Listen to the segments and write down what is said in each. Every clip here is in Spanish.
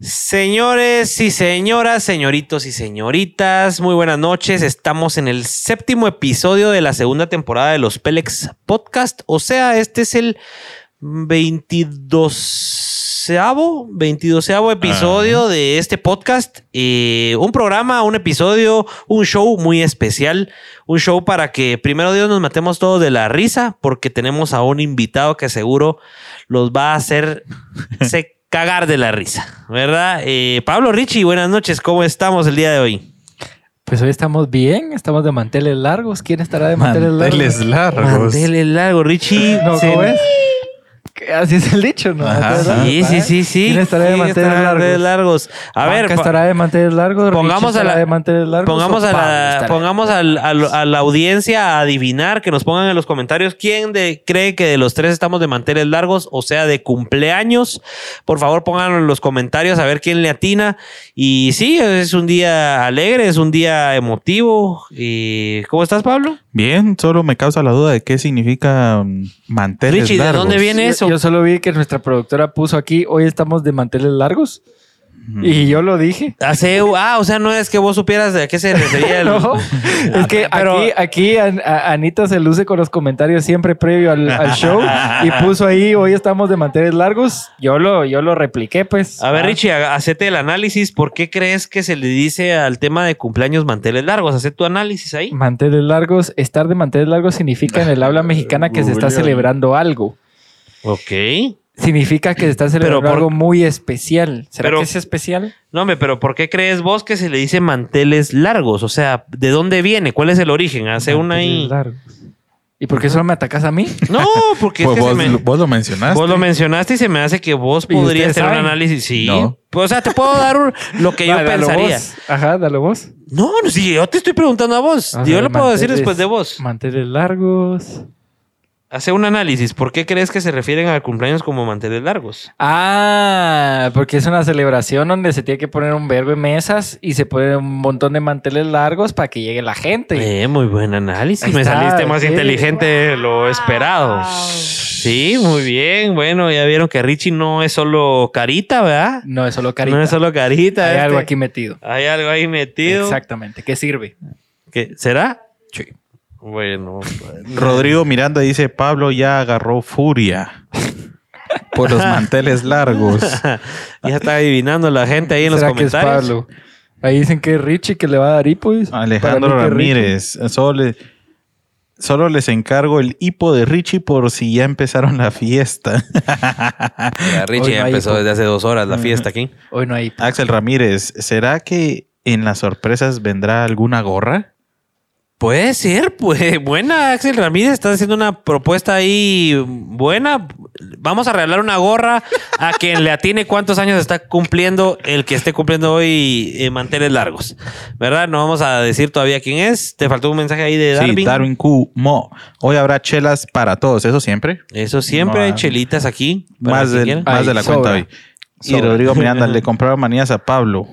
Señores y señoras, señoritos y señoritas, muy buenas noches. Estamos en el séptimo episodio de la segunda temporada de los Pelex Podcast. O sea, este es el 22 22 episodio de este podcast. Eh, un programa, un episodio, un show muy especial. Un show para que primero Dios nos matemos todos de la risa, porque tenemos a un invitado que seguro los va a hacer cagar de la risa, ¿verdad? Eh, Pablo Richie, buenas noches, ¿cómo estamos el día de hoy? Pues hoy estamos bien, estamos de manteles largos. ¿Quién estará de manteles, manteles largos? Manteles largos, Richie. No, ¿cómo es? Así es el dicho, ¿no? Sí, sí, sí, sí. ¿Quién estará de manteles largos? A ver, estará de manteles largos. Pongamos a la, de manteles largos. Pongamos a la, pongamos a, la audiencia a adivinar, que nos pongan en los comentarios quién de, cree que de los tres estamos de manteles largos, o sea, de cumpleaños. Por favor, pónganlo en los comentarios a ver quién le atina. Y sí, es un día alegre, es un día emotivo. Y ¿cómo estás, Pablo? Bien, solo me causa la duda de qué significa mm, manteles Richie, largos. ¿de dónde viene eso? Yo, solo vi que nuestra productora puso aquí, hoy estamos de manteles largos. Y yo lo dije. Hace, ah, o sea, no es que vos supieras de qué se refería. El... no, es que aquí, aquí Anita se luce con los comentarios siempre previo al, show y puso ahí, hoy estamos de manteles largos. Yo lo, yo lo repliqué, pues. A ver, ah. Richie, hacete el análisis. ¿Por qué crees que se le dice al tema de cumpleaños manteles largos? Hacé tu análisis ahí. Manteles largos, estar de manteles largos significa en el habla mexicana que se está celebrando algo. Ok significa que se está celebrando algo muy especial. ¿Será que es especial? No, hombre, pero ¿por qué crees vos que se le dice manteles largos? O sea, ¿de dónde viene? ¿Cuál es el origen? Hace una ahí. ¿Y por qué solo me atacas a mí? No, porque pues vos, lo mencionaste. Vos lo mencionaste y se me hace que vos podrías hacer un análisis. Sí. Pues, o sea, te puedo dar lo que yo pensaría. Ajá, dale vos. No, no, sí, yo te estoy preguntando a vos. yo lo puedo decir después de vos. Manteles largos. Hace un análisis. ¿Por qué crees que se refieren al cumpleaños como manteles largos? Ah, porque es una celebración donde se tiene que poner un verbo en mesas y se pone un montón de manteles largos para que llegue la gente. Eh, muy buen análisis. Me saliste más inteligente de lo esperado. Sí, muy bien. Bueno, ya vieron que Richie no es solo carita, ¿verdad? No es solo carita. No es solo carita. Hay algo aquí metido. Hay algo ahí metido. Exactamente. ¿Qué sirve? ¿Qué? ¿Será? Sí. Bueno, Rodrigo Miranda dice: Pablo ya agarró furia por los manteles largos. ya está adivinando la gente ahí en los comentarios. Que es Pablo? Ahí dicen que es Richie que le va a dar hipo. Alejandro Ramírez. Solo, solo, les encargo el hipo de Richie por si ya empezaron la fiesta. Richie ya empezó desde hace dos horas la fiesta aquí. Hoy no hay. Axel Ramírez, ¿será que en las sorpresas vendrá alguna gorra? Puede ser, pues buena, Axel Ramírez, estás haciendo una propuesta ahí buena. Vamos a regalar una gorra a quien le atine cuántos años está cumpliendo el que esté cumpliendo hoy eh, manteles largos. ¿Verdad? No vamos a decir todavía quién es. Te faltó un mensaje ahí de Darwin. Sí, Darwin Q. Mo. Hoy habrá chelas para todos, eso siempre. Eso siempre, hay chelitas aquí. Más, de, más de la cuenta hoy. Y Rodrigo Miranda le compraron manías a Pablo.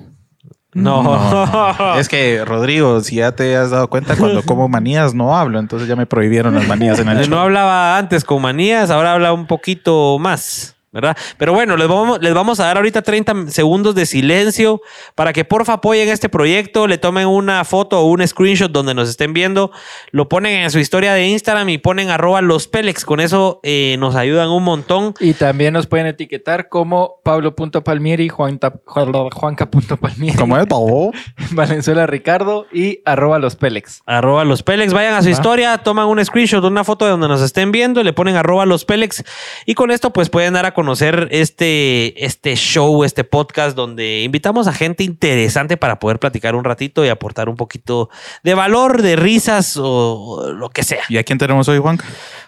No. Es que, Rodrigo, si ya te has dado cuenta, cuando como manías no hablo, entonces ya me prohibieron las manías en el show. No hablaba antes con manías, ahora habla un poquito más. ¿Verdad? Pero bueno, les vamos, les vamos a dar ahorita 30 segundos de silencio para que porfa apoyen este proyecto, le tomen una foto o un screenshot donde nos estén viendo, lo ponen en su historia de Instagram y ponen arroba los Pelex, con eso eh, nos ayudan un montón. Y también nos pueden etiquetar como Pablo.palmieri, Juanca.palmieri. ¿Cómo es, Pablo? Valenzuela Ricardo y arroba los Pelex. Arroba los Pelex, vayan a su historia, toman un screenshot, una foto de donde nos estén viendo, le ponen arroba los Pelex y con esto pues pueden dar a conocer conocer este, este show, este podcast, donde invitamos a gente interesante para poder platicar un ratito y aportar un poquito de valor, de risas o lo que sea. ¿Y a quién tenemos hoy, Juan?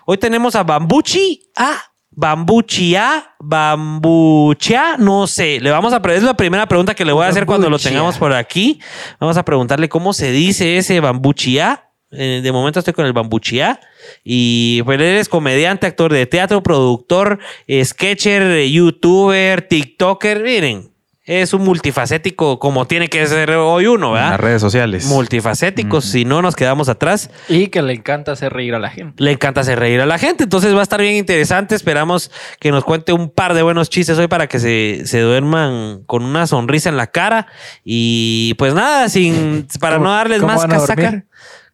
Hoy tenemos a Bambuchi a Bambuchia, Bambuchia, no sé. Le vamos a es la primera pregunta que le voy a hacer cuando lo tengamos por aquí. Vamos a preguntarle cómo se dice ese Bambuchia. Eh, de momento estoy con el Bambuchia. Y pues eres comediante, actor de teatro, productor, sketcher, youtuber, tiktoker. Miren, es un multifacético como tiene que ser hoy uno, ¿verdad? Las redes sociales. Multifacéticos, si no nos quedamos atrás. Y que le encanta hacer reír a la gente. Le encanta hacer reír a la gente, entonces va a estar bien interesante. Esperamos que nos cuente un par de buenos chistes hoy para que se, se duerman con una sonrisa en la cara. Y pues nada, sin para no darles más casaca.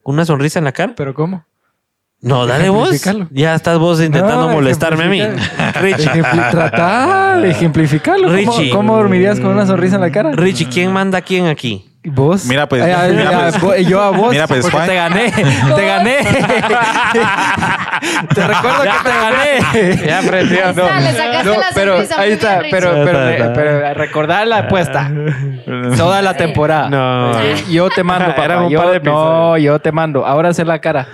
¿Con una sonrisa en la cara? ¿Pero cómo? No, dale vos. Ya estás vos intentando molestarme a mí. Richie. Trata de ejemplificarlo. Richie. ¿Cómo, dormirías con una sonrisa en la cara? Richie, ¿quién manda a quién aquí? ¿Vos? Mira, pues. mira, pues yo a vos. Mira, pues, Juan. te gané. Te gané. te recuerdo que te gané. Ya aprendió. No, no, pero ahí está. Pero, pero, pero, recordar la apuesta. Toda la temporada. No. Yo te mando, papá. Yo, no, yo te mando. Ahora hacer la cara.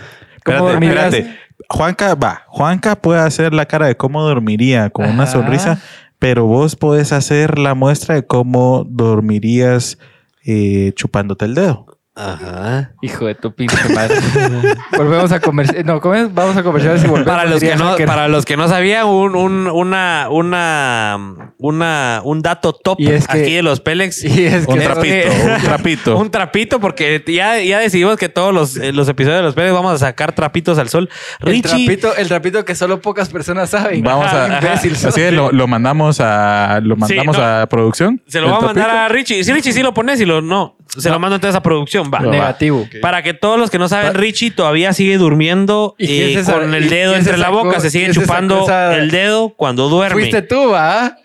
¿Cómo espérate, Juanca, va. Juanca puede hacer la cara de cómo dormiría con una sonrisa, pero vos podés hacer la muestra de cómo dormirías eh, chupándote el dedo. Ajá. Hijo de tu pinche madre. Volvemos a comer. No, vamos a conversar si volvemos. Para los que no, para los que no sabían, un, un, una, una, una, un dato top aquí de los Pelex. Y es un trapito, un trapito. un trapito, porque ya, ya decidimos que todos los, eh, los episodios de los Pelex vamos a sacar trapitos al sol. El trapito, el trapito que solo pocas personas saben. Vamos a imbécil. Así lo, lo, mandamos a lo mandamos a producción. Se lo va a mandar a Richie. Si Richie sí lo pones y lo no. Se lo mando entonces a producción. Negativo. Para que todos los que no saben, Richie todavía sigue durmiendo eh, con el dedo entre la boca. Se sigue chupando el dedo cuando duerme. Fuiste tú, ¿ah?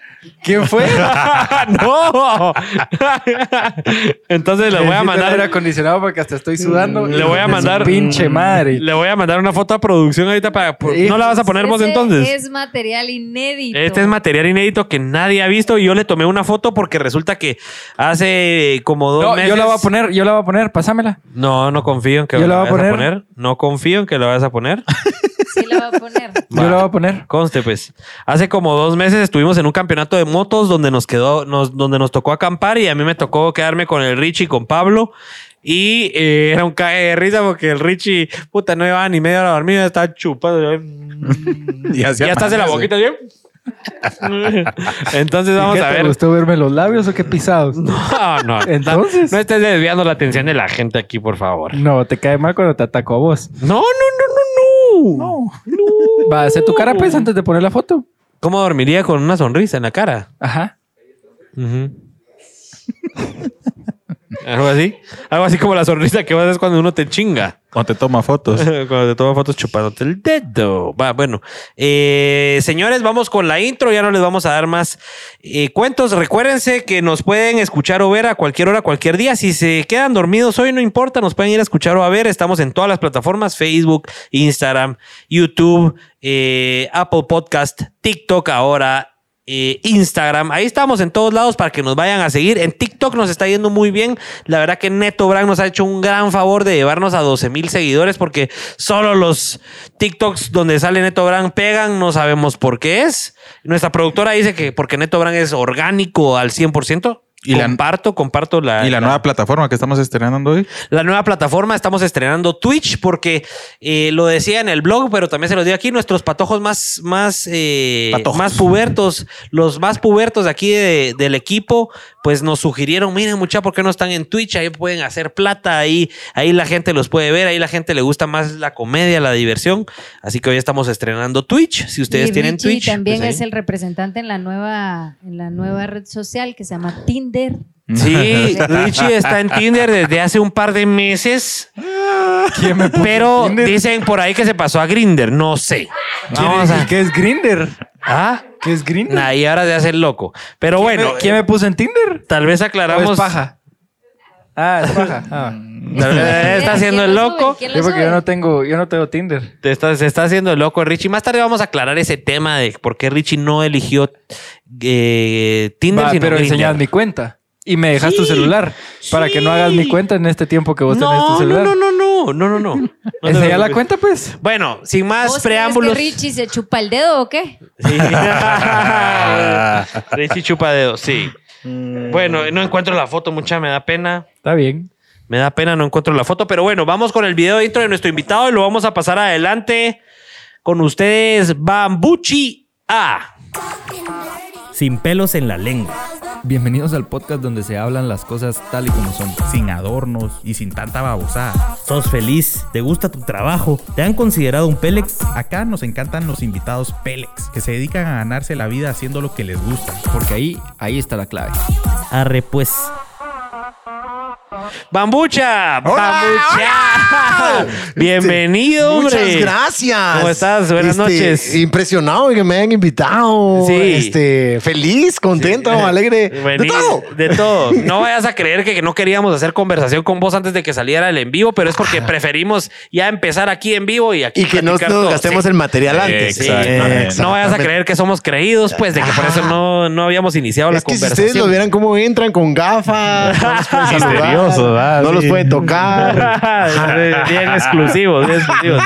¿Quién fue? no. Entonces le voy a mandar. Era acondicionado porque hasta estoy sudando. Le voy a mandar. Pinche madre. Le voy a mandar una foto a producción ahorita para. ¿No la vas a poner vos entonces? Es material inédito. Este es material inédito que nadie ha visto y yo le tomé una foto porque resulta que hace como dos no, meses. Yo la voy a poner, yo la voy a poner, pásamela. No, no confío en que yo la, vayas a poner. No confío en que la vayas a poner. Sí, la voy a poner. Yo la voy a poner. Conste, pues. Hace como dos meses estuvimos en un campeonato de motos donde nos quedó, nos, donde nos tocó acampar y a mí me tocó quedarme con el Richie y con Pablo. Y eh, era un cae de risa porque el Richie, puta, no llevaba ni media hora dormido, estaba chupando. y ya estás en la boquita, ¿sí? Entonces vamos a ver. ¿Te gustó verme los labios o qué pisados? No, no. Entonces. No, estés desviando la atención de la gente aquí, por favor. No, te cae mal cuando te ataco a vos. No, no, no, no, no. Va a hacer tu cara, pues, antes de poner la foto. ¿Cómo dormiría con una sonrisa en la cara? Ajá. Algo así. Algo así como la sonrisa que vas a hacer cuando uno te chinga. Cuando te toma fotos. cuando te toma fotos chupándote el dedo. Va, bueno. Eh, señores, vamos con la intro. Ya no les vamos a dar más eh, cuentos. Recuérdense que nos pueden escuchar o ver a cualquier hora, cualquier día. Si se quedan dormidos hoy, no importa. Nos pueden ir a escuchar o a ver. Estamos en todas las plataformas: Facebook, Instagram, YouTube, eh, Apple Podcast, TikTok ahora eh, Instagram. Ahí estamos en todos lados para que nos vayan a seguir. En TikTok nos está yendo muy bien. La verdad que Neto Brand nos ha hecho un gran favor de llevarnos a 12 mil seguidores porque solo los TikToks donde sale Neto Brand pegan. No sabemos por qué es. Nuestra productora dice que porque Neto Brand es orgánico al 100%. Y comparto, comparto la. ¿Y la, nueva plataforma que estamos estrenando hoy? La nueva plataforma, estamos estrenando Twitch porque eh, lo decía en el blog, pero también se lo digo aquí, nuestros patojos más, más, eh, más pubertos, los más pubertos de aquí del equipo, pues nos sugirieron, miren mucha, ¿por qué no están en Twitch? Ahí pueden hacer plata, ahí, ahí la gente los puede ver, ahí la gente le gusta más la comedia, la diversión. Así que hoy estamos estrenando Twitch. Si ustedes tienen Twitch. también pues es el representante en la nueva, en la nueva red social que se llama Tinder. Sí, Richie está en Tinder desde hace un par de meses. pero dicen por ahí que se pasó a Grinder, no sé. ¿Qué es Grinder? ¿Ah? ¿Qué es Grinder? Ahí ahora de hacer loco. Pero bueno. ¿Quién me puso en Tinder? Tal vez aclaramos. es paja? Ah, es paja. Ah. está haciendo el loco. Sí, porque yo no tengo, yo no tengo Tinder. Te está, se está haciendo el loco Richie. Más tarde vamos a aclarar ese tema de por qué Richie no eligió eh, Tinder. sino pero enseñas mi cuenta. Y me dejas tu celular para que no hagas mi cuenta en este tiempo que vos tenés tu celular. No, no, no, no, no, no. no. ¿Enseña la cuenta, pues? Bueno, sin más preámbulos. que Richie se chupa el dedo o qué? Sí. Richie chupa dedo, sí. Bueno, no encuentro la foto, mucha, me da pena. Está bien. Me da pena, no encuentro la foto, pero bueno, vamos con el video intro de nuestro invitado y lo vamos a pasar adelante con ustedes, Bambuchi A. Sin pelos en la lengua Bienvenidos al podcast donde se hablan las cosas tal y como son. Sin adornos y sin tanta babosada. ¿Sos feliz? ¿Te gusta tu trabajo? ¿Te han considerado un Pélex? Acá nos encantan los invitados Pélex, que se dedican a ganarse la vida haciendo lo que les gusta. Porque ahí, ahí está la clave. Arre pues. Bambucha, Bambucha. Bienvenido, hombre. Muchas gracias. ¿Cómo estás? Buenas Este, noches. Impresionado de que me hayan invitado. Sí. Este, feliz, contento, alegre. De Vení- todo. De todo. No vayas a creer que, que no queríamos hacer conversación con vos antes de que saliera el en vivo, pero es porque preferimos ya empezar aquí en vivo y aquí. Y que no platicar nos todo. gastemos Sí. el material antes. Sí, no vayas a creer que somos creídos, pues, de que por eso no, no habíamos iniciado la Es que si conversación. ustedes lo vieran cómo entran con gafas, no los pueden tocar. bien exclusivos, bien exclusivos.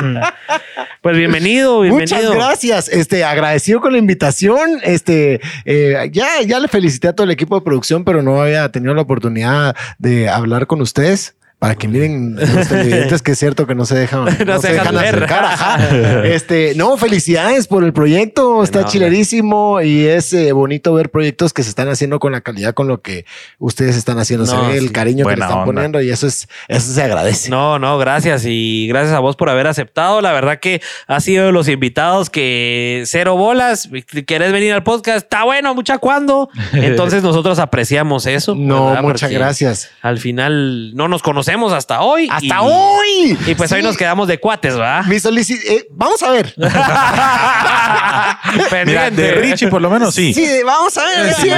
Pues bienvenido, bienvenido. Muchas gracias. Este, agradecido con la invitación. Este, eh, ya, ya le felicité a todo el equipo de producción, pero no había tenido la oportunidad de hablar con ustedes. Para que miren los televidentes que es cierto que no se dejan, no se se dejan acercar. ajá. Este, no, felicidades por el proyecto. Está No, chilerísimo y es eh, bonito ver proyectos que se están haciendo con la calidad con lo que ustedes están haciendo. No, ve el sí. cariño que le están onda. poniendo y eso es, eso se agradece. No, no, gracias y gracias a vos por haber aceptado. La verdad que has sido de los invitados que cero bolas. ¿Querés venir al podcast? Está bueno, mucha cuando. Entonces nosotros apreciamos eso. No, ¿verdad? muchas Porque gracias. Al final no nos conocemos hasta hoy. Hasta y- hoy. Y pues hoy nos quedamos de cuates, ¿verdad? Mi solicitud. vamos a ver. Mira, de Richie por lo menos sí. Sí, vamos a ver. Sí.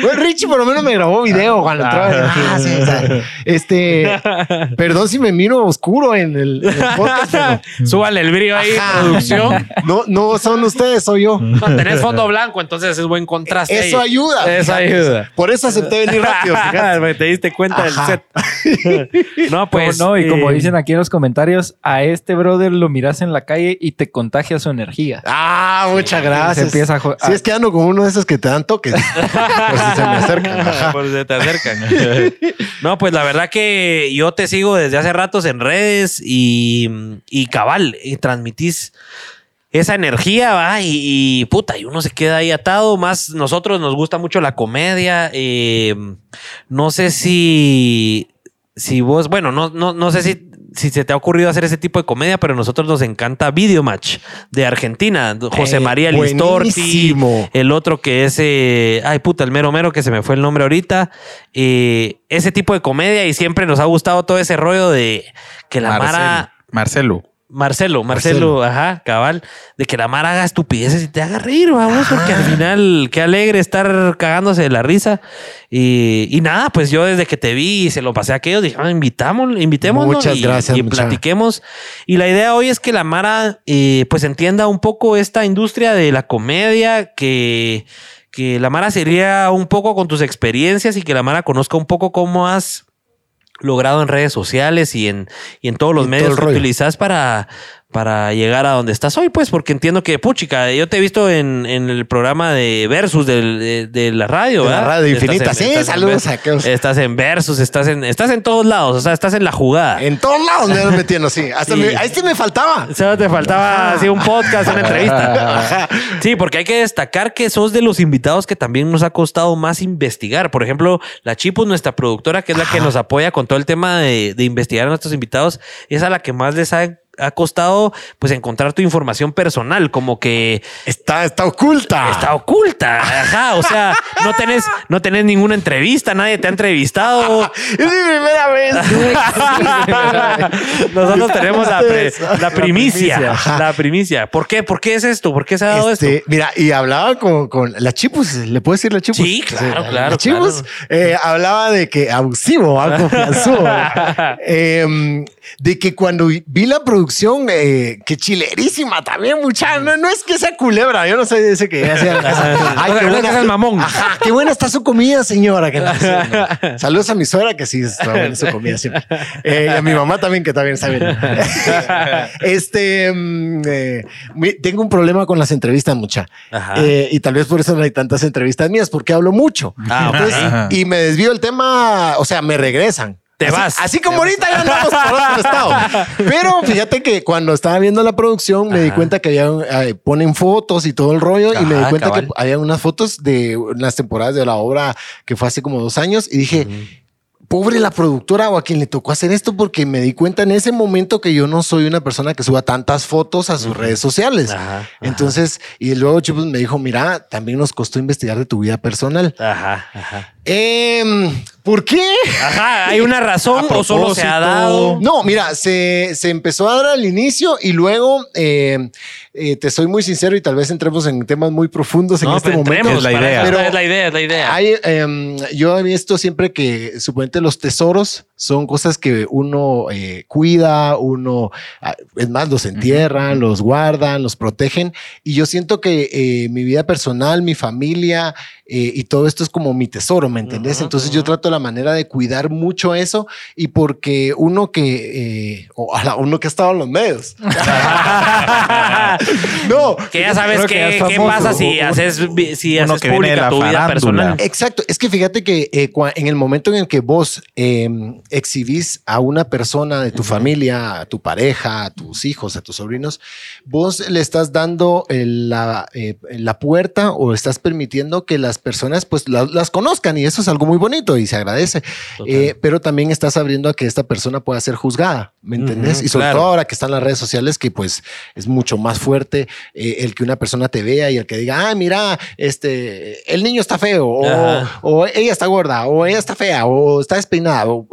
Bueno, Richie por lo menos me grabó video cuando entraba. Ah, sí, o sea, este, perdón si me miro oscuro en el, en el podcast, pero Súbale el brillo ahí, Ajá. producción. no, no son ustedes, soy yo. No, tenés fondo blanco, entonces es buen contraste. Eso ahí. ayuda. Eso fíjate. ayuda. Por eso acepté venir rápido. fíjate. Porque Te diste cuenta Ajá. del set. No, pues. no, y como eh, dicen aquí en los comentarios, a este brother lo miras en la calle y te contagia su energía. Ah, muchas gracias. Se empieza a es que ando con uno de esos que te dan toques. Por si se me acercan. Ajá. Por si te acercan. no, pues la verdad que yo te sigo desde hace ratos en redes y, y cabal, y transmitís esa energía, va, y, y, puta, y uno se queda ahí atado. Más nosotros nos gusta mucho la comedia. eh, no sé si, si vos, bueno, no, no, no sé si, si se te ha ocurrido hacer ese tipo de comedia, pero a nosotros nos encanta Video Match de Argentina. José Eh, María Listorti, el otro que es, eh, ay puta, el mero mero que se me fue el nombre ahorita. Eh, ese tipo de comedia y siempre nos ha gustado todo ese rollo de que la Marcelo. Mara. Marcelo. Marcelo, Marcelo, ajá, cabal, de que la Mara haga estupideces y te haga reír, vamos, porque al final, qué alegre estar cagándose de la risa. Y, y nada, pues yo desde que te vi y se lo pasé a aquellos, dije, ah, invitamos, invitémonos Muchas y, gracias, y mucha. platiquemos. Y la idea hoy es que la Mara, eh, pues entienda un poco esta industria de la comedia, que, que la Mara sería un poco con tus experiencias y que la Mara conozca un poco cómo has logrado en redes sociales y en, y en todos los Y medios que utilizas para, para llegar a donde estás hoy, pues, porque entiendo que, puchica, yo te he visto en, en el programa de Versus del- de, de la radio, De la radio infinita. Sí, saludos Versus, a aquellos. Estás en Versus, estás en, estás en todos lados, o sea, estás en la jugada. En todos lados me ando metiendo, sí. Hasta Sí. me- ahí sí me faltaba. Solo te faltaba así un podcast, una entrevista. Sí, porque hay que destacar que sos de los invitados que también nos ha costado más investigar. Por ejemplo, la Chipus, nuestra productora, que es la que nos apoya con todo el tema de, de investigar a nuestros invitados, es a la que más les ha, ha costado pues encontrar tu información personal, como que Está, está oculta. está oculta. Ajá, o sea, no tenés, no tenés ninguna entrevista, nadie te ha entrevistado. Es mi primera vez. Nosotros tenemos la, pre- la primicia, la primicia. ¿Por qué? ¿Por qué es esto? ¿Por qué se ha dado Este, esto? mira, y hablaba con, con la Chipus, ¿le puedo decir la Chipus? Sí, claro, la- claro, La Chipus eh, hablaba de que abusivo, algo. Em, de que cuando vi la producción, eh, que chilerísima también, mucha, no, no es que sea culebra, yo no soy de ese que hacía. Ay, no es seas mamón. Ajá, qué buena está su comida, señora. que no sé. Saludos a mi suegra, que sí está buena su comida siempre. Eh, y a mi mamá también, que también está bien. este, mm, eh, tengo un problema con las entrevistas, mucha. Y tal vez por eso no hay tantas entrevistas mías, porque hablo mucho. Ah. Entonces, y me desvío el tema, o sea, me regresan. Te así, vas. Así como ahorita ya andamos por otro estado. Pero fíjate que cuando estaba viendo la producción me di cuenta que había, eh, ponen fotos y todo el rollo y me di cuenta cabal. que había unas fotos de las temporadas de la obra que fue hace como dos años y dije, pobre la productora o a quien le tocó hacer esto porque me di cuenta en ese momento que yo no soy una persona que suba tantas fotos a sus redes sociales. Ajá, ajá. Entonces, y luego Chipus me dijo, mira, también nos costó investigar de tu vida personal. Ajá, ajá. Em, ¿Por qué? Ajá, ¿hay una razón o solo se ha dado? No, mira, se, se empezó a dar al inicio y luego eh, eh, te soy muy sincero y tal vez entremos en temas muy profundos en No, este pero momento. Es la idea. Pero es la idea, es la idea. Hay, em, yo he visto siempre que suponete los tesoros son cosas que uno eh, cuida, uno, ah, es más, los entierran, los guardan, los protegen. Y yo siento que eh, mi vida personal, mi familia eh, y todo esto es como mi tesoro, ¿me entendés? Entonces yo trato la manera de cuidar mucho eso y porque uno que, eh, o a la- uno que ha estado en los medios. no, que ya sabes que ya qué, pasa si haces, si haces que viene de pública tu vida personal. Exacto, es que fíjate que eh, en el momento en el que vos eh, exhibís a una persona de tu familia, a tu pareja, a tus hijos, a tus sobrinos, vos le estás dando eh, la, eh, la puerta o estás permitiendo que las personas pues la- las conozcan y eso es algo muy bonito y se agradece. Eh, pero también estás abriendo a que esta persona pueda ser juzgada, ¿me entendés? Y sobre claro. todo ahora que están las redes sociales, que pues es mucho más fuerte el que una persona te vea y el que diga, ah, mira, este, el niño está feo, o, ella está gorda, o ella está fea, o está despeinada. o-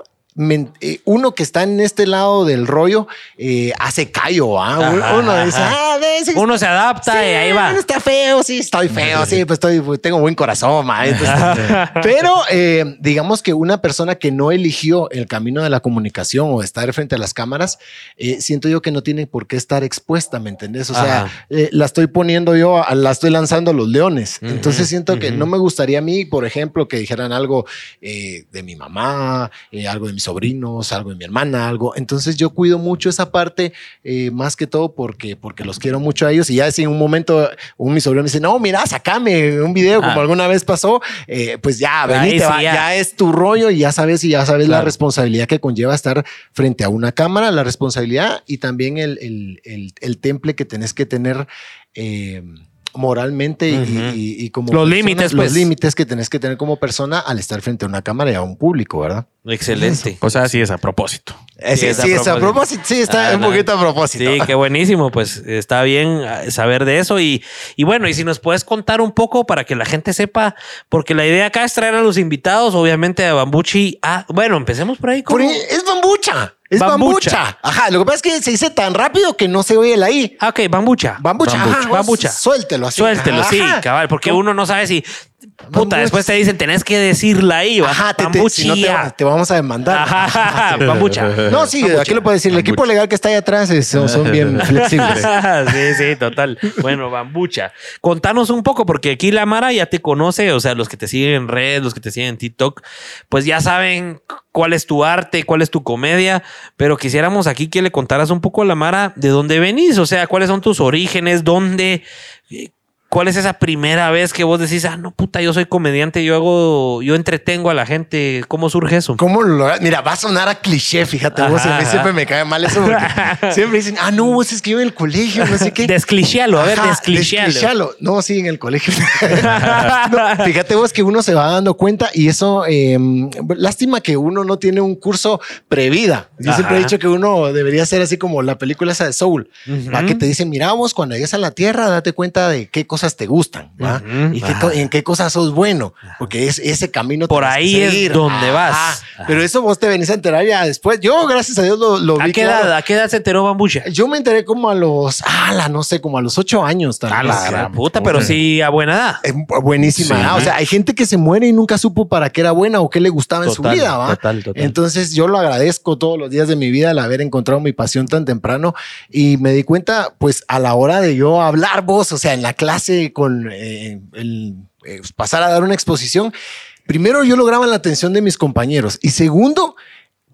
uno que está en este lado del rollo eh, hace callo, ¿ah? Ajá, Uno dice, ah, Uno se adapta Sí, y ahí va. Está feo, sí, estoy feo, sí, pues estoy, pues, tengo buen corazón, ma, entonces- pero eh, digamos que una persona que no eligió el camino de la comunicación o estar frente a las cámaras, eh, siento yo que no tiene por qué estar expuesta, ¿me entendés? O sea, eh, la estoy poniendo yo, la estoy lanzando a los leones. Ujú, Entonces siento que ujú. no me gustaría a mí, por ejemplo, que dijeran algo eh, de mi mamá, eh, algo de mis sobrinos, algo de mi hermana, algo. Entonces yo cuido mucho esa parte, eh, más que todo porque, porque los quiero mucho a ellos. Y ya si en un momento un mi sobrino me dice, no, mira, sacame un video como Ah. alguna vez pasó, eh, pues ya, venite, sí, ya. ya. es tu rollo y ya sabes y ya sabes la responsabilidad que conlleva estar frente a una cámara, la responsabilidad y también el, el, el- el temple que tenés que tener. eh, moralmente y- Ujú. y, y como Los límites, los pues. límites que tenés que tener como persona al estar frente a una cámara y a un público, ¿verdad? Excelente. O sea, sí es a propósito. Sí, es a sí, es a propósito. Sí, está Ah, un no. poquito a propósito. Sí, qué buenísimo. Pues está bien ah, saber de eso. Y, y bueno, y si nos puedes contar un poco para que la gente sepa, porque la idea acá es traer a los invitados, obviamente a Bambuchi. Ah, bueno, empecemos por ahí. ¿cómo? es bambucha. Es Bambucha. bambucha. Ajá. Lo que pasa es que se dice tan rápido que no se oye la I. Ah, ok, Bambucha. Bambucha. Bambucha. ajá, Bambucha. Suéltelo así. Suéltelo, sí, Ajá. cabal, porque ¿Cómo? uno no sabe si. Puta, después te dicen, tenés que decirla ahí, va. Ajá, te, te- si no te, vamos a demandar. Ajá, Bambucha. No, sí, aquí lo puede decir. El equipo legal que está ahí atrás es- son, son bien flexibles. sí, sí, total. Bueno, bambucha. Contanos un poco, porque aquí la Mara ya te conoce, o sea, los que te siguen en redes, los que te siguen en TikTok, pues ya saben cuál es tu arte, cuál es tu comedia, pero quisiéramos aquí que le contaras un poco a la Mara de dónde venís, o sea, cuáles son tus orígenes, dónde... ¿Cuál es esa primera vez que vos decís, ah, no, puta, yo soy comediante, yo hago, yo entretengo a la gente? ¿Cómo surge eso? ¿Cómo lo Mira, va a sonar a cliché, fíjate vos. A mí siempre me cae mal eso siempre dicen, ah, no, vos es que yo en el colegio, no sé qué. Desclichéalo, a ver, desclichéalo. desclichéalo. No, sí, en el colegio. No, fíjate vos que uno se va dando cuenta y eso, eh, lástima que uno no tiene un curso previda. Yo siempre he dicho que uno debería ser así como la película esa de Soul, ¿va? que te dicen, mira vos, cuando llegues a la Tierra, date cuenta de qué cosas te gustan ¿va? Ujú. y qué en qué cosas sos bueno, porque es ese camino. Por ahí es donde vas. Ajá. Pero eso vos te venís a enterar ya después. Yo, gracias a Dios, lo, lo ¿A vi qué, claro. edad, ¿A qué edad se enteró Bambucha? Yo me enteré como a los, ala, no sé, como a los ocho años tal A la gran puta, pero sí a buena edad. Es buenísima. Sí. ¿ah? O sea, hay gente que se muere y nunca supo para qué era buena o qué le gustaba en su Total, vida, ¿va? total, total. Entonces yo lo agradezco todos los días de mi vida el haber encontrado mi pasión tan temprano y me di cuenta, pues a la hora de yo hablar vos, o sea, en la clase con eh, el eh, pasar a dar una exposición, primero yo lograba la atención de mis compañeros y segundo,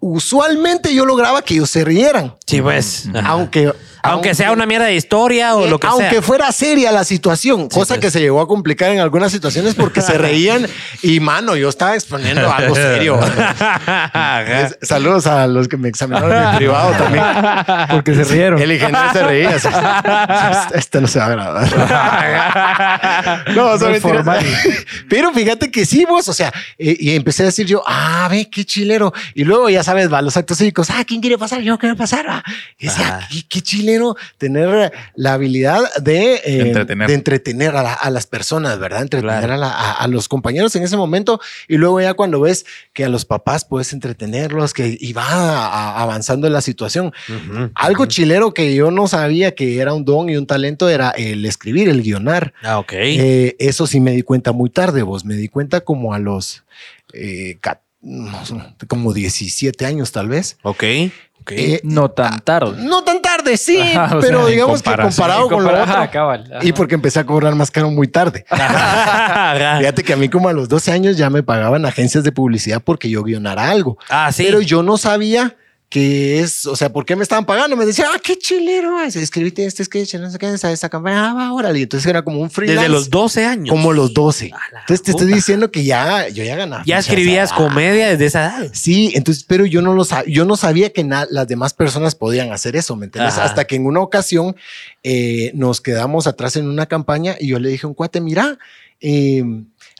usualmente yo lograba que ellos se rieran. Sí, pues. Ajá. Aunque Aunque, sea una mierda de historia o lo que aunque sea. fuera seria la situación, cosa pues. que se llegó a complicar en algunas situaciones porque se reían y mano, yo estaba exponiendo algo serio. Es- Saludos a los que me examinaron en privado también. Porque se rieron. El ingeniero se reía. Este, no se va a grabar. no, No. Pero fíjate que sí, vos, o sea, y empecé a decir yo, ah, ve, qué chilero. Y luego ya sabes, va, los actos cívicos, ah, ¿quién quiere pasar? Yo quiero pasar. Y decía, qué, qué chilero tener la habilidad de, eh, Entretener. de entretener a, la- a las personas, ¿verdad? Entretener Claro. a, la- a- a los compañeros en ese momento. Y luego ya cuando ves que a los papás puedes entretenerlos, que y va avanzando en la situación. Algo chilero que yo no sabía que era un don y un talento era el escribir, el guionar. Ah, ok. Eh, eso sí me di cuenta muy tarde, vos. Me di cuenta como a los eh, no como 17 años, tal vez. ok. ok. Eh, No tan tarde. no tan tarde, sí, Ajá, o pero sea, digamos que comparado con lo otro. Ajá, cabal, ajá. Y porque empecé a cobrar más caro muy tarde. Fíjate que a mí como a los 12 años ya me pagaban agencias de publicidad porque yo guionara algo. ah, sí. Pero yo no sabía que es, o sea, ¿por qué me estaban pagando? Me decía, ah, qué chilero, es, escribiste este sketch, no sé qué, esta, esta campaña, ah, va, órale. Entonces era como un freelance. Desde los 12 años. Como los 12. A la Entonces te estoy puta. diciendo que ya, yo ya ganaba. Ya escribías comedia desde esa edad. Sí, entonces, pero yo no lo sab- yo no sabía que las demás personas podían hacer eso, ¿me entiendes? Ajá. Hasta que en una ocasión eh, nos quedamos atrás en una campaña y yo le dije a un cuate, mira, eh,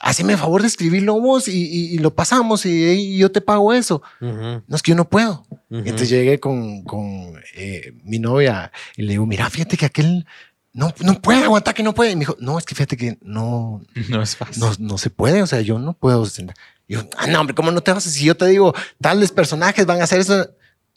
haceme el favor de escribirlo vos y, y- y lo pasamos y, y yo te pago eso. Ujú, No es que yo no puedo. ujú. Entonces llegué con, con eh, mi novia y le digo, mira, fíjate que aquel no, no puede aguantar que no puede. Y me dijo, no, es que fíjate que no, No es fácil. no, no se puede. O sea, yo no puedo. sentar". Y yo, ah, no, hombre, ¿cómo no te vas a Si yo te digo, tales personajes van a hacer eso.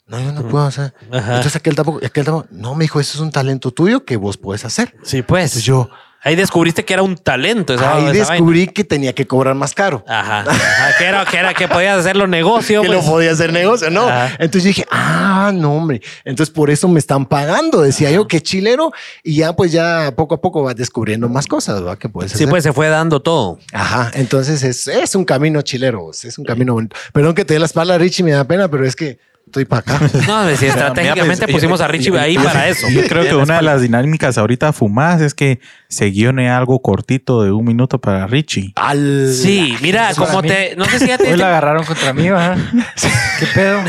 No, yo no puedo hacer. Ajá. Entonces aquel tampoco, aquel tampoco. No, me dijo, eso es un talento tuyo que vos puedes hacer. Sí, pues. Entonces yo Ahí descubriste que era un talento. Esa, ahí esa descubrí que tenía que cobrar más caro. Ajá. Ajá, Que era, que era que podías hacerlo negocio. que pues. lo podía hacer negocio, ¿no? Ajá. Entonces dije, ah, no, hombre. Entonces por eso me están pagando, decía yo, qué chilero. Y ya pues ya poco a poco vas descubriendo más cosas, ¿verdad? Que puedes Sí, hacer. pues se fue dando todo. Ajá, entonces es, es un camino chilero, es un camino bonito. Perdón que te dé la espalda, Richie, me da pena, pero es que estoy para acá. No, si estratégicamente Mira, pusimos a Richie ahí para eso. Yo creo que una de las dinámicas ahorita fumadas es que se guione algo cortito de un minuto para Richie. Al... Sí, mira, Eso como te. No sé si ya te. Hoy la agarraron contra mí, ¿va? ¿Qué pedo?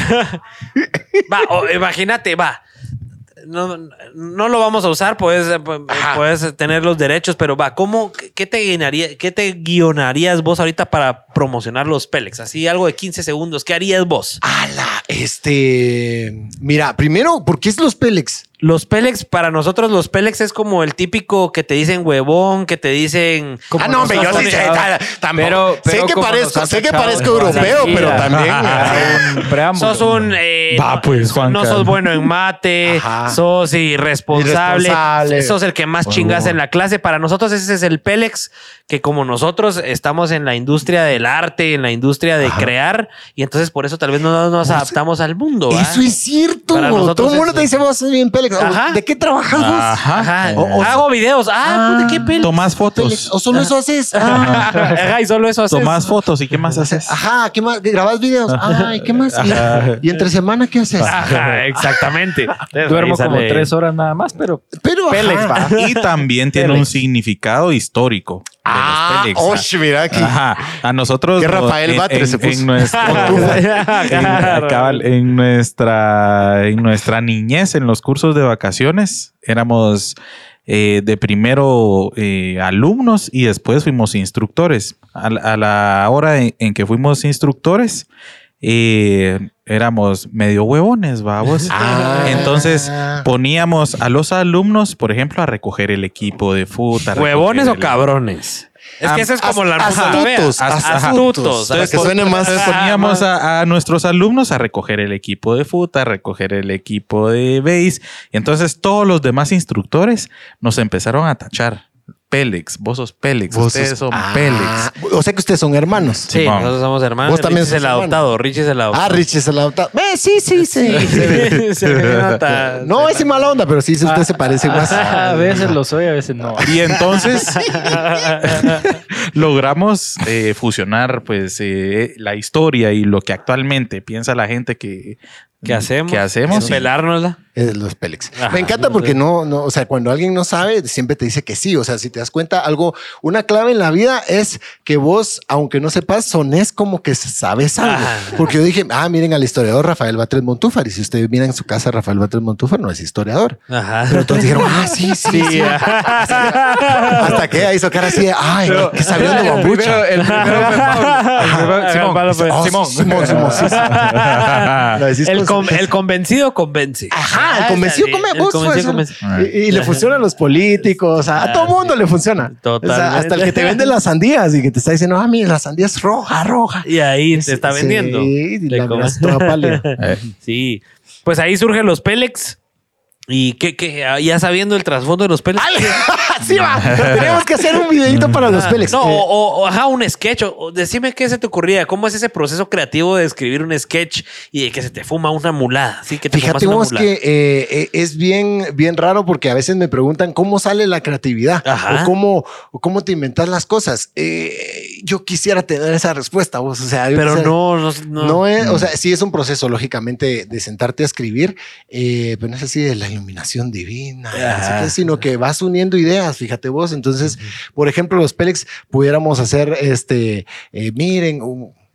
Va, o imagínate, va. No, no lo vamos a usar, puedes, eh, Ajá. puedes tener los derechos, pero va, ¿cómo, qué te guionaría, qué te guionarías vos ahorita para promocionar los Pélex? Así algo de 15 segundos, ¿qué harías vos? Ala, este. Mira, primero, ¿por qué es los Pélex? Los Pélex, para nosotros los Pélex es como el típico que te dicen huevón, que te dicen... Como ah, no, hombre, yo sí sé. Pero- pero sé que parezco, sé que parezco europeo, pero también. Ajá, un preámbulo. Sos un... eh, Va, pues, no, no sos bueno en mate, Ajá. sos irresponsable, Irresponsable. sos el que más chingas en la clase. Para nosotros ese es el Pélex, que como nosotros estamos en la industria del arte, en la industria de crear, y entonces por eso tal vez no nos adaptamos al mundo. Eso es cierto. Para nosotros Todo el mundo te dice, vos sos bien Pélex. Ajá. ¿De qué trabajas vos? Ajá. Ajá. O- o- Hago videos. Ah, ¿de qué? Tomas Pélex. fotos. ¿O solo eso haces? Ah. Ajá, y solo eso haces. Tomas fotos y qué más haces. Ajá, ¿qué más? ¿Grabas videos? Ay, ¿qué más? ¿Y, y entre semana qué haces? Ajá, exactamente. Duermo como tres horas nada más, pero Pero, Pélex, ajá. va. Y también tiene un significado histórico. Ah, Pélex. osh, mira aquí. Ajá. A nosotros. No, Rafael en- Batres en, se puso. en nuestra, en, nuestra en nuestra niñez, en los cursos de vacaciones, éramos eh, de primero eh, alumnos y después fuimos instructores. A, la- a la hora en, en que fuimos instructores, eh, éramos medio huevones, vamos. Ah. Entonces poníamos a los alumnos, por ejemplo, a recoger el equipo de fútbol. ¿Huevones o el- cabrones? Es que esa es como la astutos, Astutos. astutos, para que suene más- Entonces poníamos a, a nuestros alumnos a recoger el equipo de fútbol, a recoger el equipo de base. Y entonces todos los demás instructores nos empezaron a tachar. Pélex, vos sos Pélex, Vos ustedes sos- son Ah, Pélex. O sea que ustedes son hermanos. Sí, nosotros somos hermanos. Vos también Richie es el hermano. adoptado. Richie es el adoptado. Ah, Richie es el adoptado. Eh, sí, sí, sí. Se me nota. No, es mala onda, pero sí, usted se parece más. a veces lo soy, a veces no. Y entonces logramos eh, fusionar pues eh, la historia y lo que actualmente piensa la gente que, ¿Qué hacemos? que hacemos. Pelárnosla. Es los Pélex. Me encanta porque no, no, o sea, cuando alguien no sabe, siempre te dice que sí. O sea, si te das cuenta, algo, una clave en la vida es que vos, aunque no sepas, sonés como que sabes algo. Porque yo dije, ah, miren al historiador Rafael Batres Montúfar. Y si ustedes miran en su casa, Rafael Batres Montúfar no es historiador. Pero todos dijeron, ah, sí, sí, sí. Hasta, que hizo cara así de, ay, qué sabía de bambucha. El primero Simón. Simón, Simón, El convencido convence. Ajá. Ah, el convencido come Y, le funciona a los políticos, a, todo mundo le funciona. hasta el que te vende las sandías y que te está diciendo, ah, mira, la sandía es roja, roja. Y ahí te está vendiendo. Sí, la toda sí. Pues ahí surgen los Pélex. Y que, que ya sabiendo el trasfondo de los Pélex. sí, va. Tenemos que hacer un videito para los Pélex. No, o, ajá, un sketch. O, decime qué se te ocurría. ¿Cómo es ese proceso creativo de escribir un sketch y de que se te fuma una mulada? Sí, que te Fíjate vos que eh, eh, es bien, bien raro porque a veces me preguntan cómo sale la creatividad o cómo, cómo te inventas las cosas. Eh, yo quisiera tener esa respuesta, vos. O sea, pero no, no, no, es, o sea, sí es un proceso, lógicamente, de sentarte a escribir, pero no es así de la iluminación divina, sino que vas uniendo ideas, fíjate vos. Entonces, por ejemplo, los Pélex pudiéramos hacer este, eh, miren,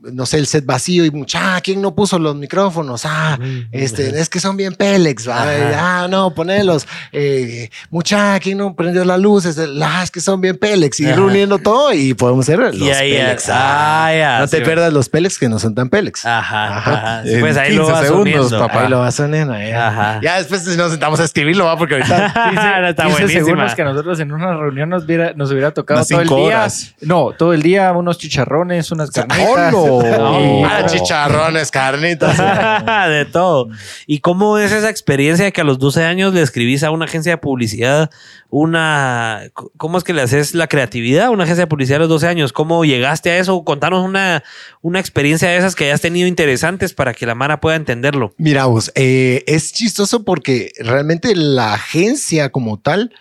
no sé, el set vacío y mucha, ¿quién no puso los micrófonos? Ah, este, es que son bien Pélex, ah, no, ponelos. Eh, mucha, ¿quién no prendió las luces? Ah, es que son bien Pélex. Y reuniendo todo y podemos hacer los Pélex. Ah, no te pierdas los Pélex que no son tan Pélex. Ajá. Pues ahí lo vas segundos, papá. Ahí lo vas uniendo. Ya. ya después nos sentamos a escribirlo, va, porque ahorita está buenísimo. que nosotros en una reunión nos hubiera, nos hubiera tocado todo el día. No, todo el día unos chicharrones, unas carnitas. Chicharrones, carnitas. de todo. ¿Y cómo es esa experiencia de que a los 12 años le escribís a una agencia de publicidad una... ¿Cómo es que le haces la creatividad a una agencia de publicidad a los 12 años? ¿Cómo llegaste a eso? Contanos una, una experiencia de esas que hayas tenido interesantes para que la Mara pueda entenderlo. Mira vos, eh, es chistoso porque realmente la agencia como tal,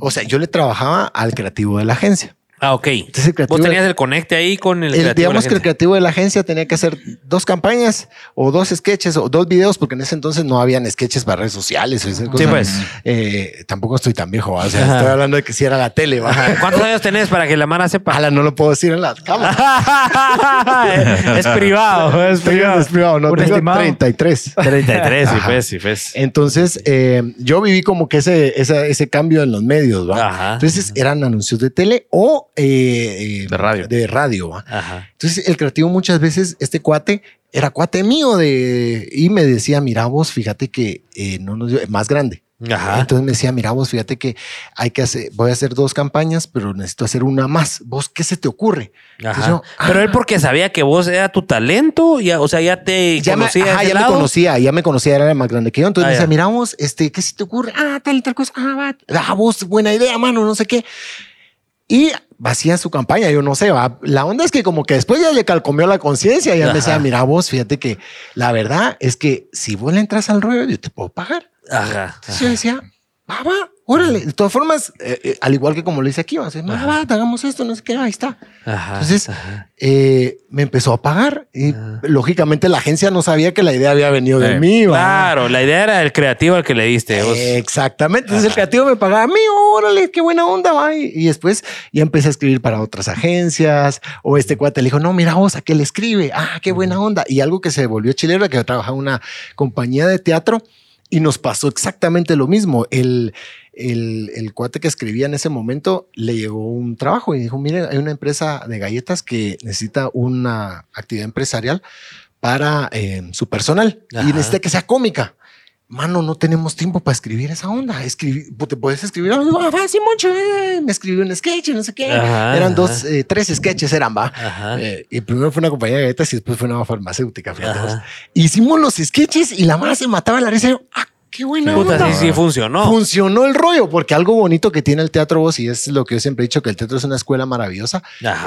o sea, yo le trabajaba al creativo de la agencia. Ah, ok. Entonces, el Vos tenías el conecte ahí con el, creativo Digamos que el creativo de la agencia tenía que hacer dos campañas o dos sketches o dos videos, porque en ese entonces no habían sketches para redes sociales. O sí, pues. Eh, tampoco estoy tan viejo. O sea, estoy hablando de que si era la tele. ¿Cuántos años tenés para que la mara sepa? Ala, no lo puedo decir en la cámara. es privado. Es privado. Es privado. No, tengo 33. 33, sí, pues, sí, pues. Entonces, eh, yo viví como que ese, ese, ese cambio en los medios. ¿va? Entonces, eran anuncios de tele o eh, eh, de radio. De radio. Entonces, el creativo muchas veces, este cuate era cuate mío de, y me decía, mira vos, fíjate que eh, no nos dio, más grande. Entonces me decía, mira vos, fíjate que hay que hacer, voy a hacer dos campañas, pero necesito hacer una más. ¿Vos qué se te ocurre? pero él ah". porque sabía que vos era tu talento, ya, o sea, ya te conocía. ya me conocía, ya me conocía, era más grande que yo. Entonces me ah, decía, mira vos, este, ¿qué se te ocurre? Ah, tal y tal cosa. Ah, va, ah, vos, buena idea, mano, no sé qué. Y vacía su campaña, yo no sé, va. la onda es que como que después ya le calcomió la conciencia y ya me decía, mira vos, fíjate que la verdad es que si vos le entras al rollo, yo te puedo pagar. Ajá. Entonces yo decía, va, va, órale. De todas formas, eh, eh, al igual que como le dice aquí, va a va, hagamos esto, no sé qué, ahí está. Entonces, eh, me empezó a pagar y lógicamente la agencia no sabía que la idea había venido de mí. Claro, la idea era el creativo al que le diste. Exactamente. Entonces el creativo me pagaba a mí, órale, qué buena onda, va. Y, después ya empecé a escribir para otras agencias o este cuate le dijo, no, mira vos, ¿a qué le escribe? Ah, qué buena onda. Y algo que se volvió chileno, que trabajaba en una compañía de teatro y nos pasó exactamente lo mismo. El, el, el, cuate que escribía en ese momento le llegó un trabajo y dijo, mire, hay una empresa de galletas que necesita una actividad empresarial para eh, su personal y necesita que sea cómica. Mano, no tenemos tiempo para escribir esa onda. Escribir, te puedes escribir, ah, sí, mucho, eh, me escribió un sketch, no sé qué. eran dos, eh, tres sketches eran, va. y primero fue una compañía de galletas y después fue una farmacéutica. Hicimos los sketches y la más se mataba la risa. ah, Qué buena Puta, sí, sí, funcionó. Funcionó el rollo, porque algo bonito que tiene el teatro vos, y es lo que yo siempre he dicho, que el teatro es una escuela maravillosa,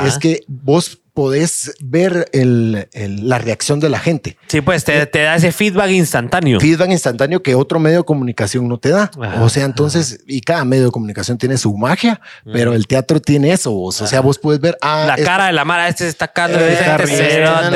es que vos podés ver el, el- la reacción de la gente. Sí, pues te, te da ese feedback instantáneo. Feedback instantáneo que otro medio de comunicación no te da. Ajá, o sea, entonces, y cada medio de comunicación tiene su magia, pero el teatro tiene eso. vos. O sea, vos puedes ver. Ah, La cara de la Mara, este se está cagando. eh, este no,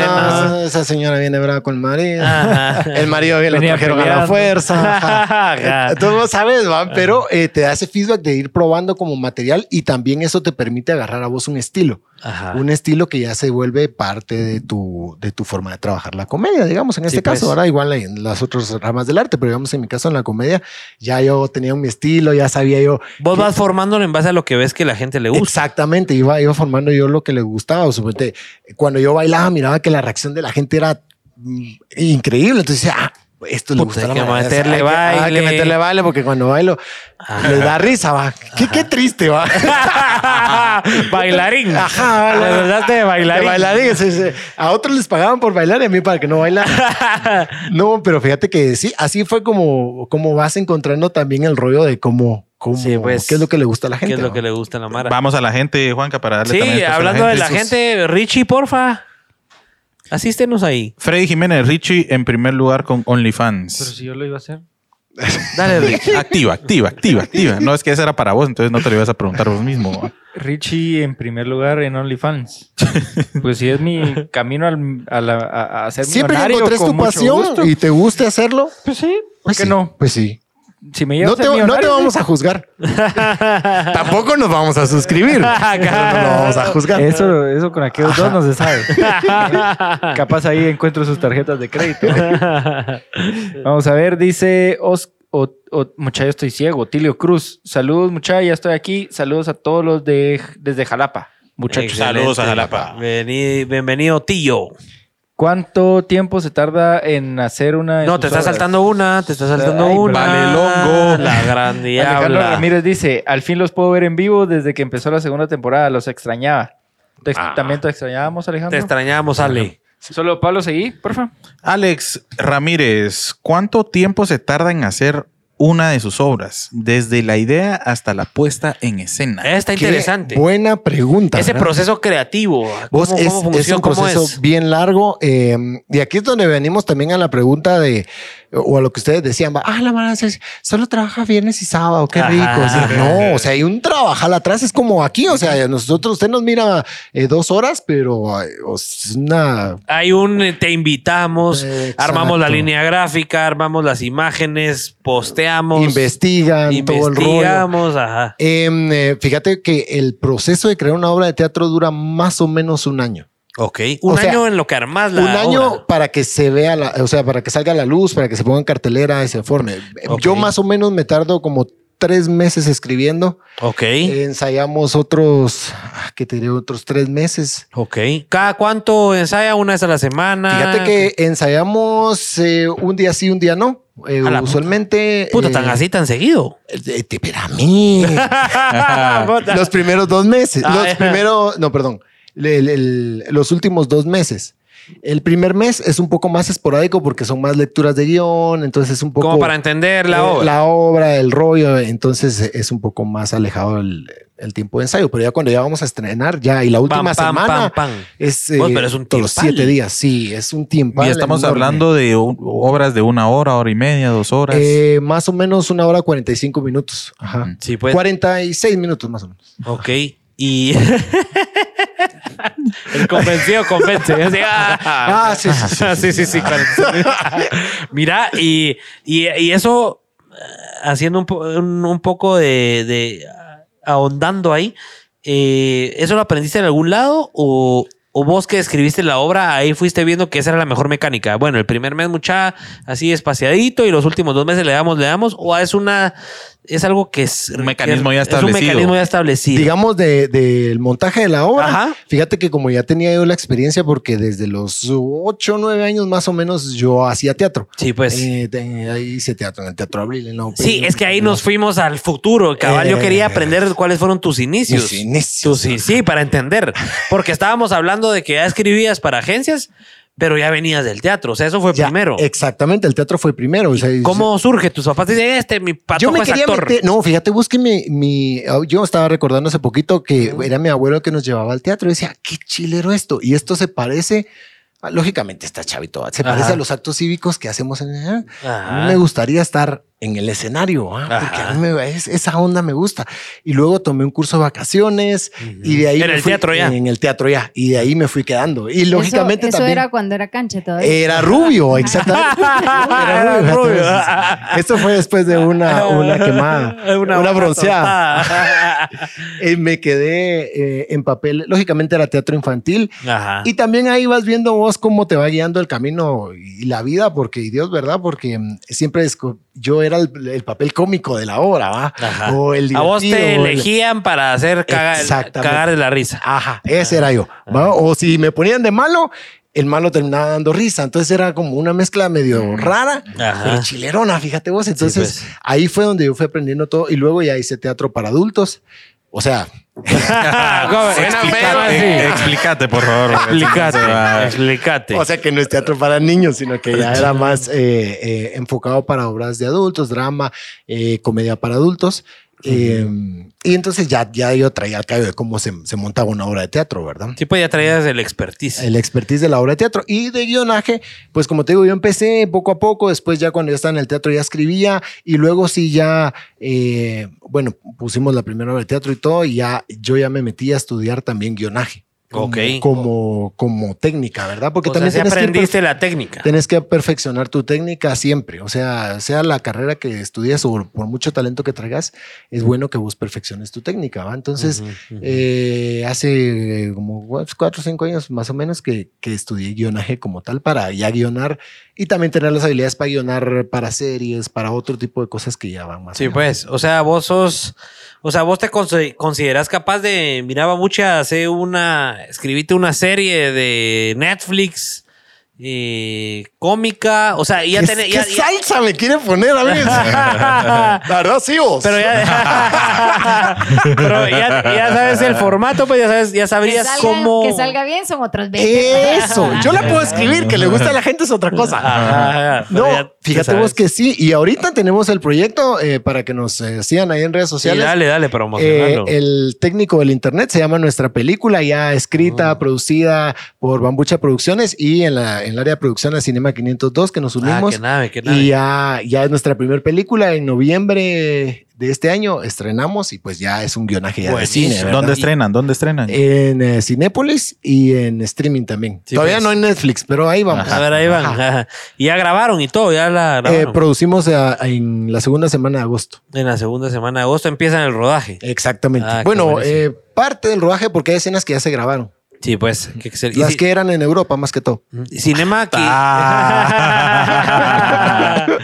¿no? esa señora viene brava con el marido. Ajá. El marido viene lo trajeron a la fuerza. Ajá. Ajá. Entonces vos sabes, ¿va? pero eh, te da ese feedback de ir probando como material y también eso te permite agarrar a vos un estilo. Ajá. Un estilo que ya se vuelve parte de tu, de tu forma de trabajar la comedia, digamos, en este Sí, pues. caso, ahora igual en las otras ramas del arte, pero digamos en mi caso en la comedia, ya yo tenía mi estilo, ya sabía yo. Vos vas formándolo en base a lo que ves que la gente le gusta. Exactamente, iba, iba formando yo lo que le gustaba. O suponete, cuando yo bailaba, miraba que la reacción de la gente era mm, increíble. Entonces decía, ah, esto le gusta hay a la que meterle Hay que- baile. Hay que meterle baile porque cuando bailo les da risa, va. Qué, qué triste, va. bailarín. Ajá, daste de bailarín. De bailarín, sí, sí. A otros les pagaban por bailar y a mí para que no bailara. no, pero fíjate que sí, así fue como, como vas encontrando también el rollo de cómo, cómo Sí, pues, qué es lo que le gusta a la ¿Qué gente. es lo ¿no? que le gusta a la Mara? Vamos a la gente, Juanca, para darle Sí, también espacio a hablando de la gente, Richie, porfa. Asístenos ahí. Freddy Jiménez, Richie en primer lugar con OnlyFans. Pero si yo lo iba a hacer. Dale, Richie. Activa, activa, activa, activa. No es que esa era para vos, entonces no te lo ibas a preguntar vos mismo. Richie en primer lugar en OnlyFans. pues si es mi camino al, a, la- a- a ser Siempre que millonario encontres con tu pasión gusto. y te guste hacerlo, Pues sí, ¿por pues qué sí, no? Pues sí. Si me llevo No te, no vamos a juzgar. Tampoco nos vamos a suscribir. pero no lo vamos a juzgar. Eso, eso con aquellos dos no se sabe. Capaz ahí encuentro sus tarjetas de crédito. Vamos a ver, dice Os, o, o- mucha, yo estoy ciego. Tilio Cruz. Saludos, mucha, ya estoy aquí. Saludos a todos los de desde Jalapa. Muchachos. Excelente. Saludos a Jalapa. Bienvenido, tío. ¿Cuánto tiempo se tarda en hacer una No, te está saltando una, te está saltando Ay, una. vale, longo. La gran Alejandro. Ramírez dice, al fin los puedo ver en vivo desde que empezó la segunda temporada, los extrañaba. ¿Te ex- Ah. ¿También te extrañábamos, Te Alejandro? extrañamos, Ale. Solo Pablo seguí, porfa. Alex Ramírez, ¿cuánto tiempo se tarda en hacer una de sus obras? Desde la idea hasta la puesta en escena. Está Qué interesante. Buena pregunta. Ese ¿verdad? proceso creativo. ¿Cómo, Vos cómo es, funciona? es un ¿Cómo proceso es? bien largo. eh, y aquí es donde venimos también a la pregunta de, o a lo que ustedes decían, va, ah, la mara es- solo trabaja viernes y sábado, qué rico. O sea, no, o sea, hay un trabajal atrás, es como aquí, o sea, nosotros, usted nos mira eh, dos horas, pero sea, es una... Hay un eh, te invitamos, Exacto. armamos la línea gráfica, armamos las imágenes, posteamos, Investigan todo el rollo. investigamos, ajá. Em, eh, fíjate que el proceso de crear una obra de teatro dura más o menos un año. Ok. Un O sea, año en lo que armas la un año obra. para que se vea, la, o sea, para que salga la luz, para que se ponga en cartelera y se forme. Yo más o menos me tardo como tres meses escribiendo. Ok. Ensayamos otros, ah, ¿qué te diré? Otros tres meses. ok. ¿Cada cuánto ensaya? ¿Una vez a la semana? Fíjate que ensayamos eh, un día sí, un día no. Eh, usualmente. Puta, eh, tan así, tan seguido. eh, te- pero a mí. Los primeros dos meses. Ah, los primeros, no, perdón. El- el- los últimos dos meses. El primer mes es un poco más esporádico porque son más lecturas de guion, entonces es un poco... Como para entender la eh, obra. La obra, el rollo, entonces eh, es un poco más alejado el, el tiempo de ensayo, pero ya cuando ya vamos a estrenar, ya, y la última semana es, eh, Vos, pero es un todos los siete días, sí, es un tiempo. Y estamos hablando de obras de una hora, hora y media, dos horas. Eh, más o menos una hora 45 minutos. Ajá. Sí, pues. 46 minutos más o menos. Ok. Y. El convencido convence. Así, ah, Ah, sí, sí, sí, sí, sí, sí, cuarenta. Mira, y, y, y eso, eh, haciendo un, po- un, un poco de, de, ah, ahondando ahí, eh, ¿eso lo aprendiste en algún lado o, o vos que escribiste la obra, ahí fuiste viendo que esa era la mejor mecánica? Bueno, el primer mes mucha así espaciadito y los últimos dos meses le damos, le damos, o es una, es algo que es Un mecanismo ya Es un establecido. mecanismo ya establecido. Digamos de- del montaje de la obra. Ajá. Fíjate que como ya tenía yo la experiencia, porque desde los 8 o 9 años más o menos yo hacía teatro. Sí, pues. Eh, ahí hice teatro en el Teatro Abril. En la. Sí, es que ahí nos fuimos al futuro. Cabal, yo Eh, quería aprender cuáles fueron tus inicios. Mis inicios. Tus- sí, sí, para entender. Porque estábamos hablando de que ya escribías para agencias, pero ya venías del teatro. O sea, eso fue Ya, primero. Exactamente, el teatro fue primero. o sea, ¿Cómo surge? Tus papás dicen, este, mi Yo patojo me es quería actor. meter, no, fíjate, busque mi, mi, yo estaba recordando hace poquito que era mi abuelo que nos llevaba al teatro y decía, qué chilero esto. Y esto se parece, ah, lógicamente está chavito, se parece a los actos cívicos que hacemos en... ah, Ajá. me gustaría estar en el escenario, ah, porque a mí me- es- esa onda me gusta. Y luego tomé un curso de vacaciones y de ahí... En me el fui- teatro ya. En el teatro ya. Y de ahí me fui quedando. Y Eso- lógicamente eso, también... era cuando era cancha todavía. Era rubio, exactamente. Era Era rubio. rubio. Esto fue después de una, una quemada, una, buena bronceada. tostada. Eh, me quedé eh, en papel. Lógicamente era teatro infantil. Ajá. Y también ahí vas viendo vos cómo te va guiando el camino y la vida, porque y Dios, ¿verdad? Porque mm, siempre yo era el, el papel cómico de la obra, ¿va? Ajá. O el a vos te el- elegían para hacer cagar, cagar de la risa. Ajá, ese era yo. ¿va? O si me ponían de malo, el malo terminaba dando risa. Entonces era como una mezcla medio rara, Ajá. pero chilerona, fíjate vos. Entonces pues. ahí fue donde yo fui aprendiendo todo y luego ya hice teatro para adultos. O sea. Explícate, por favor. Explícate, explícate. o sea que no es teatro para niños, sino que ya era más eh, eh, enfocado para obras de adultos, drama, eh, comedia para adultos. Eh, y entonces ya, ya yo traía el callo de cómo se, se montaba una obra de teatro, ¿verdad? Sí, pues ya traías el expertise. el expertise de la obra de teatro y de guionaje, pues como te digo, yo empecé poco a poco, después ya cuando ya estaba en el teatro ya escribía y luego sí ya, eh, bueno, pusimos la primera obra de teatro y todo y ya yo ya me metí a estudiar también guionaje. Como, Ok. como, como técnica, ¿verdad? Porque o sea, también tienes que, aprendiste perfe- la técnica. tienes que perfeccionar tu técnica siempre. O sea, sea la carrera que estudias o por mucho talento que traigas, es bueno que vos perfecciones tu técnica, ¿va? Entonces, Ujú, ujú. eh, hace como cuatro o cinco años más o menos que, que estudié guionaje como tal para ya guionar y también tener las habilidades para guionar para series, para otro tipo de cosas que ya van más. Sí, allá. pues, o sea, vos sos, o sea, vos te consi- consideras capaz de, miraba mucha, hacer una, escribiste una serie de Netflix, eh, cómica, o sea, ya ¿Qué, tenés, qué ya- ya- salsa me quiere poner a mí? la verdad, sí, vos. pero ya, pero ya, ya sabes el formato, pues ya sabes, ya Que sabrías salga, cómo. que salga bien son otros 20. Eso, yo la puedo escribir, que le gusta a la gente es otra cosa. Ajá, No, ya fíjate vos que sí. Y ahorita tenemos el proyecto eh, para que nos eh, sigan ahí en redes Sí, sociales. dale, dale, Eh, promocionalo. el técnico del internet se llama Nuestra Película, ya escrita, Oh. producida por Bambucha Producciones y en, la, en el área de producción a Cinema 502 que nos ah, unimos. qué nave, qué nave. y ya, ya es nuestra primera película. En noviembre de este año estrenamos y pues ya es un guionaje ya de cine. ¿verdad? ¿Dónde estrenan? ¿Dónde estrenan? En eh, Cinépolis y en streaming también. Sí, Todavía pues. no en Netflix, pero ahí vamos. a ver, ahí van. Ajá. Y ya grabaron y todo, ya la Eh, grabaron. producimos eh, en la segunda semana de agosto. en la segunda semana de agosto empiezan el rodaje. Exactamente. Ah, bueno, eh, parte del rodaje porque hay escenas que ya se grabaron. Sí, pues. excel- y Las si- que eran en Europa más que todo. Cinema aquí. Ah.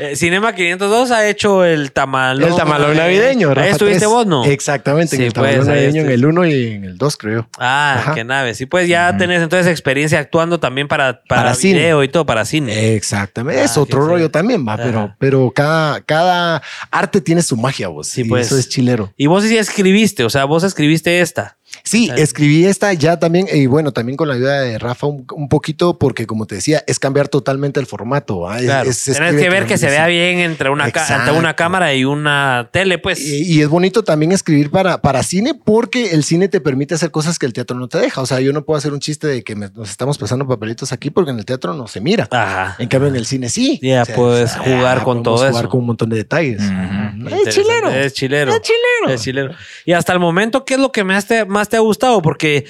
Eh, Cinema 502 ha hecho el tamalón. el tamalón eh, navideño. Ahí Rafa estuviste 3. vos, ¿no? Exactamente. en Sí, el pues, tamalón ahí navideño en el 1 y en el 2, creo. Ah, Ajá. qué nave. Sí, pues ya tenés entonces experiencia actuando también para, para, Para cine. video y todo, para cine. Exactamente. Ah, es otro rollo también, va. Ajá. Pero, pero cada, cada arte tiene su magia, vos. Sí, y pues. Eso es chilero. Y vos sí escribiste, o sea, vos escribiste esta. Sí, escribí esta ya también, y bueno, también con la ayuda de Rafa un, un poquito, porque como te decía, es cambiar totalmente el formato. Claro. es- Tenés escribe que ver que se vea bien. entre una, ante una cámara y una tele, pues. Y, y es bonito también escribir para, para cine porque el cine te permite hacer cosas que el teatro no te deja. O sea, yo no puedo hacer un chiste de que me- nos estamos pasando papelitos aquí porque en el teatro no se mira. Ajá. En cambio, en el cine sí. Ya puedes jugar con todo jugar eso. con un montón de detalles. Es chilero. Es chilero. Es chilero. Es chilero. Y hasta el momento, ¿qué es lo que más te, más te ha gustado? Porque,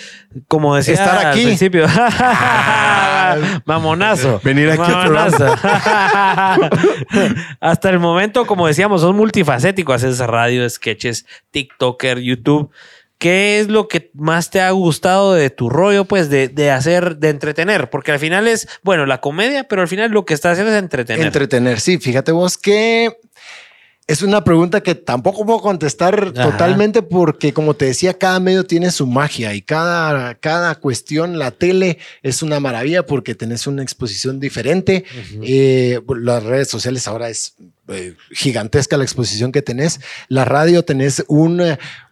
como decía Estar al aquí. principio, mamonazo. Venir aquí al Mamonazo. hasta el momento, como decíamos, son multifacético. Haces radio, sketches, TikToker, YouTube. ¿Qué es lo que más te ha gustado de tu rollo, pues, de, de hacer, de entretener? Porque al final es, bueno, la comedia, pero al final lo que estás haciendo es entretener. Entretener, sí. Fíjate vos que es una pregunta que tampoco puedo contestar Ajá. totalmente porque, como te decía, cada medio tiene su magia y cada, cada cuestión, la tele es una maravilla porque tenés una exposición diferente. Eh, las redes sociales ahora es eh, gigantesca la exposición que tenés. La radio tenés un,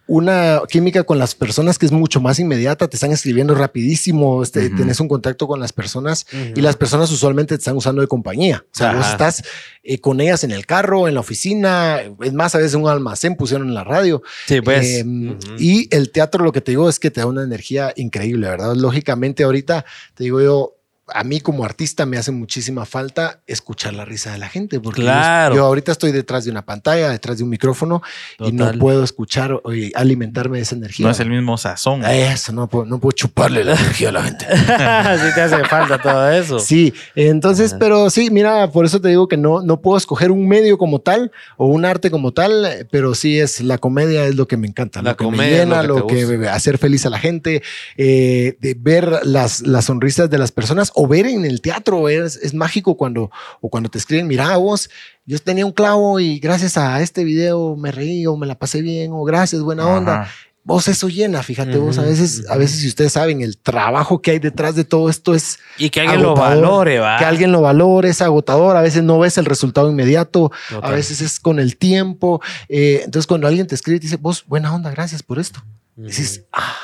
una química con las personas que es mucho más inmediata, te están escribiendo rapidísimo, este, tenés un contacto con las personas y las personas usualmente te están usando de compañía. O sea, vos estás eh, con ellas en el carro, en la oficina, es más, a veces en un almacén pusieron en la radio. Sí, pues. Eh, Ujú. Y el teatro, lo que te digo es que te da una energía increíble, ¿verdad? Lógicamente, ahorita te digo yo, a mí como artista me hace muchísima falta escuchar la risa de la gente, porque yo- Claro. yo, ahorita estoy detrás de una pantalla, detrás de un micrófono y no puedo escuchar o y alimentarme de esa energía. No es el mismo sazón. Eso, no puedo, no puedo chuparle la energía a la gente. sí te hace falta todo eso. Sí, entonces, pero sí, mira, por eso te digo que no, no puedo escoger un medio como tal o un arte como tal, pero sí es la comedia, es lo que me encanta, La lo que comedia me llena, lo lo que que, te hacer feliz a la gente, eh, de ver las, las sonrisas de las personas o ver en el teatro, es, es mágico cuando, o cuando te escriben, mira vos, yo tenía un clavo y gracias a este video me reí o me la pasé bien o gracias, buena onda. Vos eso llena, fíjate vos, a veces, a veces si ustedes saben el trabajo que hay detrás de todo esto es Y que alguien lo agotador, valore, va. Que alguien lo valore, es agotador. A veces no ves el resultado inmediato, Total. a veces es con el tiempo. Eh, entonces, cuando alguien te escribe y te dice, vos, buena onda, gracias por esto. Dices, ah,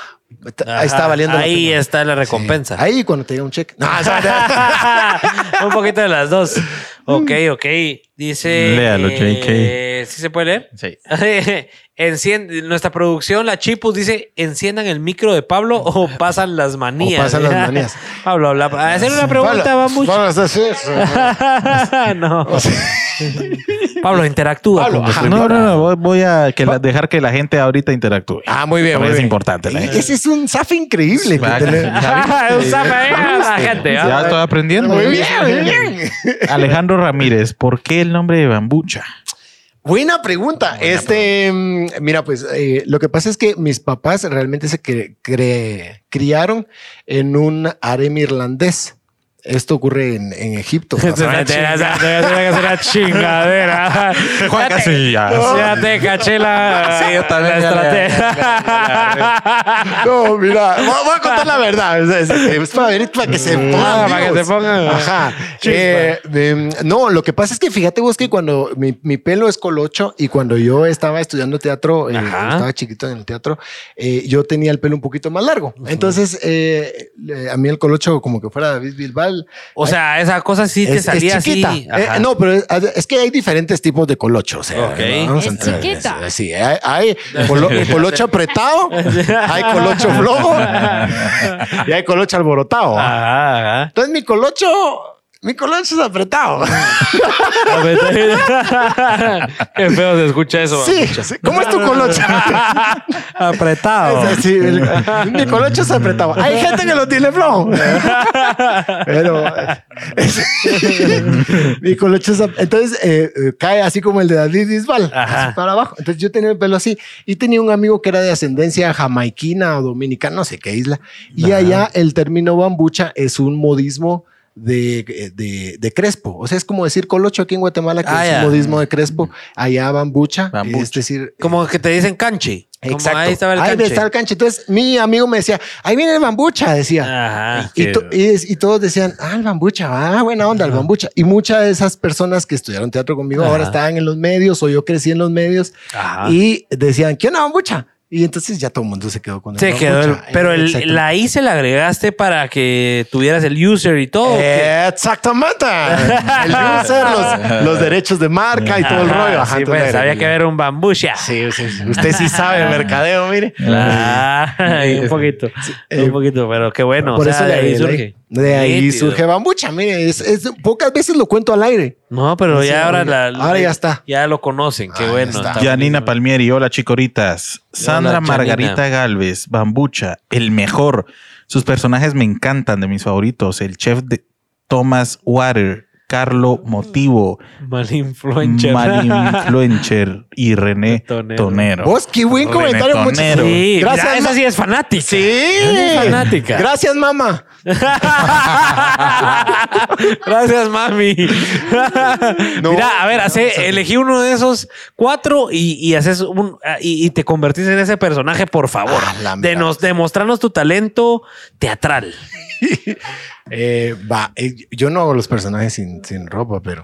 ahí está valiendo la Ahí pena. está la Sí. recompensa. Ahí cuando te llega un cheque. No, Un poquito de las dos. Ok, ok. Dice. Léalo, eh, ¿Sí se puede leer? Sí. Enciende, nuestra producción, la Chipus, dice: enciendan el micro de Pablo o pasan las manías. O pasan las manías. Pablo, habla. a hacer una pregunta, Pablo, vamos. vamos a hacer eso. no. Pablo, interactúa. Pablo, ajá. No, no, no. voy- a que la- dejar que la gente ahorita interactúe. ah, muy bien, muy es bien. importante. la gente. Ese es un zafe increíble. que Va, tener- Un zape a la gente. Ya ¿ah? estoy aprendiendo. Muy bien, muy bien. Alejandro Ramírez, ¿por qué el nombre de Bambucha? Buena pregunta. este, mm, mira, pues eh, lo que pasa es que mis papás realmente se cre- cre- criaron en un harem irlandés. Esto ocurre en, en Egipto. Hacer una chingadera. Juan Casillas. Ya te caché la, Sí, yo también la estrategia. No, mira, voy, a contar la verdad. Es, es- es para, ver, para que se pongan. Ah, para que se pongan. Ajá. Eh, em, no, lo que pasa es que fíjate vos que cuando mi, mi pelo es colocho y cuando yo estaba estudiando teatro, eh, estaba chiquito en el teatro, eh, yo tenía el pelo un poquito más largo. Entonces, eh, a mí el colocho como que fuera David Bilbao. O sea, esa cosa sí te es, es salía chiquita. así. Eh, Ajá. no, pero es, es que hay diferentes tipos de colocho. O sea, Ok. vamos a Es entrar en chiquita. eso. Sí, hay, hay colo- colocho apretado, hay colocho flojo y hay colocho alborotado. Ajá, ajá. Entonces mi colocho, mi colocho es apretado. Qué feo se escucha eso. Sí, sí. ¿cómo es tu colocho? Apretado. El- mi colocho es apretado. Hay gente que lo tiene flojo. Pero es- mi colocho es entonces eh, eh, cae así como el de David Bisbal, así para abajo. Entonces yo tenía el pelo así y tenía un amigo que era de ascendencia jamaiquina o dominicana, no sé qué isla. Y allá el término bambucha es un modismo de, de, de Crespo. O sea, es como decir colocho aquí en Guatemala, que Ah, es un modismo de Crespo. Allá bambucha, Bambucha. es decir, Como que te dicen canche. Como Exacto. Ahí estaba el Ahí canche. está el canche. Entonces, mi amigo me decía, ahí viene el bambucha, decía. Ajá. Y, to- y- y todos decían, ah, el bambucha, ah, buena onda, el bambucha. Y muchas de esas personas que estudiaron teatro conmigo ahora estaban en los medios o yo crecí en los medios Ajá. y decían, ¿qué onda, bambucha? Y entonces ya todo el mundo se quedó con el Se quedó el- pero el, la I se la agregaste para que tuvieras el user y todo. Exactamente. El user, los, los derechos de marca y todo el Ajá, rollo. Ajá, sí, pues, había que ver un bambucha. Sí, sí, sí. Usted sí sabe de mercadeo, mire. Ah, un poquito, eh, un poquito, pero qué bueno. Por o sea, eso de ahí surge. De ahí surge bambucha. Mire, es, es- pocas veces lo cuento al aire. No, pero Sí, ya ahora, ahora- la, ahora ya está. Ya lo conocen, qué Ah, ya bueno. está. está Janina. Palmieri, hola chicoritas. Sandra Margarita Galvez, Bambucha, el mejor. Sus personajes me encantan, de mis favoritos. El chef de Thomas Water, Carlo Motivo, Mal influencer. Mal Influencer y René Tonero. Tonero. Vos, qué buen René comentario. muchas- Tonero. Sí, Gracias, mira, esa sí es fanática. Sí. Es fanática. Gracias, mamá. Gracias, mami. Mira, a ver, hace, elegí uno de esos cuatro y, y haces un y, y te convertís en ese personaje, por favor. Ah, de nos, demostrarnos tu talento teatral. Eh, va, eh, yo no hago los personajes sin, sin ropa, pero,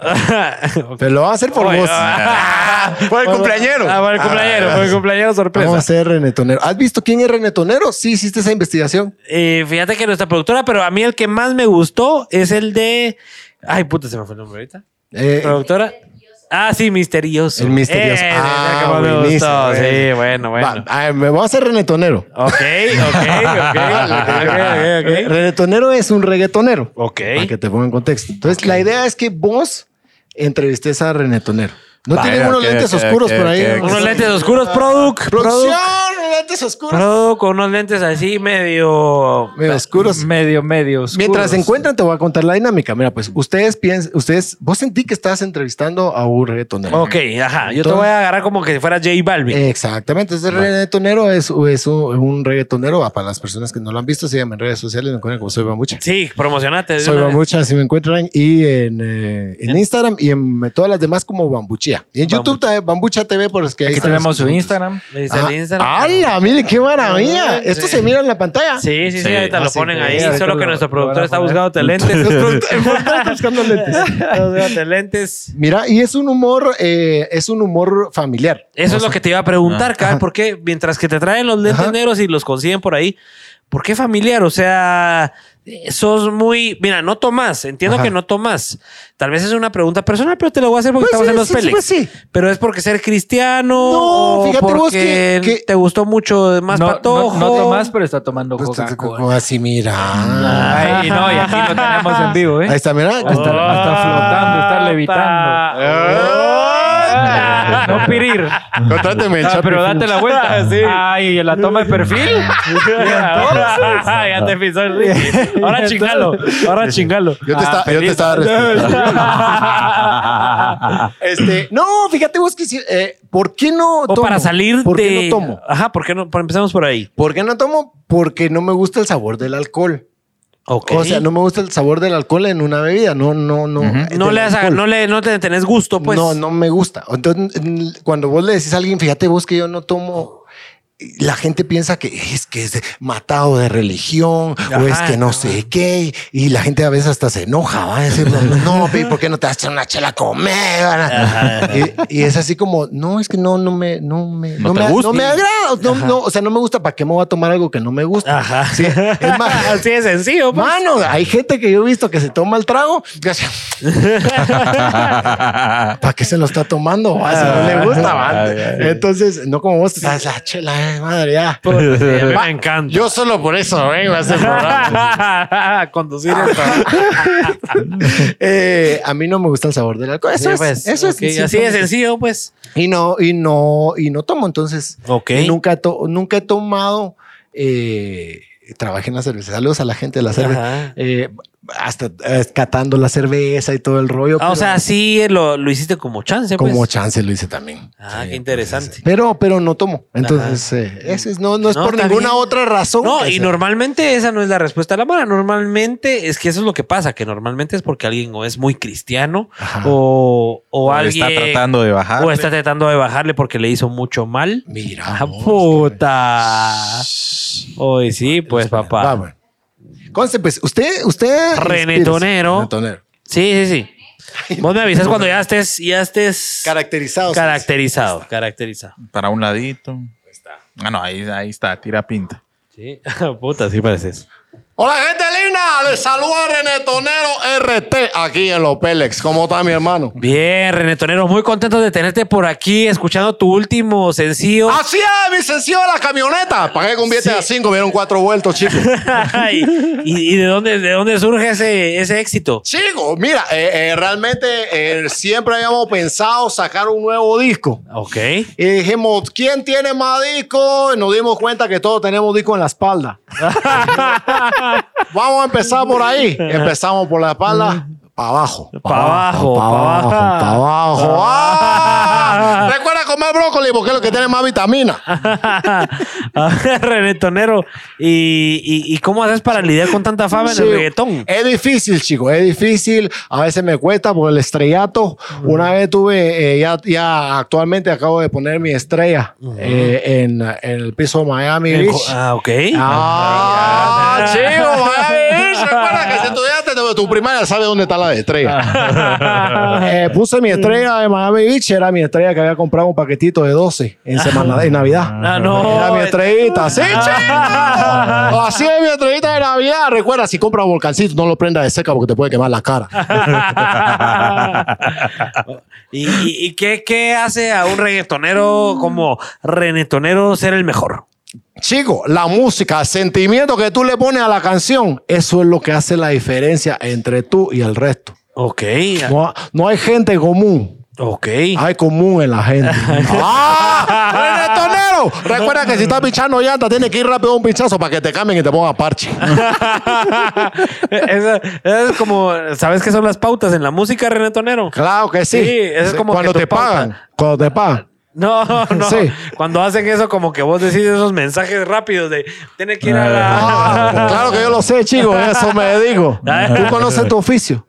pero lo voy a hacer por Oye, vos. ah. por el cumpleañero. Ah, por el cumpleañero, por el cumpleañero sorpresa. Vamos a hacer Renetonero. ¿Has visto quién es Renetonero? Sí, hiciste esa investigación. Eh, fíjate que nuestra productora, pero a mí el que más me gustó es el de. Ay, puta, se me fue el nombre ahorita. Eh, Productora. Ah, sí, misterioso. El misterioso. Eh, Ah, me gustó. Sí, bueno. bueno, va, me voy a hacer Renetonero. Ok, ok, ok. ok, ok, ok. Renetonero es un reggaetonero. Ok. Para que te ponga en contexto. Entonces, la idea es que vos entrevistes a Renetonero. ¿No Va, tienen unos lentes oscuros por ahí? Unos lentes oscuros, Product. Producción, Product. lentes oscuros. Product con unos lentes así medio. Medio oscuros. Medio, medio. oscuros. Mientras se encuentran, te voy a contar la dinámica. Mira, pues ustedes piensan, ustedes, vos sentí que estás entrevistando a un reggaetonero. Ok, ajá. Yo te voy a agarrar como que fuera J Balvin. Exactamente, ese reggaetonero es, es un, un reggaetonero. Para las personas que no lo han visto, se llama en redes sociales, me encuentran como Soy Bambucha. Sí, promocionate. Soy. Bambucha, así me encuentran. Y en, eh, en Instagram y en todas las demás como Y en YouTube también Bambucha TV, por los que ahí Aquí están tenemos su Instagram. Ah, Instagram. Qué maravilla. Esto Sí. se mira en la pantalla. Sí, sí, sí, Sí. ahorita Ah, lo sí, ponen sí, ahí. Solo lo- que nuestro lo productor está buscando lentes. Está buscando lentes. Está buscando lentes. Mira, y es un humor, eh, es un humor familiar. Eso es lo que te iba a preguntar, Kai, Ajá. ¿por qué mientras que te traen los lentes negros y los consiguen por ahí, ¿por qué familiar? O sea, sos muy, mira, no tomas, entiendo Ajá. que no tomas. Tal vez es una pregunta personal, pero te lo voy a hacer porque Pues estamos sí, en los sí, Pélex. pues sí. Pero es porque ser cristiano No, o fíjate vos porque que- que- te gustó mucho más no, patojo. no, no tomas, pero está tomando Pues, Coca-Cola. como así, mira. Ay, no, y aquí lo tenemos en vivo, ¿eh? Ahí está, mira. Hasta, hasta flotando, está levitando. Ah. No pirir. Contráteme Ah, pero date la vuelta. Sí. Ay, la toma de perfil. ya te pisó el Ricky. Ahora chingalo. Ahora chingalo. Yo te, Ah, estaba- yo te estaba respetando. Este, no, fíjate vos que eh, ¿por qué no O tomo? para salir ¿Por de. qué no tomo? Ajá, ¿por qué no? Empezamos por ahí. ¿Por qué no tomo? Porque no me gusta el sabor del alcohol. O sea, no me gusta el sabor del alcohol en una bebida. No, no, no. eh, no le has- alcohol. no le no te tenés gusto, pues. No, no me gusta. Entonces, cuando vos le decís a alguien, fíjate vos que yo no tomo. La gente piensa que es que es matado de religión o es que no ajá. sé qué. Y la gente a veces hasta se enoja, va a decir, no, no, ¿por qué no te das una chela comer? Y, y es así como, no, es que no, no me, no me, No no, te me, gusta. no me agrada. No, no, o sea, no me gusta. ¿Para qué me voy a tomar algo que no me gusta? Ajá. Sí, es más, Así de sencillo, pues. Mano, hay gente que yo he visto que se toma el trago. ¿Para qué se lo está tomando? va? Si no le gusta, va. Entonces, no como vos, ah, la chela, eh, madre, ya. Me encanta. Yo solo por eso vengo a hacer programa. Conducir esto. Eh, a mí no me gusta el sabor del alcohol. Eso Sí, es, pues, eso es. Así de sencillo, pues. Y no, y no, y no tomo. Entonces, Ok. y nunca, to- nunca he tomado. Eh, trabajé en la cerveza. Saludos a la gente de la cerveza. Eh, hasta eh, catando la cerveza y todo el rollo. Ah, o sea, sí lo, lo hiciste como chance, pues. como chance lo hice también. Ah, Sí, qué interesante. Pero, pero no tomo. Entonces, eh, ese es, no, no es No, por ninguna bien. otra razón. No, y sea. normalmente esa no es la respuesta a la mala. Normalmente es que eso es lo que pasa, que normalmente es porque alguien o es muy cristiano Ajá. o, o O alguien está tratando de bajar. o está tratando de bajarle porque le hizo mucho mal. Mira. Ah, vos, puta. Hoy sí, pues papá. bueno. Conste, pues, usted, usted. Renetonero. Renetonero. Sí, sí, sí. Vos me avisas cuando ya estés, ya estés Caracterizado. caracterizado, caracterizado. Para un ladito. Ah, no, ahí, ahí está, tira pinta. Sí, puta, sí pareces. Hola, gente linda. Les saluda Renetonero RT aquí en Los Pélex. ¿Cómo está mi hermano? Bien, René Tonero, muy contento de tenerte por aquí, escuchando tu último sencillo. Así es, mi sencillo de la camioneta. Pagué con billete a cinco, vieron cuatro vueltos, chicos. y de dónde, de dónde surge ese, ese éxito? Chicos, mira, eh, eh, realmente eh, siempre habíamos pensado sacar un nuevo disco. Ok. Y dijimos, ¿quién tiene más disco? Y nos dimos cuenta que todos tenemos disco en la espalda. Vamos a empezar por ahí. Empezamos por la espalda. Para abajo. Pa' abajo, Para pa' abajo. abajo. Para abajo. ¡Ah! Comer brócoli porque es lo que tiene más vitamina. René Tonero, ¿y, y, y cómo haces para lidiar con tanta fama en el reggaetón? Es difícil, chicos, es difícil. A veces me cuesta por el estrellato. Una vez tuve, eh, ya, ya actualmente acabo de poner mi estrella eh, en, en el piso de Miami Beach. Ah, ok. Ah, chico, Miami Beach. Recuerda que si estuviera de tu primaria sabe dónde está la estrella. Eh, puse mi estrella de Miami Beach, era mi estrella que había comprado un paquetito de 12 en semana en Navidad. Ah, no. Era mi estrellita, sí, chico. Así es mi estrellita de Navidad. Recuerda, si compras volcancito, no lo prenda de seca porque te puede quemar la cara. ¿Y, y- y qué, qué hace a un reggaetonero como renetonero ser el mejor? Chico, la música, el sentimiento que tú le pones a la canción, eso es lo que hace la diferencia entre tú y el resto. Ok. No, no hay gente común. Ok. Hay común en la gente. ¡Ah! ¡Reggaetonero! Recuerda que si estás pichando llanta, tienes que ir rápido a un pinchazo para que te cambien y te pongan parche. Es como, ¿sabes qué son las pautas en la música renetonero? Claro que sí. Sí, eso es como cuando que te pauta. pagan. Cuando te pagan. No, no. Sí. Cuando hacen eso, como que vos decís esos mensajes rápidos de tiene que ir a Ah, la. claro que yo lo sé, chico. Eso me dedico. Tú conoces tu oficio.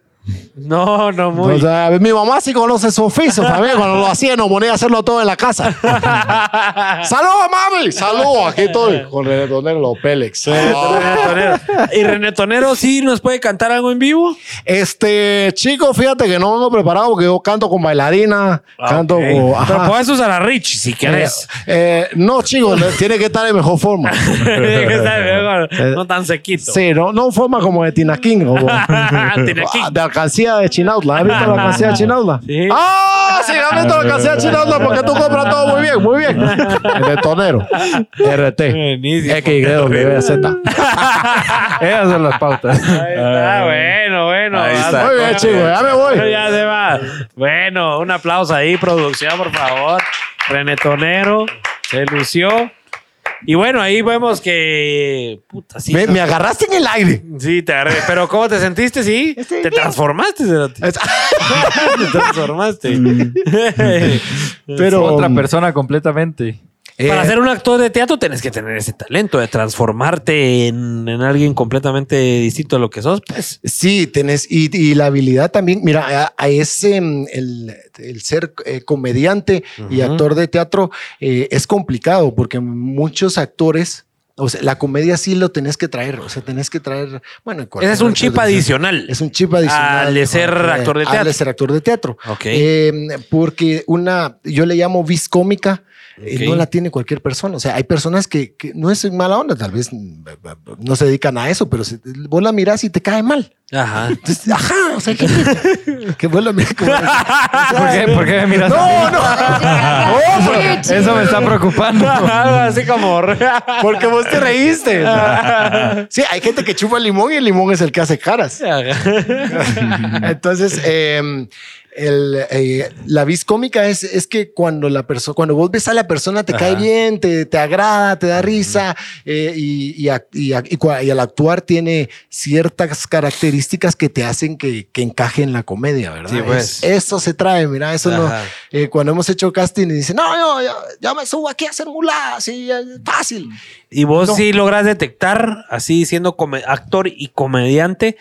No, no, muy. O sea, mi mamá sí conoce su oficio también. Cuando lo hacía, nos ponía a hacerlo todo en la casa. ¡Saludos, mami! ¡Saludos! Aquí estoy con Renetonero Los Pélex. Renetonero. ¿Y Renetonero sí nos puede cantar algo en vivo? Este, chico, fíjate que no vengo preparado porque yo canto con bailarina, canto Ok. con. ajá. Pero puedes usar a Rich si quieres. Eh, eh, no, chico, no, tiene que estar en mejor forma. no tan sequito. Sí, no, no forma como de Tina King. como- Tina King. Ah, De alcancía de Chinautla. ¿Has visto la alcancía de Chinautla? Sí. ¡Ah! Sí, has visto la alcancia de Chinautla porque tú compras todo muy bien, muy bien. El de tonero. RT. Buenísimo. XYZ. Esas son las pautas. Ahí está, bueno, bueno. Ahí está. Muy bien, chico, ya me voy. Ya se va. Bueno, un aplauso ahí, producción, por favor. Renetonero, se lució. Y bueno, ahí vemos que. Puta, sí. Me, me agarraste en el aire. Sí, te agarré. Pero ¿cómo te sentiste? Sí. Te transformaste, Cerote. Es- Te transformaste. Pero. Otra persona completamente. Eh, Para ser un actor de teatro tenés que tener ese talento de transformarte en, en alguien completamente distinto a lo que sos. Pues. Sí, tenés, y, y la habilidad también, mira, a, a ese, mm, el, el ser eh, comediante y actor de teatro eh, es complicado porque muchos actores, o sea, la comedia sí lo tenés que traer, o sea, tenés que traer, bueno, en Ese es un chip de- adicional. Es un chip adicional. Al de ser actor de al teatro. ser actor de teatro. Ok. Eh, porque una, yo le llamo vis cómica, eh, Ok. no la tiene cualquier persona. O sea, hay personas que, que no es mala onda, tal vez mm, no se dedican a eso, pero si vos la mirás y te cae mal. Ajá. Entonces, ajá, o sea, que, que vos la mirás como- ¿Por qué, ¿Por qué me miras No, no, Oh, Eso me está preocupando. Así como. porque vos te reíste. Sí, hay gente que chupa limón y el limón es el que hace caras. Entonces, eh, el, eh, la vis cómica es, es que cuando la persona, cuando vos ves a la persona te cae Ajá. bien, te, te agrada, te da risa eh, y, y, ac- y ac- y y al actuar tiene ciertas características que te hacen que, que encaje en la comedia, ¿verdad? Sí, pues. Es- eso se trae, mira, eso no. Eh, cuando hemos hecho casting y dicen, no, yo, yo, yo me subo aquí a hacer muladas, sí, es fácil. Y vos No. sí logras detectar, así siendo actor y comediante,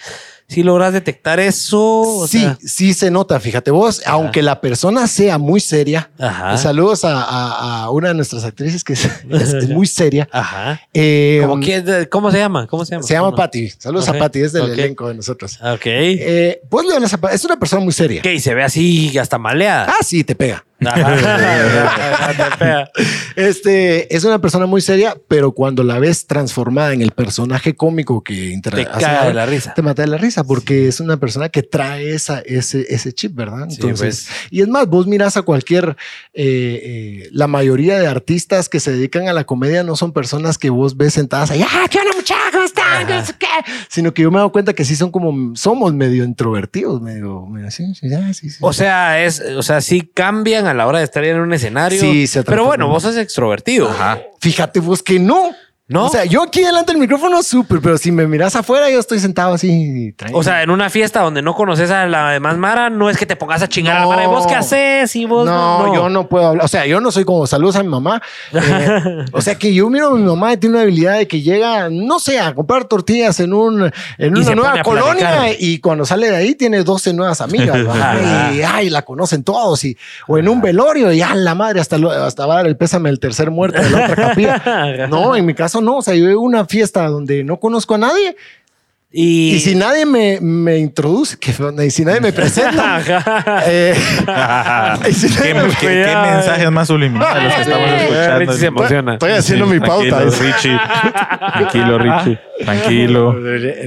sí logras detectar eso. o sí, sea, sí se nota, fíjate vos, aunque la persona sea muy seria. Ajá. Saludos a, a- a una de nuestras actrices que es, es- es muy seria. Ajá. Eh, ¿Cómo, quién- ¿Cómo se llama? ¿Cómo se llama? se llama. Patty. Saludos a Patty, es del elenco de nosotros. Ok. Eh, vos le hablas a Patty, es una persona muy seria. Ok, se ve así hasta maleada. Ah, sí, te pega. Este es una persona muy seria, pero cuando la ves transformada en el personaje cómico que Te ahora, de la risa. Te mata de la risa porque es una persona que trae esa, ese, ese chip, ¿verdad? Sí, Entonces, pues. y es más, vos miras a cualquier, eh, eh, la mayoría de artistas que se dedican a la comedia no son personas que vos ves sentadas ahí, ah, qué onda muchachos, ¿cómo están? No sé qué", Sino que yo me he dado cuenta que sí son como, somos medio introvertidos, medio, medio así, sí, ah, sí, sí. O sea, es, o sea, sí cambian a la hora de estar en un escenario. Sí, se Pero bueno, vos sos extrovertido. Fíjate vos que no. ¿No? O sea, yo aquí delante del micrófono súper, pero si me miras afuera, yo estoy sentado así. tranquilo. O sea, en una fiesta donde no conoces a la demás Mara, no es que te pongas a chingar a la No. Mara. ¿Y vos qué haces? Y vos no, yo no puedo hablar. O sea, yo no soy como saludos a mi mamá. Eh, o sea, que yo miro a mi mamá y tiene una habilidad de que llega, no sé, a comprar tortillas en, un, en Y una nueva colonia y cuando sale de ahí tiene 12 nuevas amigas. y ay, la conocen todos. Y, o en un velorio, y a la madre, hasta, lo- hasta va a dar el pésame del tercer muerto de la otra capilla. No, en mi caso no. O sea, yo veo una fiesta donde no conozco a nadie. Y, Y si nadie me, me introduce, que y si nadie me presenta, eh, y si nadie ¿Qué, me- qué- qué mensajes más subliminales los que estamos Richie escuchando? Richie se emociona. estoy haciendo mi pauta. Tranquilo, dice. Richie. Tranquilo, Richie. Tranquilo.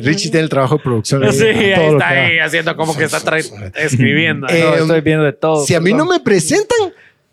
Richie tiene el trabajo de producción. ahí, Sí, ahí está ahí haciendo como que está escribiendo. Eh, No, estoy viendo de todo. Si a mí no me presentan,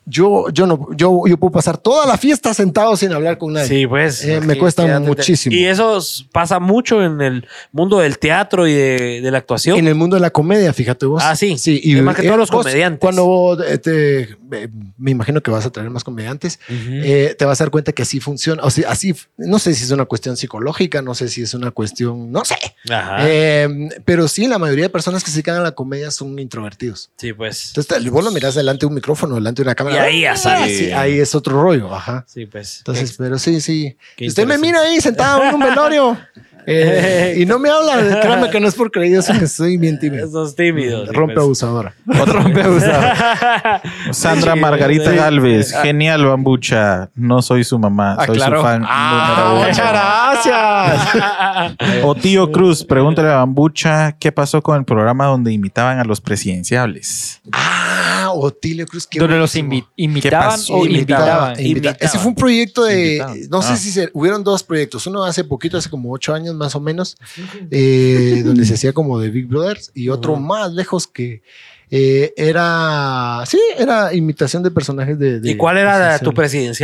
yo, yo no, yo, yo puedo pasar toda la fiesta sentado sin hablar con nadie. Sí, pues. Eh, me cuesta quédate- muchísimo. Y eso pasa mucho en el mundo del teatro y de, de la actuación. En el mundo de la comedia, fíjate vos. Ah, sí. Sí, Es más que todos los vos, comediantes. Cuando vos, eh, te- eh, me imagino que vas a traer más comediantes, eh, te vas a dar cuenta que así funciona. O sea, así, no sé si es una cuestión psicológica, no sé si es una cuestión, no sé. Ajá. Eh, pero sí, la mayoría de personas que se dedican a la comedia son introvertidos. sí, pues. Entonces, vos lo miras delante de un micrófono, delante de una cámara. Ahí Ah, sí, ahí es otro rollo, ajá. Sí, pues. Entonces, pero sí, sí. Usted me mira ahí sentado en un velorio eh, y no me habla, créame que no es por creído, que soy bien tímido. Esos tímidos. sí, Rompe pues. abusadora. rompe Sandra Sí, Margarita sí. Galvez. Genial, bambucha. No soy su mamá. Soy Aclaró. su fan Ah, muchas gracias. O tío Cruz, pregúntale a Bambucha qué pasó con el programa donde imitaban a los presidenciables. Ah, Otilio Cruz. qué Donde los invi- imitaban pasó? o Invitaba, invitaban. invita- Invitaban. Ese fue un proyecto de, Invitaban. no sé Ah. si se, hubieron dos proyectos. Uno hace poquito, hace como ocho años más o menos, eh, donde se hacía como de Big Brothers y otro más lejos que eh, era, sí, era imitación de personajes de. de ¿Y cuál era tu presidencial.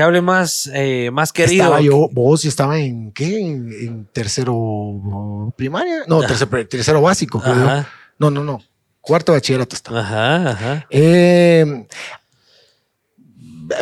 presidenciable más, eh, más querido? Estaba yo, vos y estaba en qué? En, en tercero primaria, no, tercero, tercero básico, creo No, no, no. Cuarto bachillerato estaba. ajá, ajá. Eh,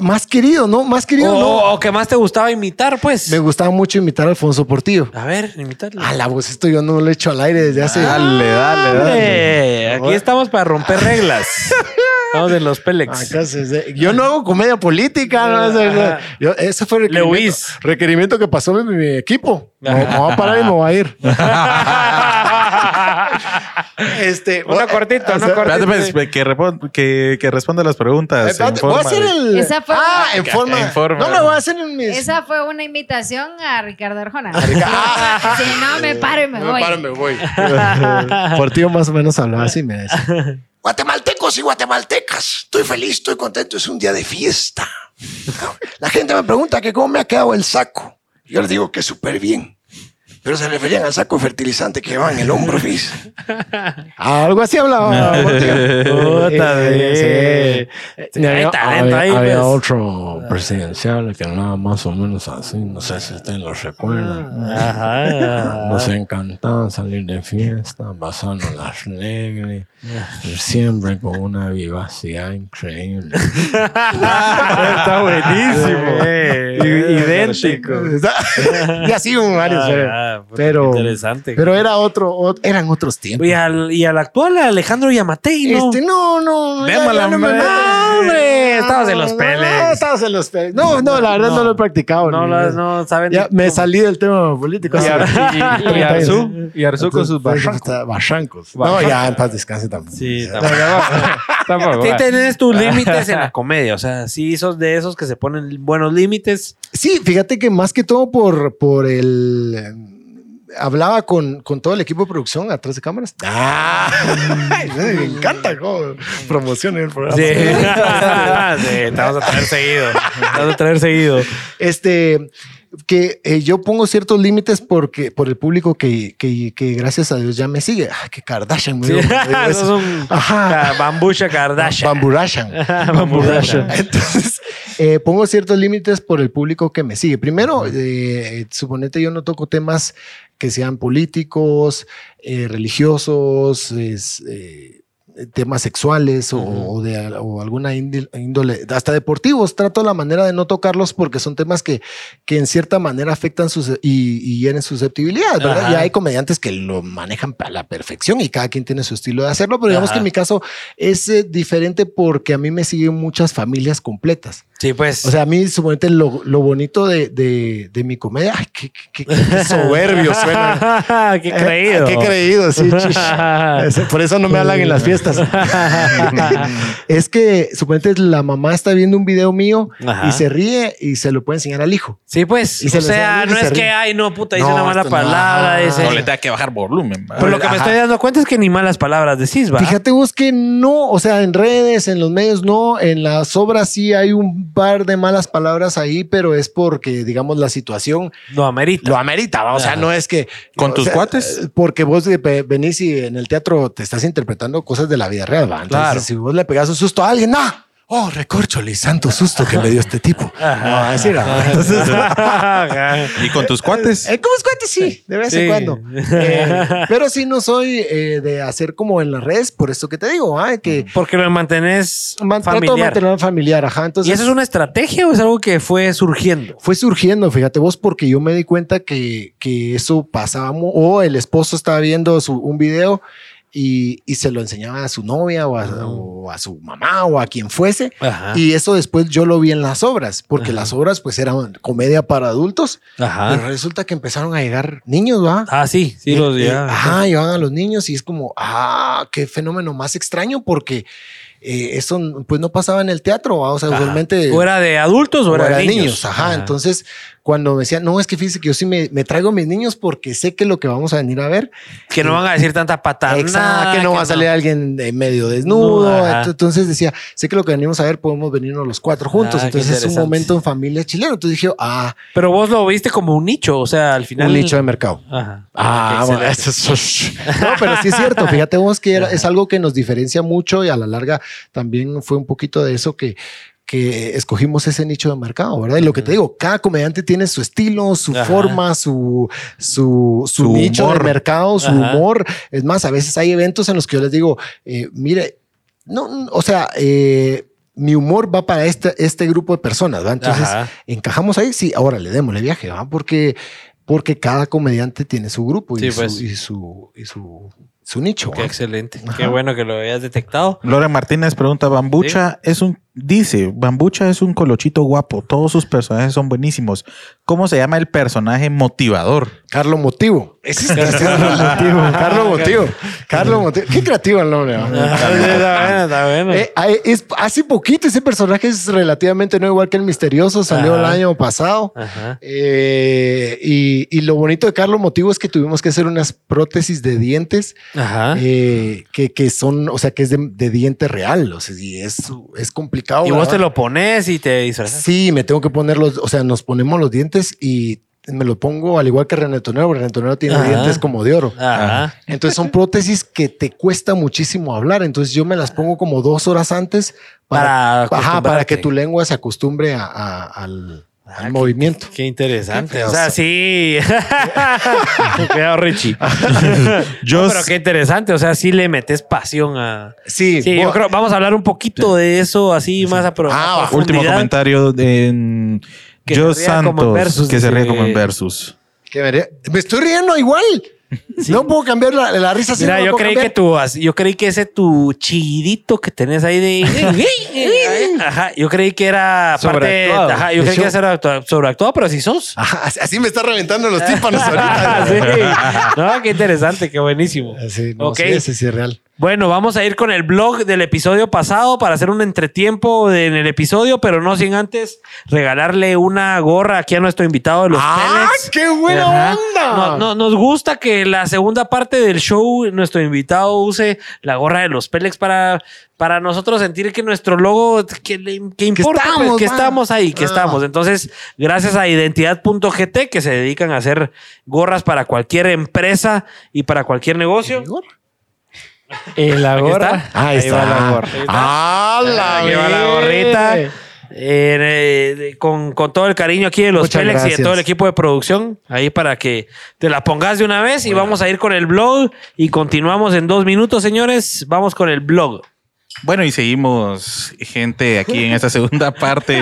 más querido, ¿no? Más querido, O, ¿no? o que más te gustaba imitar, pues. Me gustaba mucho imitar a Alfonso Portillo. A ver, imitarlo. A la voz esto yo no lo he hecho al aire desde hace. Dale, dale, dale. Aquí estamos para romper reglas. Estamos en los Pélex. Acá se- se- yo no hago comedia política. ¿no? Eso, Ajá. yo- ese fue el requerimiento, Lewis. requerimiento que pasó en mi equipo. Me, me voy a parar y me voy a ir. este, Uno cortito, o uno sea, cortito. Espérate, pues, que, repon- que, que responda las preguntas. eh, en espérate, voy a forma hacer de- el. Esa fue- ah, en forma. En forma. No, lo voy a hacer en mis. Esa fue una invitación a Ricardo Arjona. Ah. si no, me paro y me Me voy. paro, me voy. Portillo más o menos hablaba así, me decía. Guatemaltecos y guatemaltecas, estoy feliz, estoy contento, es un día de fiesta. La gente me pregunta que cómo me ha quedado el saco. Yo les digo que súper bien. Pero se referían al saco de fertilizante que llevaban en el hombro, ¿vis? Algo así hablaba. Puta Eh, de- sí. Y Hay había- talento había- ahí, había pues. otro presidencial que hablaba más o menos así, no sé si ustedes lo recuerdan. Ajá. Nos encantaba salir de fiesta, pasarnos las alegres, siempre con una vivacidad increíble. Está buenísimo. Eh, idéntico. y así hubo varios, Ah, pero, ah, interesante. pero era otro, ot- eran otros tiempos. y, al, y al actual Alejandro Yamatei, ¿no? Este, no, no, ya- Vémosla, ya no me hombre. meto. Ah, hombre, estabas en los No, peles. No, estabas en los peles. No, no, la verdad no, lo he practicado. no, la- no saben. ya me salí del tema político. Y, y- y 30 años. Arzú, y Arzú con sus barrancos. Barrancos. No, ya en paz descanse tampoco. Sí, No, tampoco. no, tenés tus límites en la comedia, o sea, sí sos de esos que se ponen buenos límites. Sí, fíjate que más que todo por, por el... Hablaba con, con todo el equipo de producción atrás de cámaras. Ah, me encanta cómo promocionan el programa. Sí. Sí, te vamos a traer seguido. Te vamos a traer seguido. Este, que eh, yo pongo ciertos límites porque por el público que, que, que gracias a Dios ya me sigue. Ah, que Kardashian. me Sí. digo un Ajá. Bambusha Kardashian. Bamburashan. Bamburashan. Entonces, eh, pongo ciertos límites por el público que me sigue. Primero, eh, suponete yo no toco temas que sean políticos, eh, religiosos, es, temas sexuales o, o de o alguna índole, hasta deportivos. Trato la manera de no tocarlos porque son temas que, que en cierta manera afectan sus y, y hieren susceptibilidades, ¿verdad? Ajá. Y hay comediantes que lo manejan a la perfección y cada quien tiene su estilo de hacerlo, pero digamos Ajá. que en mi caso es eh, diferente porque a mí me siguen muchas familias completas. Sí, pues. O sea, a mí, suponete, lo, lo bonito de, de, de mi comedia, ay, qué, qué- soberbio suena. qué creído. Eh, Qué creído, sí. Por eso no me hablan en las fiestas. es que, suponete, la mamá está viendo un video mío Ajá. y se ríe y se lo puede enseñar al hijo. Sí, pues. Y o sea, no es que, ay, no, puta, dice No, una mala no, palabra. ajá. dice- No le tenga que bajar volumen. Pero lo que me estoy dando cuenta es que ni malas palabras decís, ¿va? Fíjate vos que no, o sea, en redes, en los medios no, en las obras sí hay un par de malas palabras ahí, pero es porque, digamos, la situación Lo amerita. lo amerita, ¿va? o sea, no es que... ¿Con o tus sea, cuates? eh, Porque vos venís y en el teatro te estás interpretando cosas de la vida real, ¿va? Entonces, Claro. si vos le pegas un susto a alguien, ¡no! Oh, recorcholi, santo susto que me dio este tipo. No, va a decir, ¿va? Entonces, ¿Y con tus cuates? Eh, como es cuate, sí, de vez Sí. en cuando. Eh, pero sí no soy eh, de hacer como en las redes, por esto que te digo, ¿ah? que Porque lo mantenés man- trato de familiar. mantenerlo familiar, ajá. Entonces, ¿Y eso es una estrategia o es algo que fue surgiendo? fue surgiendo, fíjate vos, porque yo me di cuenta que, que eso pasaba, o el esposo estaba viendo su- un video y, y se lo enseñaba a su novia o a, o a su mamá o a quien fuese. Ajá. Y eso después yo lo vi en las obras, porque Ajá. las obras pues eran comedia para adultos, pero Ajá. resulta que empezaron a llegar niños, ¿va? Ah, sí, sí, los Eh, ya. Ajá, llevan a los niños y es como, ah, qué fenómeno más extraño porque eh, eso pues no pasaba en el teatro, ¿va? o sea, Ajá. usualmente... ¿O era de adultos o o era de niños? Ajá, entonces cuando me decían, no, es que fíjese que yo sí me, me traigo a mis niños porque sé que lo que vamos a venir a ver, Que no van a decir tanta patada. exacto, que no va a salir alguien de medio desnudo. No, entonces decía, sé que lo que venimos a ver podemos venirnos los cuatro juntos. Ah, entonces es un momento en familia chileno. Entonces dije, ah, Pero vos lo viste como un nicho, o sea, al final. un nicho de mercado. Ajá. Ah, Qué bueno, eso es- no, pero sí es cierto. Fíjate vos que era- es algo que nos diferencia mucho y a la larga también fue un poquito de eso que, que escogimos ese nicho de mercado, ¿verdad? Y lo que te digo, cada comediante tiene su estilo, su Ajá. forma, su, su, su, Su nicho humor. de mercado, su Ajá. humor. Es más, a veces hay eventos en los que yo les digo, eh, mire, no, o sea, eh, mi humor va para este, este grupo de personas, ¿va? Entonces, Ajá. encajamos ahí, sí, ahora le démosle viaje, ¿va? Porque, porque cada comediante tiene su grupo Sí, y, pues. su, y, su, y su, su nicho. Qué ¿va? excelente. Ajá. Qué bueno que lo hayas detectado. Lore Martínez pregunta, Bambucha es un, dice, Bambucha es un colochito guapo, todos sus personajes son buenísimos. ¿Cómo se llama el personaje motivador? Carlos Motivo. Ese es Carlos Motivo. Carlos Motivo. Carlos Motivo. Qué creativo el nombre. ¿va? Está bueno, está bueno. Eh, ah, es, hace poquito ese personaje es relativamente no igual que el misterioso, salió Ajá. el año pasado. Ajá. Eh, y, y lo bonito de Carlos Motivo es que tuvimos que hacer unas prótesis de dientes Ajá. eh, que, que son, o sea, que es de, de diente real. O sea, y es, es complicado. y vos te lo pones y te disfrazas. Sí, me tengo que poner los, o sea, nos ponemos los dientes y me lo pongo al igual que René Tonero, porque René Tonero tiene Ajá. dientes como de oro. Ajá. Entonces son prótesis que te cuesta muchísimo hablar. Entonces yo me las pongo como dos horas antes Para para, ajá, para que tu lengua se acostumbre a- a- al, al qué- movimiento. Qué interesante. Qué o sea, sí. Cuidado, Richie. Yo No, pero qué interesante. O sea, sí le metes pasión a. Sí, Sí, vos- yo creo. Vamos a hablar un poquito de eso así más a, Ah, a. Último comentario en Que Yo Santos, Versus, que se ríe como en Versus. que me, me estoy riendo igual. No puedo cambiar la, la risa. así, Mira, no yo creí cambiar. que as- yo creí que ese tu chillidito que tenés ahí de, ajá, yo creí que era parte, Sobreactuado. ajá, yo creí que era sobreactuado, sobreactuado, pero sí sos. Ajá, así- así me está reventando los tímpanos Ah, ahorita. sí. No, qué interesante, qué buenísimo. Sí, no, Ok. sí, ese sí es real. Bueno, vamos a ir con el blog del episodio pasado para hacer un entretiempo de- en el episodio, pero no sin antes regalarle una gorra aquí a nuestro invitado de los ¡Ah, Pellets. qué buena Ajá. onda! No, no, nos gusta que la segunda parte del show nuestro invitado use la gorra de los Pelex para, para nosotros sentir que nuestro logo, que, le- que importa, pues, estamos, que estamos ahí, que Ah. estamos. Entonces, gracias a Identidad.gt que se dedican a hacer gorras para cualquier empresa y para cualquier negocio. Y la gorra. está. Ahí, está. va la gorra. ¡Ah, la Aquí va la bien! gorrita. Eh, eh, con, con todo el cariño aquí de los Muchas Pelex y de todo el equipo de producción, ahí para que te la pongas de una vez y vamos a ir con el blog y continuamos en dos minutos, señores. Vamos con el blog. Bueno, y seguimos, gente, aquí en esta segunda parte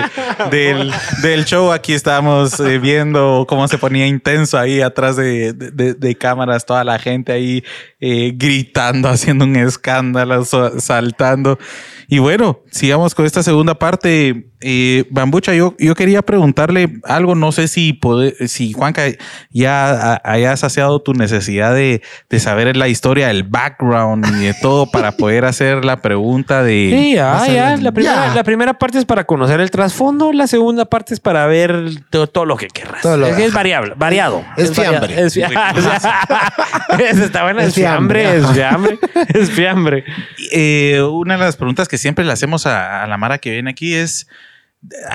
del, del show. Aquí estamos eh, viendo cómo se ponía intenso ahí atrás de, de- cámaras, toda la gente ahí eh, gritando, haciendo un escándalo, saltando. Y bueno, sigamos con esta segunda parte. Eh, Bambucha, yo, yo quería preguntarle algo, no sé si, pode- si Juanca ya ha- haya saciado tu necesidad de, de saber la historia, el background y de todo para poder hacer la pregunta de... Sí, ya. La primera, Ya. la primera parte es para conocer el trasfondo, la segunda parte es para ver to- todo, lo que querrás. Todo lo- es, que es variable, variado. Es variado. fiambre. Es fiambre. Esa está buena, es, Es fiambre, fiambre, es fiambre, es fiambre. Eh, una de las preguntas que siempre le hacemos a, a la Mara que viene aquí es,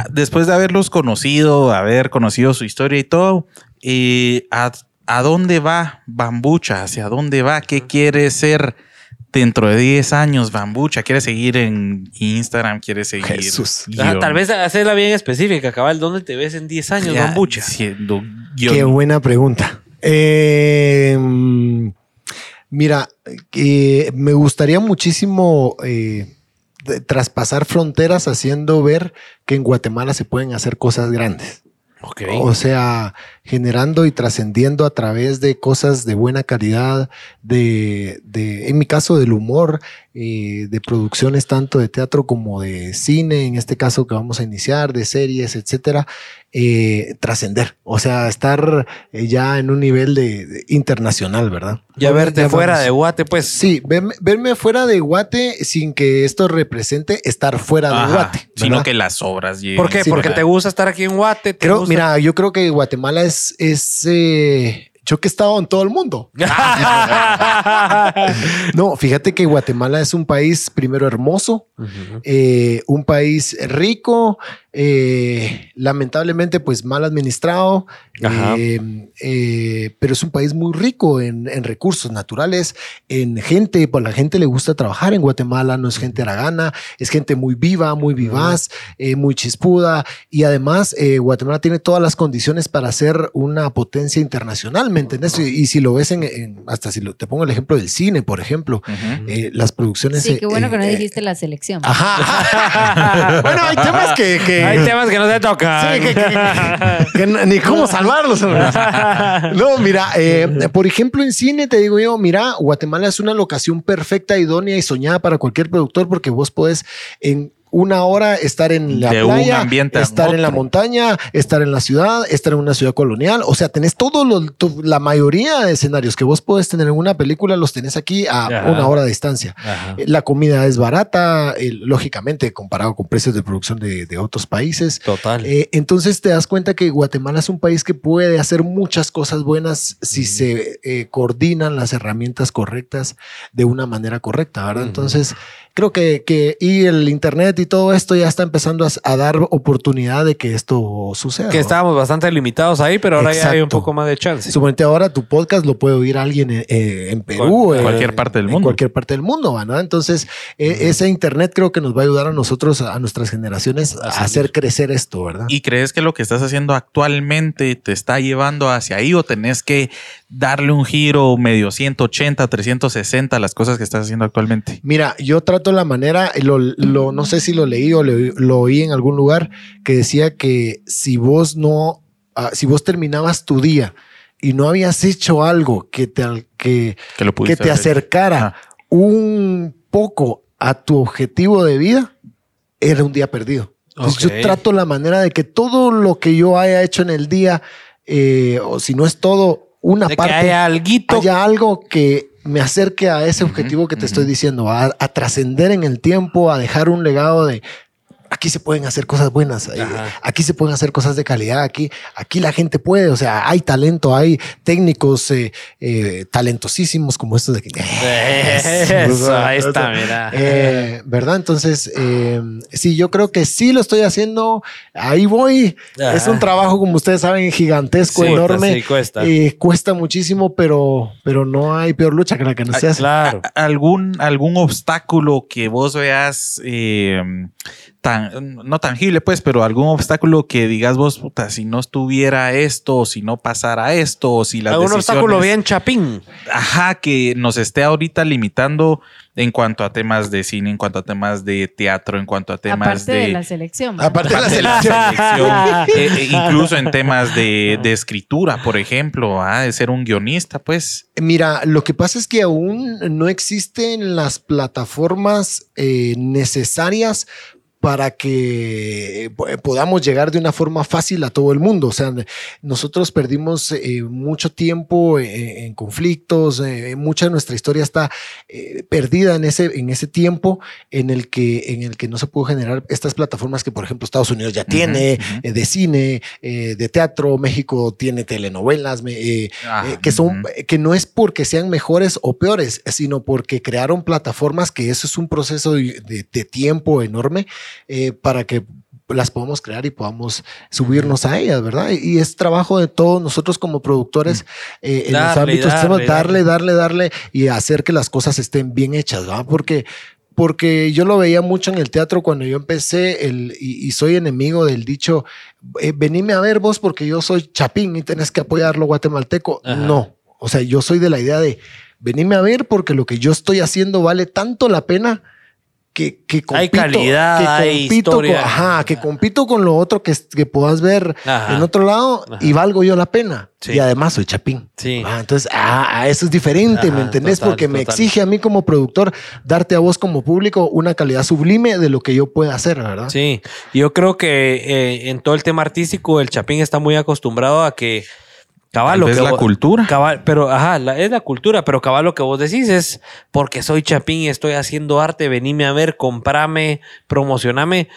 después de haberlos conocido, haber conocido su historia y todo, eh, ¿a, a dónde va Bambucha? ¿Hacia dónde va? ¿Qué quiere ser dentro de 10 años Bambucha? ¿Quiere seguir en Instagram? ¿Quiere seguir? Jesús. Ah, tal vez hacerla bien específica, cabal. ¿Dónde te ves en 10 años, ya Bambucha? Siendo guion- Qué buena pregunta. Eh, mm, mira, eh, me gustaría muchísimo eh, de- traspasar fronteras haciendo ver que en Guatemala se pueden hacer cosas grandes. Ok. O sea, generando y trascendiendo a través de cosas de buena calidad, de, de en mi caso, del humor, eh, de producciones tanto de teatro como de cine, en este caso que vamos a iniciar, de series, etcétera, eh, trascender. O sea, estar eh, ya en un nivel de, de internacional, ¿verdad? ya verte Ya fuera de Guate, pues. Sí, verme, verme fuera de Guate sin que esto represente estar fuera de Ajá, Guate. sino que las obras lleguen. ¿Por qué? Sí, Porque ¿verdad? te gusta estar aquí en Guate. te Creo, gusta- mira, yo creo que Guatemala es, es eh, yo que he estado en todo el mundo. No, fíjate que Guatemala es un país primero hermoso, eh, un país rico, eh, lamentablemente pues mal administrado, Ajá. eh, eh, pero es un país muy rico en, en recursos naturales, en gente, pues la gente le gusta trabajar en Guatemala, no es gente aragana, es gente muy viva, muy vivaz, eh, muy chispuda y además eh, Guatemala tiene todas las condiciones para ser una potencia internacional, ¿me entendés? Y, y si lo ves en, en- hasta si lo- te pongo el ejemplo del cine, por ejemplo, eh, las producciones... Sí, qué bueno que no eh, dijiste la selección. Ajá. bueno, hay temas que... que- Hay temas que no te tocan. Sí, que, que- que no- ni cómo salvarlos. No, mira, eh, por ejemplo, en cine te digo yo, mira, Guatemala es una locación perfecta, idónea y soñada para cualquier productor porque vos podés en una hora estar en la De playa, ambiente estar en la montaña, estar en la ciudad, estar en una ciudad colonial. O sea, tenés todo lo, tu- la mayoría de escenarios que vos podés tener en una película, los tenés aquí a Ajá. una hora de distancia. Ajá. Eh, La comida es barata, eh, lógicamente, comparado con precios de producción de, de otros países. Total. Eh, entonces te das cuenta que Guatemala es un país que puede hacer muchas cosas buenas si se eh, coordinan las herramientas correctas de una manera correcta, ¿verdad? Entonces creo que, que y el internet y todo esto ya está empezando a, a dar oportunidad de que esto suceda. que ¿no? estábamos bastante limitados ahí, pero ahora ya hay un poco más de chance. Suponete ahora tu podcast lo puede oír alguien eh, eh, en Perú, Cual- eh, cualquier parte del en mundo. cualquier parte del mundo, ¿verdad? Entonces, eh, ese internet creo que nos va a ayudar a nosotros, a nuestras generaciones, a, A hacer crecer esto, ¿verdad? ¿Y crees que lo que estás haciendo actualmente te está llevando hacia ahí o tenés que darle un giro medio 180, 360 a las cosas que estás haciendo actualmente? Mira, yo trato la manera, lo, lo- no sé si lo leí o le- lo oí en algún lugar, que decía que si vos no, ah, si vos terminabas tu día y no habías hecho algo que te, que, Que lo que pudiste te acercara Ajá. un poco a tu objetivo de vida, era un día perdido. Entonces yo trato la manera de que todo lo que yo haya hecho en el día, eh, o si no es todo, una De que parte, haya alguito. haya algo que me acerque a ese objetivo que te estoy diciendo, a, a trascender en el tiempo, a dejar un legado de aquí se pueden hacer cosas buenas, eh, Ajá. aquí se pueden hacer cosas de calidad, aquí, aquí la gente puede, o sea, hay talento, hay técnicos eh, eh, talentosísimos como estos de aquí. Eso, ahí está, mira. Eh, ¿Verdad? Entonces, eh, sí, yo creo que sí lo estoy haciendo. Ahí voy. Ajá. Es un trabajo, como ustedes saben, gigantesco, Sí, enorme. sí, cuesta. Eh, cuesta muchísimo, pero, pero no hay peor lucha que la que no se hace. Claro. ¿A- ¿Algún, algún obstáculo que vos veas eh, tan, no tangible, pues, pero algún obstáculo que digas vos, puta, si no estuviera esto, o si no pasara esto, o si las Algún obstáculo bien chapín. Ajá, que nos esté ahorita limitando en cuanto a temas de cine, en cuanto a temas de teatro, en cuanto a temas Aparte de, la selección. ¿verdad? Aparte de la de la selección. eh, eh, incluso en temas de, de escritura, por ejemplo, ah, de ser un guionista, pues. Mira, lo que pasa es que aún no existen las plataformas eh, necesarias para que eh, po- podamos llegar de una forma fácil a todo el mundo. O sea, nosotros perdimos eh, mucho tiempo eh, en conflictos, eh, mucha de nuestra historia está eh, perdida en ese, en ese tiempo en el, que, en el que no se pudo generar estas plataformas que, por ejemplo, Estados Unidos ya tiene, de cine, de teatro, México tiene telenovelas, Ah, que son que no es porque sean mejores o peores, sino porque crearon plataformas que eso es un proceso de, de- de tiempo enorme eh, para que las podamos crear y podamos subirnos a ellas, ¿verdad? Y, es trabajo de todos nosotros como productores eh, en los Darle, ámbitos que darle, darle, darle, darle y hacer que las cosas estén bien hechas, ¿verdad? Porque porque yo lo veía mucho en el teatro cuando yo empecé el, y, y soy enemigo del dicho, eh, venime a ver vos porque yo soy chapín y tenés que apoyarlo guatemalteco. Ajá. No, o sea, yo soy de la idea de venime a ver porque lo que yo estoy haciendo vale tanto la pena que, que compito, Hay calidad, que hay compito historia. con, ajá, que compito con lo otro que, que puedas ver Ajá. en otro lado y valgo yo la pena. Sí. Y además soy chapín. Sí. Ah, entonces, ah, ah, eso es diferente, ¿me entendés? total, Porque me exige a mí como productor darte a vos como público una calidad sublime de lo que yo pueda hacer, ¿verdad? Sí, yo creo que eh, en todo el tema artístico el Chapín está muy acostumbrado a que cabal Tal lo vez que la vos- cultura. cabal, pero ajá, la- es la cultura, pero cabal lo que vos decís es porque soy Chapín y estoy haciendo arte, venime a ver, comprame, promocioname,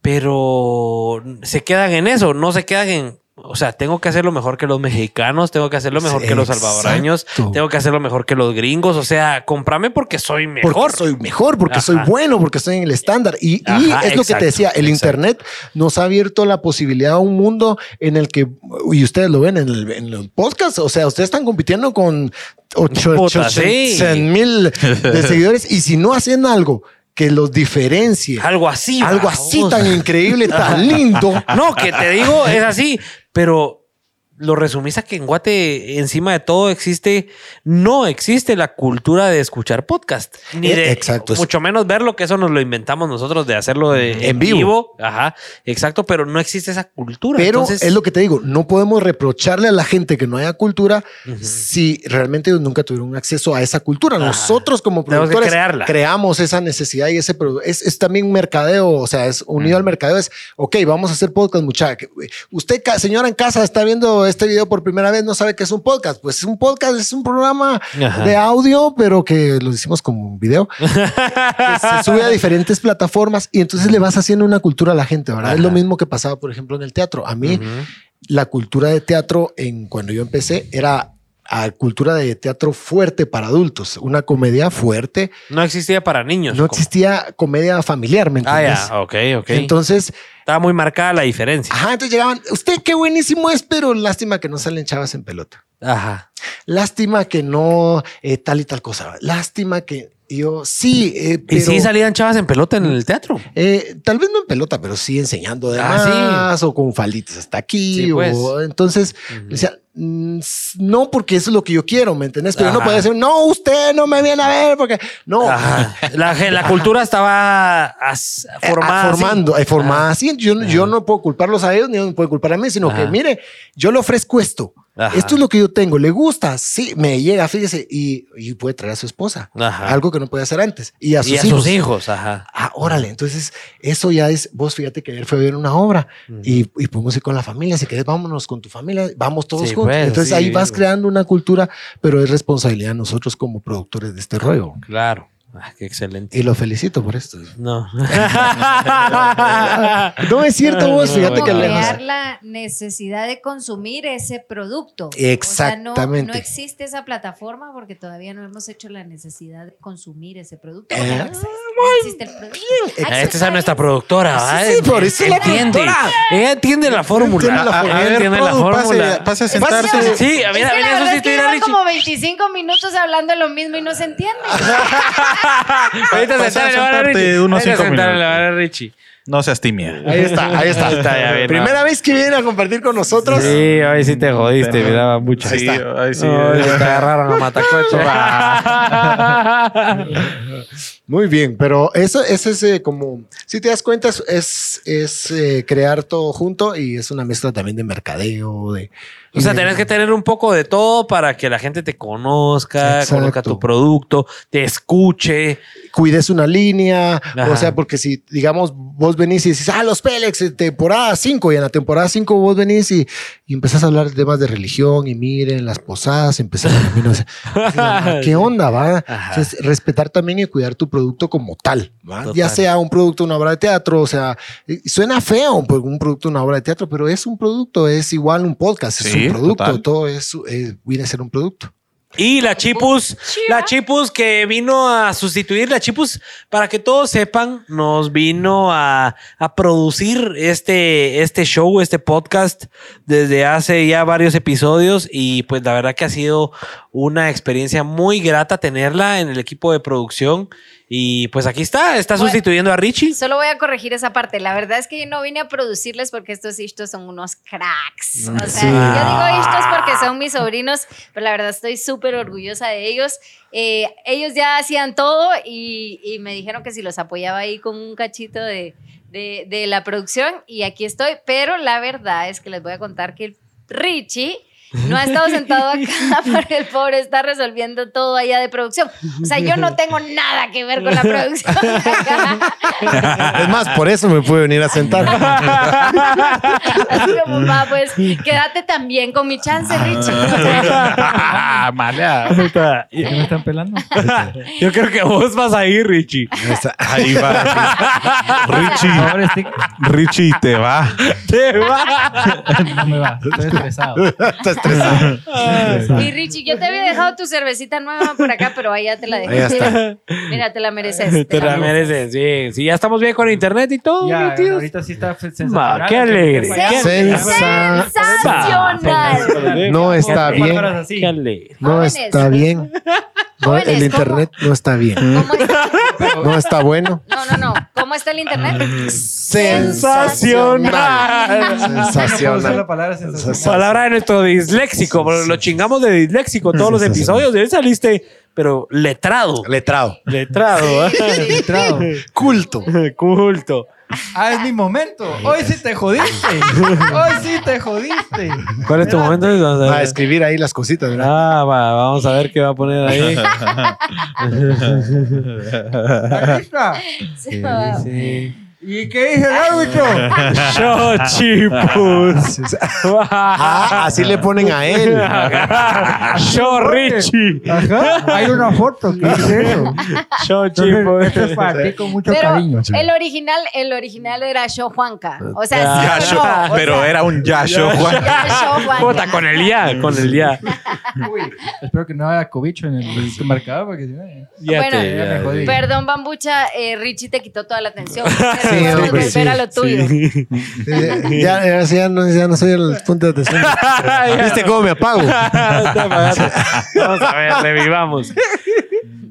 pero se quedan en eso, no se quedan en o sea, tengo que hacerlo mejor que los mexicanos, tengo que hacerlo mejor que los salvadoreños, tengo que hacerlo mejor que los gringos, o sea, comprame porque soy mejor. Porque soy mejor, porque soy bueno, porque estoy en el estándar. Y, es lo que te decía, el exacto. Internet nos ha abierto la posibilidad a un mundo en el que, y ustedes lo ven en el, en el podcast, o sea, ustedes están compitiendo con ocho- Puta, ocho- sí. 100 mil de seguidores y si no hacen algo que los diferencie, Algo así. algo así tan increíble, tan lindo. No, que te digo, es así, pero lo resumís a que en Guate, encima de todo, existe, no existe la cultura de escuchar podcast. Ni Eh, de, exacto. mucho menos verlo, que eso nos lo inventamos nosotros de hacerlo de- en, En vivo. vivo. Ajá, exacto, pero no existe esa cultura. Pero Entonces, es lo que te digo, no podemos reprocharle a la gente que no haya cultura si realmente nunca tuvieron acceso a esa cultura. Ajá. Nosotros como productores creamos esa necesidad y ese produ- es, es también mercadeo, o sea, es unido al mercadeo, es, ok, vamos a hacer podcast, muchacha. Usted, señora en casa, está viendo este video por primera vez, no sabe qué es un podcast. Pues un podcast es un programa Ajá. de audio, pero que lo hicimos como un video que se sube a diferentes plataformas y entonces le vas haciendo una cultura a la gente, ¿verdad? Es lo mismo que pasaba, por ejemplo, en el teatro. A mí, la cultura de teatro, en cuando yo empecé, era a cultura de teatro fuerte para adultos, una comedia fuerte. no existía para niños. No existía comedia familiar, ¿me Ah, entiendes? ya, ok, ok. Entonces, Estaba muy marcada la diferencia. ajá, entonces llegaban, usted qué buenísimo es, pero lástima que no salen chavas en pelota. Ajá. Lástima que no eh, tal y tal cosa. Lástima que yo sí, eh, Y pero, sí salían chavas en pelota en el teatro. eh, tal vez no en pelota, pero sí enseñando de Ah, sí. más o con falditas hasta aquí. Sí, pues. o, entonces, decía, mm, s- no, porque eso es lo que yo quiero, ¿me entendés? Pero no Ajá. puede decir, no, usted no me viene a ver, porque no. Ajá. La, la cultura estaba as- Eh, formada. ah, así. formando, eh, formada así. Yo, yo no puedo culparlos a ellos, ni pueden culpar a mí, sino que, mire, yo le ofrezco esto. Esto es lo que yo tengo. ¿Le gusta? Sí, me llega, fíjese, y, y puede traer a su esposa. Algo que no puede hacer antes. Y a sus y a hijos. sus hijos, ajá. Ah, órale. Entonces, eso ya es. Vos fíjate que ayer fue a ver una obra y, y podemos ir con la familia. Si querés, vámonos con tu familia. Vamos todos Sí, juntos. Entonces, sí, ahí vas creando una cultura, pero es responsabilidad de nosotros como productores de este rollo. Claro. Ah, qué excelente. Y lo felicito por esto. No. No es cierto, vos. Fíjate que le- crear la necesidad de consumir ese producto. O Exactamente. sea, no, no existe esa plataforma porque todavía no hemos hecho la necesidad de consumir ese producto. Eh, no existe, no existe el producto. Esta es a nuestra productora. Sí, sí, por eso la entiende. productora. Ella entiende la fórmula. Entiende la A, a ver, entiende la fórmula. pase, pase a sentarse. Sí, que sustituir a Richie. como 25 minutos hablando lo mismo y no se entiende. Ahorita Pasa a va a Richie. unos Ahorita a a Richie. No seas tímida. Ahí está, ahí está. está, ya ven, Primera vez que viene a compartir con nosotros. Sí, ahí sí te jodiste, me daba mucho. Ahí Sí, está. ay, sí. No, te agarraron a matacocho. Muy bien, pero eso, eso es eh, como, si te das cuenta, es, es, eh, crear todo junto y es una mezcla también de mercadeo, de... O sea, de- tenés que tener un poco de todo para que la gente te conozca, Exacto. conozca tu producto, te escuche. cuides una línea, Ajá. o sea, porque si, digamos, vos venís y decís, ah, los Pélex, eh, temporada 5, y en la temporada 5 vos venís y, y empezás a hablar de temas de religión, y miren, las posadas, empezás a ¿qué onda, va? Entonces, respetar también y cuidar tu producto como tal. Ya sea un producto, una obra de teatro, o sea, suena feo un, un producto, una obra de teatro, pero es un producto, es igual un podcast, es Sí, un producto, total. todo es, eh, viene a ser un producto. Y la Chipus, la Chipus que vino a sustituir, la Chipus, para que todos sepan, nos vino a, a producir este, este show, este podcast desde hace ya varios episodios y pues la verdad que ha sido una experiencia muy grata tenerla en el equipo de producción y pues aquí está, está Bueno. sustituyendo a Richie. Solo voy a corregir esa parte. La verdad es que yo no vine a producirles porque estos istos son unos cracks. O sea, Sí. yo digo istos porque son mis sobrinos, pero la verdad estoy súper orgullosa de ellos. Eh, ellos ya hacían todo y, y me dijeron que si los apoyaba ahí con un cachito de, de, de la producción y aquí estoy. Pero la verdad es que les voy a contar que Richie no ha estado sentado acá porque el pobre está resolviendo todo allá de producción. O sea, yo no tengo nada que ver con la producción. Es más, por eso me pude venir a sentar. Así como, va, pues quédate también con mi chance, Richie. Ah, malea. ¿Qué me están pelando? Yo creo que vos vas a ir, Richie. Ahí va. Richie. Richie, te va. Te va. no me va. Estoy estresado. Estresado. Y Richie, yo te había dejado tu cervecita nueva por acá, pero allá te la dejé. Ahí está. Mira, te la mereces. Te la mereces. mereces, sí. Sí, ya estamos bien con internet y todo. Ya, tíos. ahorita sí está sensacional. Ma, qué alegre. Sensacional. No está bien. Palabras así. Qué alegre. No está bien. No, Jóvenes, el internet no está bien. ¿Cómo está? No está bueno. No, no, no. ¿Cómo está el internet? Sensacional. Usar la Sensacional. palabra sensacional. Palabra de nuestro disléxico, lo chingamos de disléxico todos los episodios. De ahí saliste, pero letrado. Letrado. Letrado, ¿eh? Entrado. Culto. Culto. Ah, es mi momento. Hoy sí te jodiste. Hoy sí te jodiste. ¿Cuál es tu momento? Vamos a escribir ahí las cositas, ¿verdad? Ah, va, vamos a ver qué va a poner ahí. Se va. Sí. ¿Y qué dice el árbitro? Yo, chipus. Ah, así le ponen a él. Yo, Richie. Ajá. Hay una foto que dice eso. Yo, chipus. esto es para ti con mucho Pero cariño. el original, el original era Show Juanca. O sea, Ya, sí, Yasho, no, o pero sea, era un era Show Juanca. Puta, con el ya, con el ya. Uy, espero que no haya cobicho en el marcador porque si no. eh. Ya Bueno, te- ya me jodí. Perdón, Bambucha, eh, Richie te quitó toda la atención. Sí, Volver sí, a lo tuyo. Eh, Ya, ya, ya no, ya no soy el punto de atención. ¿Viste cómo me apago? Vamos a ver, revivamos.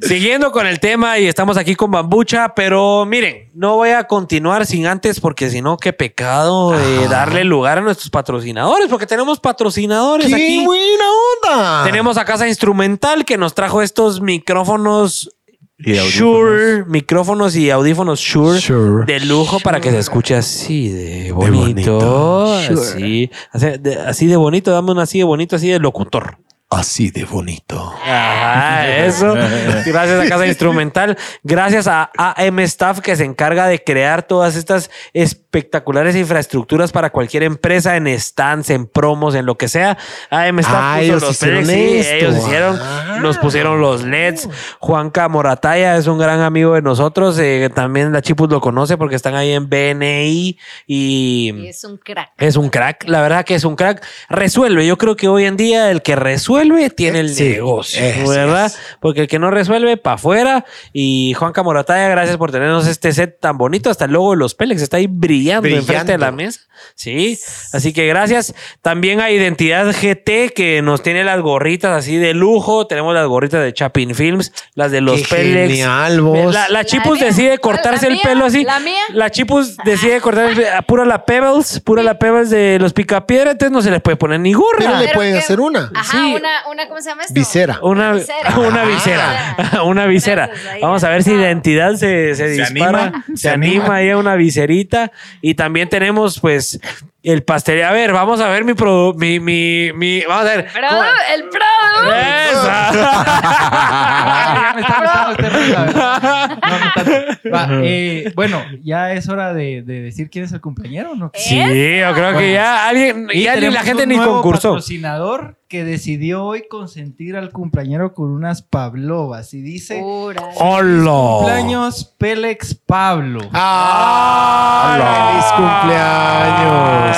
Siguiendo con el tema y estamos aquí con Bambucha, pero miren, no voy a continuar sin antes porque si no, qué pecado eh, darle lugar a nuestros patrocinadores, porque tenemos patrocinadores ¡Qué aquí. buena onda! Tenemos a Casa Instrumental que nos trajo estos micrófonos Y. Shure, micrófonos y audífonos Shure, Shure. de lujo para que se escuche así de bonito. bonito. Shure. Así, de, así de bonito, dame un así de bonito, así de locutor. Así de bonito. Ajá, eso. Gracias a Casa Instrumental. Gracias a AM Staff que se encarga de crear todas estas espectaculares infraestructuras para cualquier empresa en stands, en promos, en lo que sea. AM Staff Ah, puso ellos los hicieron sí, ellos hicieron, Ah. nos pusieron los LEDs. Juanca Morataya es un gran amigo de nosotros. eh, también la Chipus lo conoce porque están ahí en BNI y Y es un crack. es un crack. La verdad que es un crack. Resuelve. Yo creo que hoy en día el que resuelve resuelve tiene el Sí, negocio, ¿verdad? es. Porque el que no resuelve, para afuera. Y Juanca Morataya, gracias por tenernos este set tan bonito. Hasta el logo de los Pélex está ahí brillando, Brillando. enfrente de la mesa. Sí, así que gracias. También a Identidad GT que nos tiene las gorritas así de lujo. Tenemos las gorritas de Chapin Films, las de los Qué Pélex. genial, vos. La, la Chipus decide cortarse ¿La el mía? pelo así. ¿La mía? La Chipus decide cortar el pelo. Pura la Pebbles, pura la Pebbles de los Picapiedra. Entonces no se les puede poner ni gorra. Pero le Pero pueden que- hacer una. Ajá, Sí. Una, una, ¿cómo se llama esto? Visera. Una Visera. una Ah. visera. Una visera. Gracias, Vamos a ver si identidad se, se ¿Se dispara. anima? Se anima ahí a una viserita. Y también tenemos, pues, el pastel. A ver, vamos a ver mi producto. Mi, mi, mi, vamos a ver. Produ- el producto. Ya me está gustando este rollo. No, no eh, bueno, ya es hora de, de decir quién es el cumpleañero, ¿no? Sí, yo creo que ya alguien, Y ya ni la gente ni concursó. patrocinador que decidió hoy consentir al cumpleañero con unas pablovas y dice. ¡Hola! cumpleaños Pélex Pablo. ¡Ah! ¡Feliz cumpleaños!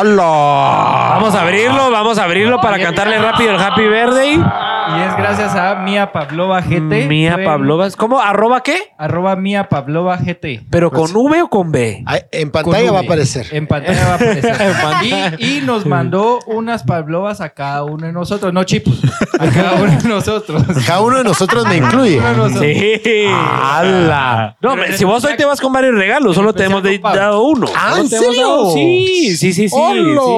¡Hola! Vamos a abrirlo, vamos a abrirlo para cantarle rápido el Happy Birthday. Y es gracias a Mía Pavlova GT. Mía Fue- Pavlova. ¿Cómo? ¿Arroba qué? Arroba Mía Pavlova GT. ¿Pero con V o con B? En Con pantalla va a V. aparecer. En pantalla va a aparecer. y, y nos mandó unas pavlovas a cada uno de nosotros. No chipos. A cada uno de nosotros. Cada uno de nosotros me incluye. Uno de nosotros. Sí. ¡Hala! No, hombre, si vos hoy te vas con varios regalos, solo te hemos de- especial con Pablo. dado uno. Ah, Solo ¿en te hemos serio? dado- Sí, sí, sí, sí. ¡Hola! sí.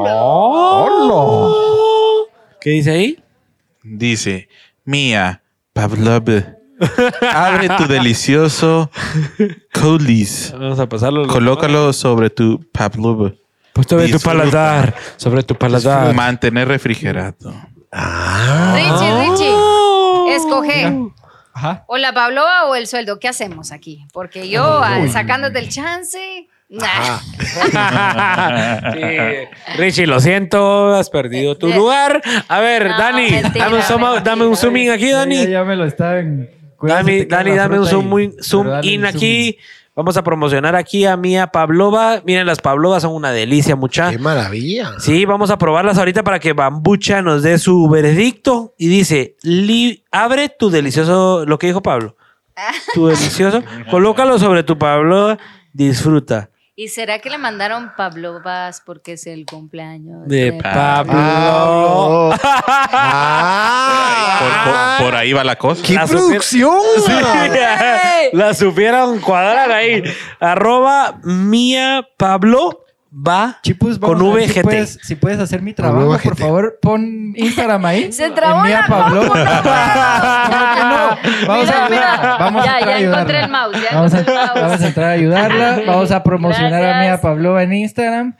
Hola. ¿Qué dice ahí? Dice, Mía, Pavlov, abre tu delicioso colis. Vamos a pasarlo. Colócalo sobre tu Pavlov. Pues sobre tu paladar. Sobre tu paladar. Mantener refrigerado. Ah. Richie, Richie. Oh. Escoge. Ajá. O la Pavlova o el sueldo. ¿Qué hacemos aquí? Porque yo, ah, sacándote el chance. Nah. Sí. Richie, lo siento, has perdido tu lugar. A ver, No, Dani, mentira, dame un, zoom, mentira. dame un zooming aquí, Dani. ya, ya me lo están. Cuidado, Dani, dame un zoom, in aquí. Vamos a promocionar aquí a Mía Pavlova. Miren, las Pavlovas son una delicia, mucha. ¡Qué maravilla! Sí, vamos a probarlas ahorita para que Bambucha nos dé su veredicto. Y dice, "Li- abre tu delicioso, lo que dijo Pablo. Tu delicioso, colócalo sobre tu Pablo, disfruta. ¿Y será que le mandaron Pavlovas porque es el cumpleaños De Pablo? Pablo. ¡Ah! Por, por- por ahí va la cosa. ¡Qué La producción! La supieron cuadrar ahí. Arroba Mía Pablo va Chipus, con a ver si VGT. puedes, si puedes hacer mi trabajo, Pablo por VGT. favor, pon Instagram ahí. Se trabó la Pablo. Vamos Mira, a. Vamos Ya, a entrar ya a ayudarla. encontré el mouse, ya vamos, a, encontré el mouse. vamos a entrar a ayudarla. Vamos a promocionar a Gracias. Mía Pavlova en Instagram.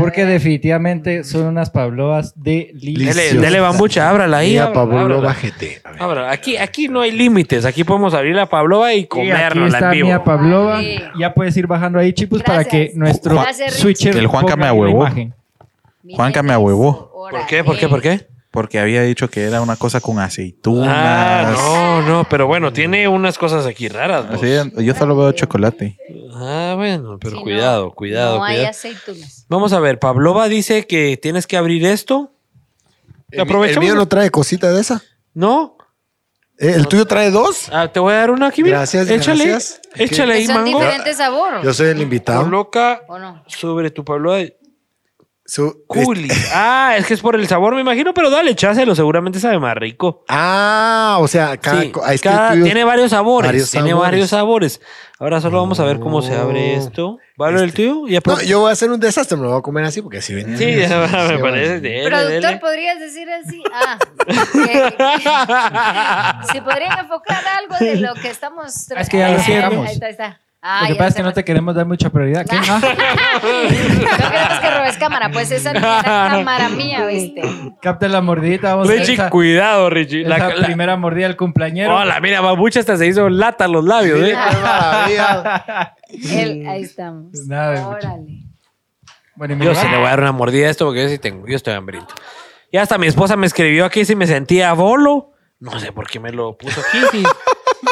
Porque definitivamente son unas Pavlovas de Dele, dele bambucha, ábrala ahí. Mira, ábrala. GT. A ver. Ábrala. Aquí, aquí no hay límites. Aquí podemos abrir la Pablova y Y aquí está en vivo. Mía Pavlova. Ay. Ya puedes ir bajando ahí, Chipus, para que nuestro Gracias, switcher El Juanca me ponga ahuevó. Juanca me ahuevó. ¿Por qué? ¿Por qué? ¿Por qué? Porque había dicho que era una cosa con aceitunas. Ah, no, no, pero bueno, tiene unas cosas aquí raras. vos. Así, yo solo veo chocolate. Ah, bueno, pero Sí, no, cuidado, cuidado, No hay aceitunas. Vamos a ver, Pavlova dice que tienes que abrir esto. ¿El, mi- Aprovechamos. el mío no trae cosita de esa? ¿No? Eh, ¿El tuyo trae dos? Ah, te voy a dar una aquí, mira. Gracias, Échale, gracias. échale ahí, Son mango. diferentes sabores. Yo soy el invitado. Coloca ¿O no? sobre tu Pavlova Su- culi. Ah, es que es por el sabor, me imagino, pero dale, échaselo, seguramente sabe más rico. Ah, o sea, cada, Sí, ah, es cada- tiene varios sabores. varios tiene sabores. varios sabores. Ahora solo vamos a ver cómo se abre Oh. esto. ¿Vale el tuyo? Ya No, yo voy a hacer un desastre, me lo voy a comer así porque así venía. Sí, me parece. Dele, Productor, dele. ¿podrías decir así? Ah. si podrían enfocar algo de lo que estamos... Es que ya lo Ahí está, ahí está. Ah, Lo que ya pasa es que no te queremos dar mucha prioridad. ¿Qué? Ah, No queremos que robes cámara, pues esa no era cámara mía, ¿viste? capta la mordidita. Vamos a ver Richie, esa, cuidado, Richie. La, primera mordida del cumpleañero. Hola, mira, Babucha hasta se hizo lata los labios. ¿eh? Él- ahí estamos. Nada de mucho. Órale. Bueno, Yo sí le voy a dar una mordida a esto porque yo sí tengo. Yo estoy hambriento. Y hasta mi esposa me escribió aquí si me sentía bolo. No sé por qué me lo puso aquí. sí.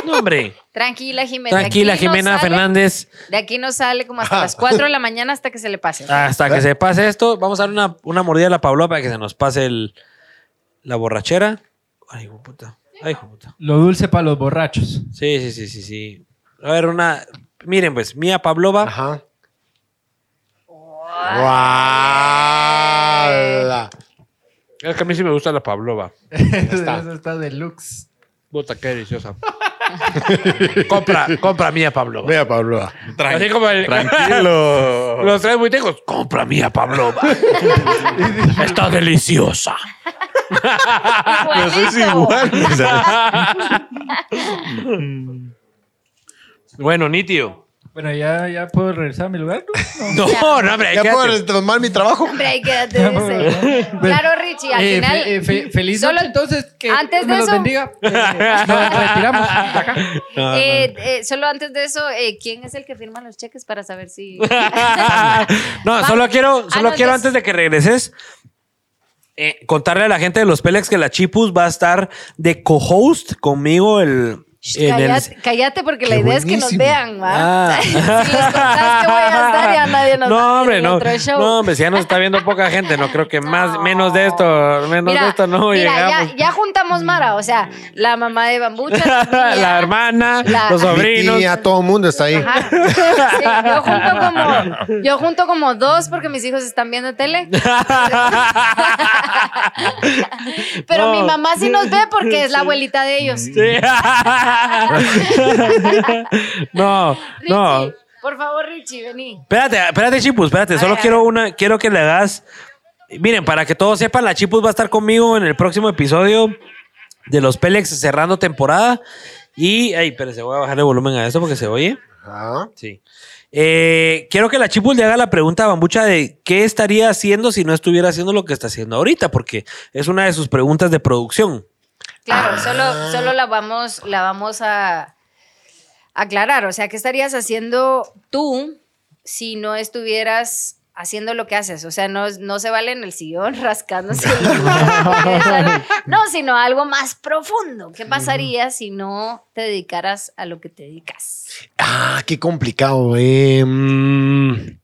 No, hombre. Tranquila, Jimena. Tranquila, aquí no Jimena sale- Fernández. De aquí no sale como hasta las 4 de la mañana hasta que se le pase. Hasta que se pase esto, vamos a dar una, una mordida a la Pablo para que se nos pase el, la borrachera. Ay, hijo puta. Ay, hijo puta. Lo dulce para los borrachos. Sí, sí, sí, sí, sí. A ver, una. Miren, pues, Mía Pavlova. Ajá. ¡Guau! Es que a mí sí me gusta la Pavlova. está. Eso está deluxe. Puta, qué deliciosa. compra, compra Mía Pavlova. Vea, Pablo. Así como el, Tranquilo. los tres muy tecos. Compra Mía Pavlova. Está deliciosa. Pues es Igualito. igual. Bueno, nítido. Bueno, ya, ya puedo regresar a mi lugar. ¿no? No, no, hombre, ¿Ya quédate. puedo tomar mi trabajo? Hombre, ahí quédate. dice. Claro, Richie, al Eh, final. fe- eh, fe- feliz solo- noche, entonces. Que antes me de los eso- bendiga. Eh, nos retiramos de acá. No, no. eh, eh, solo antes de eso, eh, ¿quién es el que firma los cheques para saber si. no, solo quiero, solo Ah, no, quiero antes de que regreses eh, contarle a la gente de los Pelex que la Chipus va a estar de co-host conmigo el, el- cállate, porque la idea es que nos vean, ¿va? Ah. si les contás que voy a estar, ya nadie nos va a No, ver hombre, no. otro show. No, hombre, si ya nos está viendo poca gente, no creo que más, No. menos de esto, menos Mira, de esto no mira, llegamos. ya, ya juntamos Mara, o sea, la mamá de Bambucha, la, hermana, la- los sobrinos. tía, todo el mundo está ahí. Ajá. Sí, yo junto como yo junto como dos porque mis hijos están viendo tele. Pero No. mi mamá sí nos ve porque es la abuelita de ellos. Sí. no, no. Por favor, Richie, vení. Espérate, espérate, Chipus, espérate. A Solo ver, quiero una, quiero que le hagas. Miren, para que todos sepan, la Chipus va a estar conmigo en el próximo episodio de los Pelex cerrando temporada. Y, ay, espérense, voy a bajar el volumen a esto porque se oye. Ajá. Sí. Eh, quiero que la Chipus le haga la pregunta a Bambucha de qué estaría haciendo si no estuviera haciendo lo que está haciendo ahorita, porque es una de sus preguntas de producción. Claro, solo, solo la vamos, la vamos a aclarar. O sea, ¿qué estarías haciendo tú si no estuvieras haciendo lo que haces? O sea, no, no se vale en el sillón rascándose. el- no, sino algo más profundo. ¿Qué pasaría si no te dedicaras a lo que te dedicas? Ah, qué complicado. eh. Mm,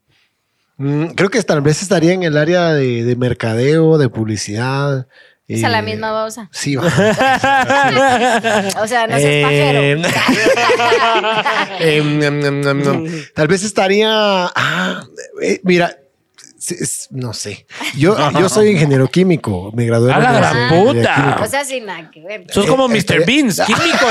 mm, creo que tal vez estaría en el área de, de mercadeo, de publicidad. Esa es la eh, misma babosa. Sí, va. O sea, no seas Eh, pajero. em. Tal vez estaría. Ah, eh, mira. Sí, es- No sé. Yo, yo soy ingeniero químico. Me gradué ¡A la gran puta! química. O sea, sin nada que ver. Sos como Eh, Mr. este- Beans, químico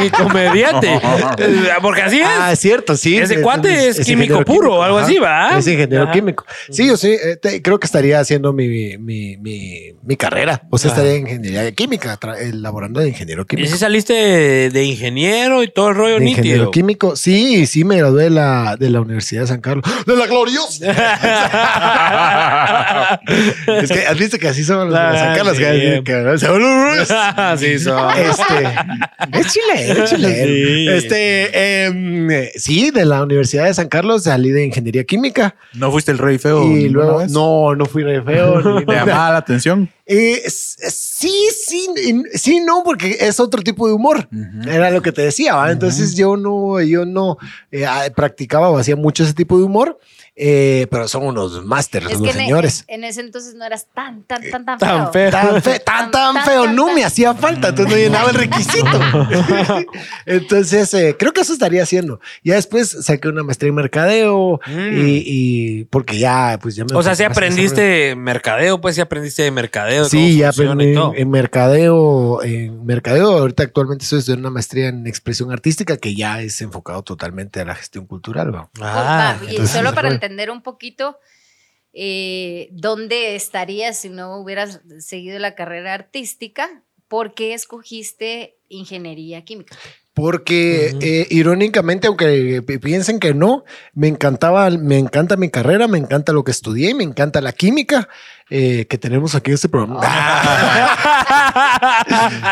y, y comediante. Eh, Porque así es. Ah, es cierto, sí. Ese cuate es químico ingeniero puro, o algo ajá. así, ¿va? Es ingeniero Ajá. químico. Sí, yo sí, eh, te- creo que estaría haciendo mi, mi, mi, mi carrera. O sea, Ajá. estaría en ingeniería química, elaborando de ingeniero Y químico. si saliste de, de ingeniero y todo el rollo De ingeniero nítido. químico. Sí, sí, me gradué de la, de la Universidad de San Carlos. ¡De la gloriosa! es que has visto que así son los de Ah, San Carlos. sí. que- que- se- sí, son. Este, es chileno, es chileno. Sí. Este, em, eh, sí, de la Universidad de San Carlos salí de ingeniería química. ¿No fuiste el rey feo? y luego, vez? no, no fui re feo. ni ¿Te llamaba la atención? Eh, sí, sí, sí, no, porque es otro tipo de humor. Era lo que te decía, ¿va? Entonces yo no, yo no eh, ah, practicaba o hacía mucho ese tipo de humor, eh, pero son unos másters Es los que e- señores. en ese entonces no eras tan, tan, tan, tan, Tan feo. feo. Tan, fe- tan, tan Tan, feo, tan, no tan. me hacía falta, entonces no llenaba el requisito. entonces, eh, creo que eso estaría haciendo. Ya después saqué una maestría en mercadeo Mm. y, y porque ya, pues ya me O sea, si aprendiste mercadeo, pues si aprendiste de mercadeo. de Sí, ya aprendí en, en mercadeo, en mercadeo. Ahorita actualmente estoy estudiando una maestría en expresión artística que ya es enfocado totalmente a la gestión cultural. ¿va? Ah, y solo para bueno. Entender un poquito eh, dónde estarías si no hubieras seguido la carrera artística, ¿por qué escogiste ingeniería química? Porque eh, irónicamente, aunque pi- piensen que no, me encantaba, me encanta mi carrera, me encanta lo que estudié, me encanta la química eh, que tenemos aquí en este programa.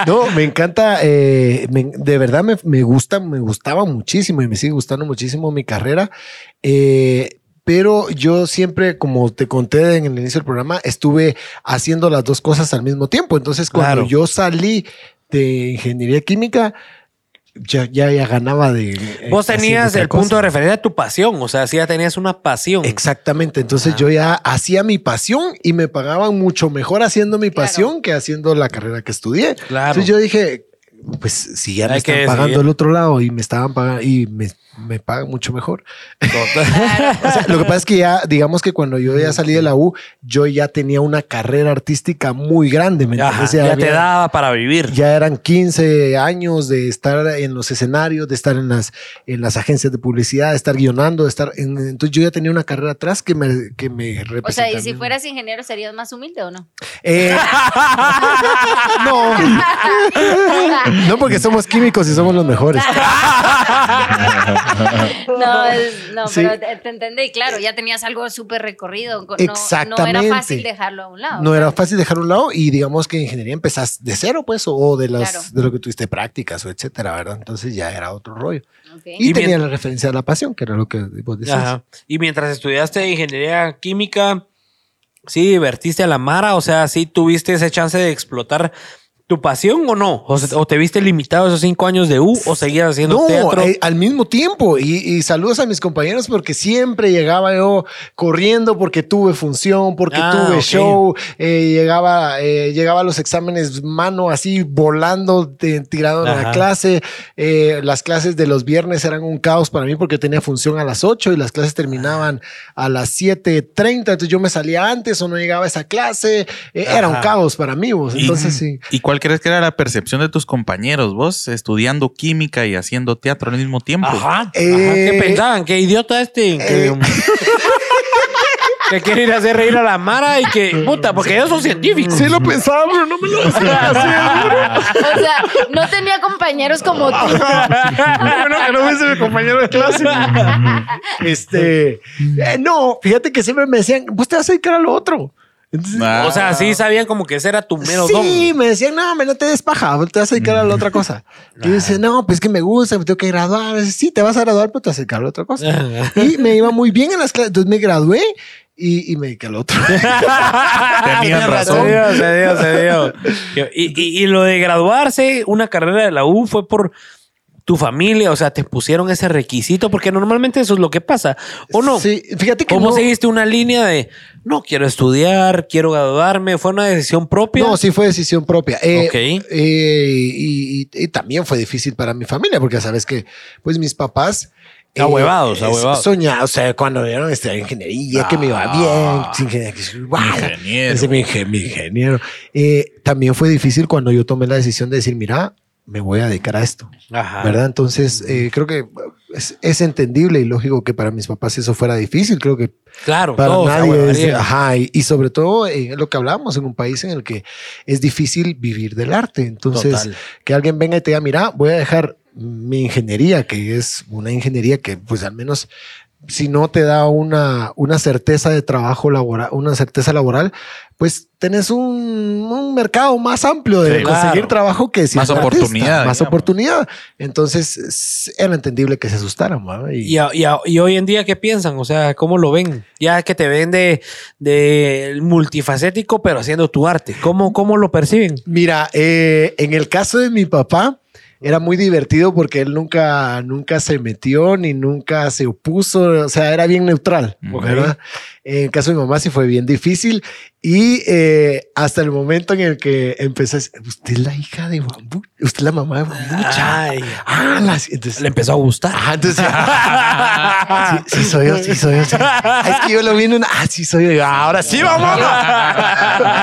No, me encanta, eh, me- de verdad me, me gusta, me gustaba muchísimo y me sigue gustando muchísimo mi carrera. Pero yo siempre, como te conté en el inicio del programa, estuve haciendo las dos cosas al mismo tiempo. Entonces, cuando Claro. yo salí de ingeniería química, ya, ya, ya ganaba de... eh, Vos tenías el cosa. punto de referencia de tu pasión, o sea, sí ya tenías una pasión. Exactamente, entonces yo ya hacía mi pasión y me pagaban mucho mejor haciendo mi Claro. pasión que haciendo la carrera que estudié. Claro. Entonces yo dije, pues si ya me Hay que están pagando el otro lado y me estaban pagando y me, me pagan mucho mejor. O sea, lo que pasa es que ya, digamos que cuando yo ya salí de la U, yo ya tenía una carrera artística muy grande, ¿me Ajá, entiendes? ya te daba para vivir. ya eran 15 años de estar en los escenarios, de estar en las, en las agencias de publicidad, de estar guionando, de estar en- entonces yo ya tenía una carrera atrás que me, que me O sea, y si fueras ingeniero, ¿serías más humilde o no? Eh, no. No, porque somos químicos y somos los mejores. No, es- no Sí. pero te, te entendí, claro, ya tenías algo súper recorrido. No, no Exactamente. era fácil dejarlo a un lado. No era fácil dejar a un lado y digamos que en ingeniería empezás de cero, pues, o- de, las, Claro. de lo que tuviste prácticas o etcétera, ¿verdad? Entonces ya era otro rollo. Y, Y tenía la referencia de la pasión, que era lo que vos decías. Ajá. Y mientras estudiaste ingeniería química, sí divertiste a la Mara, o sea, sí tuviste ese chance de explotar tu pasión o no, o, te viste limitado esos cinco años de U o seguías haciendo No, teatro. eh, al mismo tiempo. Y, y saludos a mis compañeros porque siempre llegaba yo corriendo porque tuve función, porque Ah, tuve show. eh, llegaba, eh, llegaba a los exámenes mano así volando, te- tirado en la clase. Eh, las clases de los viernes eran un caos para mí porque tenía función a las 8 y las clases terminaban a las 7:30. Entonces yo me salía antes o no llegaba a esa clase. Eh, era un caos para mí. vos. Y- Entonces sí. ¿Y cuál crees que era la percepción de tus compañeros? Vos estudiando química y haciendo teatro al mismo tiempo. Ajá, ajá. Eh, ¿Qué pensaban? ¿Qué idiota este? Que, eh. que quiere ir a hacer reír a la Mara y que, puta, porque ellos son científicos. Sí lo pensaba, pero no me lo decía así. O sea, no tenía compañeros como tú. bueno que no fuese mi compañero de clase. este, eh, no, fíjate que siempre me decían, vos te vas a dedicar a lo otro. Entonces, Ah. O sea, sí sabían como que ese era tu mero sí, don. me decían, no, me no te des paja, te vas a dedicar a la otra cosa. Y yo decía, no, pues que me gusta, me tengo que graduar. Sí, te vas a graduar, pero te vas a dedicar a la otra cosa. y me iba muy bien en las clases, entonces me gradué y, y me dediqué al otro. Tenían razón. Se dio, se dio, se dio. Y, y- y lo de graduarse, una carrera de la U fue por tu familia, o sea, te pusieron ese requisito, porque normalmente eso es lo que pasa, ¿o no? Sí, fíjate que ¿Cómo no, seguiste una línea de no quiero estudiar, quiero graduarme? ¿Fue una decisión propia? No, sí fue decisión propia. Eh, Ok. eh, y, y- y también fue difícil para mi familia, porque sabes que, pues mis papás. eh, Ahuevados, ahuevados. Soñados, o sea, cuando vieron estudiar ingeniería, que me iba bien, sin ingeniería, que "Guau, Ingeniero. ese mi ingeniero. Eh, también fue difícil cuando yo tomé la decisión de decir, mira, me voy a dedicar a esto, Ajá. ¿verdad? Entonces, eh, creo que es, es entendible y lógico que para mis papás eso fuera difícil. Creo que Claro, para nadie es, ajá, y, y sobre todo en lo que hablamos en un país en el que es difícil vivir del arte. Entonces, Total. que alguien venga y te diga, mira, voy a dejar mi ingeniería, que es una ingeniería que pues al menos si no te da una, una certeza de trabajo laboral, una certeza laboral, pues tenés un, un mercado más amplio de Sí, conseguir claro. trabajo que si Más oportunidad, Más digamos. oportunidad. Entonces es- era entendible que se asustaran. Y- Y, a- y a- y hoy en día, ¿qué piensan? O sea, ¿cómo lo ven? Ya que te ven de, de multifacético, pero haciendo tu arte. ¿Cómo, cómo lo perciben? Mira, eh, en el caso de mi papá, era muy divertido porque él nunca, nunca se metió ni nunca se opuso, o sea, era bien neutral, Ok. ¿verdad? En el caso de mi mamá sí fue bien difícil y eh, hasta el momento en el que empezó a decir, usted es la hija de Bambú, usted es la mamá de Bambucha. Ah, las- entonces, le empezó a gustar. Ajá, entonces, sí, sí soy yo, sí soy yo. sí. Ah, Es que yo lo vi en una, ah, sí soy yo. Ahora sí, vamos.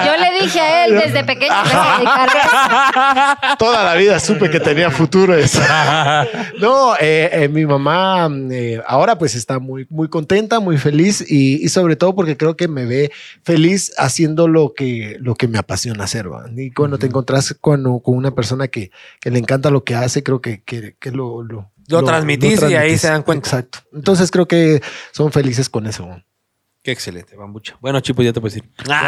Yo le dije a él desde pequeño que se. Toda la vida supe que tenía futuro eso. No, eh, eh, mi mamá eh, ahora pues está muy, muy contenta, muy feliz y, y sobre todo porque creo que me ve feliz haciendo lo que, lo que me apasiona hacer. ¿va? Y cuando te encontrás con, con una persona que, que le encanta lo que hace, creo que, que, que lo, lo, Lo transmitís y ahí se dan cuenta. Exacto. Entonces creo que son felices con eso. Qué excelente, bambucha. Bueno, Chipo, ya te puedes ir. Ya,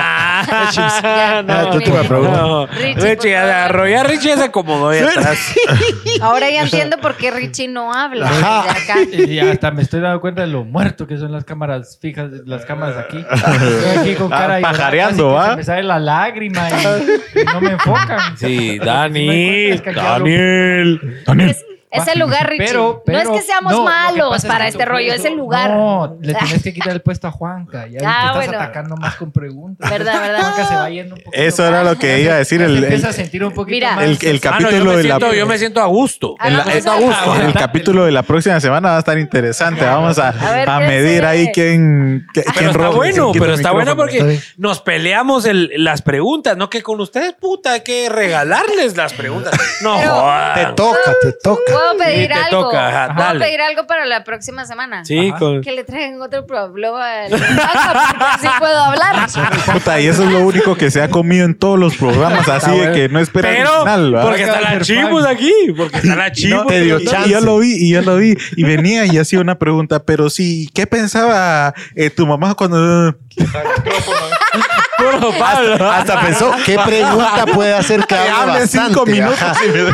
Ah, tú te no. Richie, Richie, por ya favor. Richie ya se acomodó ahí atrás. Ahora ya entiendo por qué Richie no habla Ajá. desde acá. Y hasta me estoy dando cuenta de lo muerto que son las cámaras fijas, las cámaras aquí. Estoy aquí con cara Ah, y llorar, pajareando, casi que ¿va? se me sale la lágrima y, y no me enfocan. Sí, Es Dani. que aquí hablo- Daniel. Es, Es el lugar, Richie. Pero, no es que seamos no, lo que malos es para que este rollo, es el lugar. No, le tienes que quitar el puesto a Juanca. Ya Ah, te estás bueno. atacando más con preguntas. Verdad, verdad. Juanca se va yendo un. Eso era lo que iba a decir. El, el, empieza a sentir un poquito Mira. más. el- el Ah, no, yo, capítulo me de la. siento, yo me siento a gusto. Ah, la- no, el, pues, ah, el capítulo de la próxima semana va a estar interesante. Vamos a, A ver, a ¿qué medir ahí quién, qué- Pero quién está roba, bueno, quién pero está bueno porque nos peleamos el- las preguntas, no que con ustedes, puta, hay que regalarles las preguntas. No. Te toca, te toca. ¿Puedo pedir te algo? toca, ajá, ¿Puedo dale. pedir algo para la próxima semana? Sí, Ajá. con- Que le traigan otro problema al así puedo hablar. Puta, y eso es lo único que se ha comido en todos los programas, así de que no espera el pero final. ¿va? porque está la chibus aquí, porque está la Y no, chibus. te dio dio chance. Y yo lo vi, y yo lo vi. Y venía y hacía una pregunta, pero sí, ¿qué pensaba eh, tu mamá cuando... Puro Pablo. Hasta pensó, ¿qué pregunta puede hacer que hable hable bastante? cinco minutos Ajá. y me.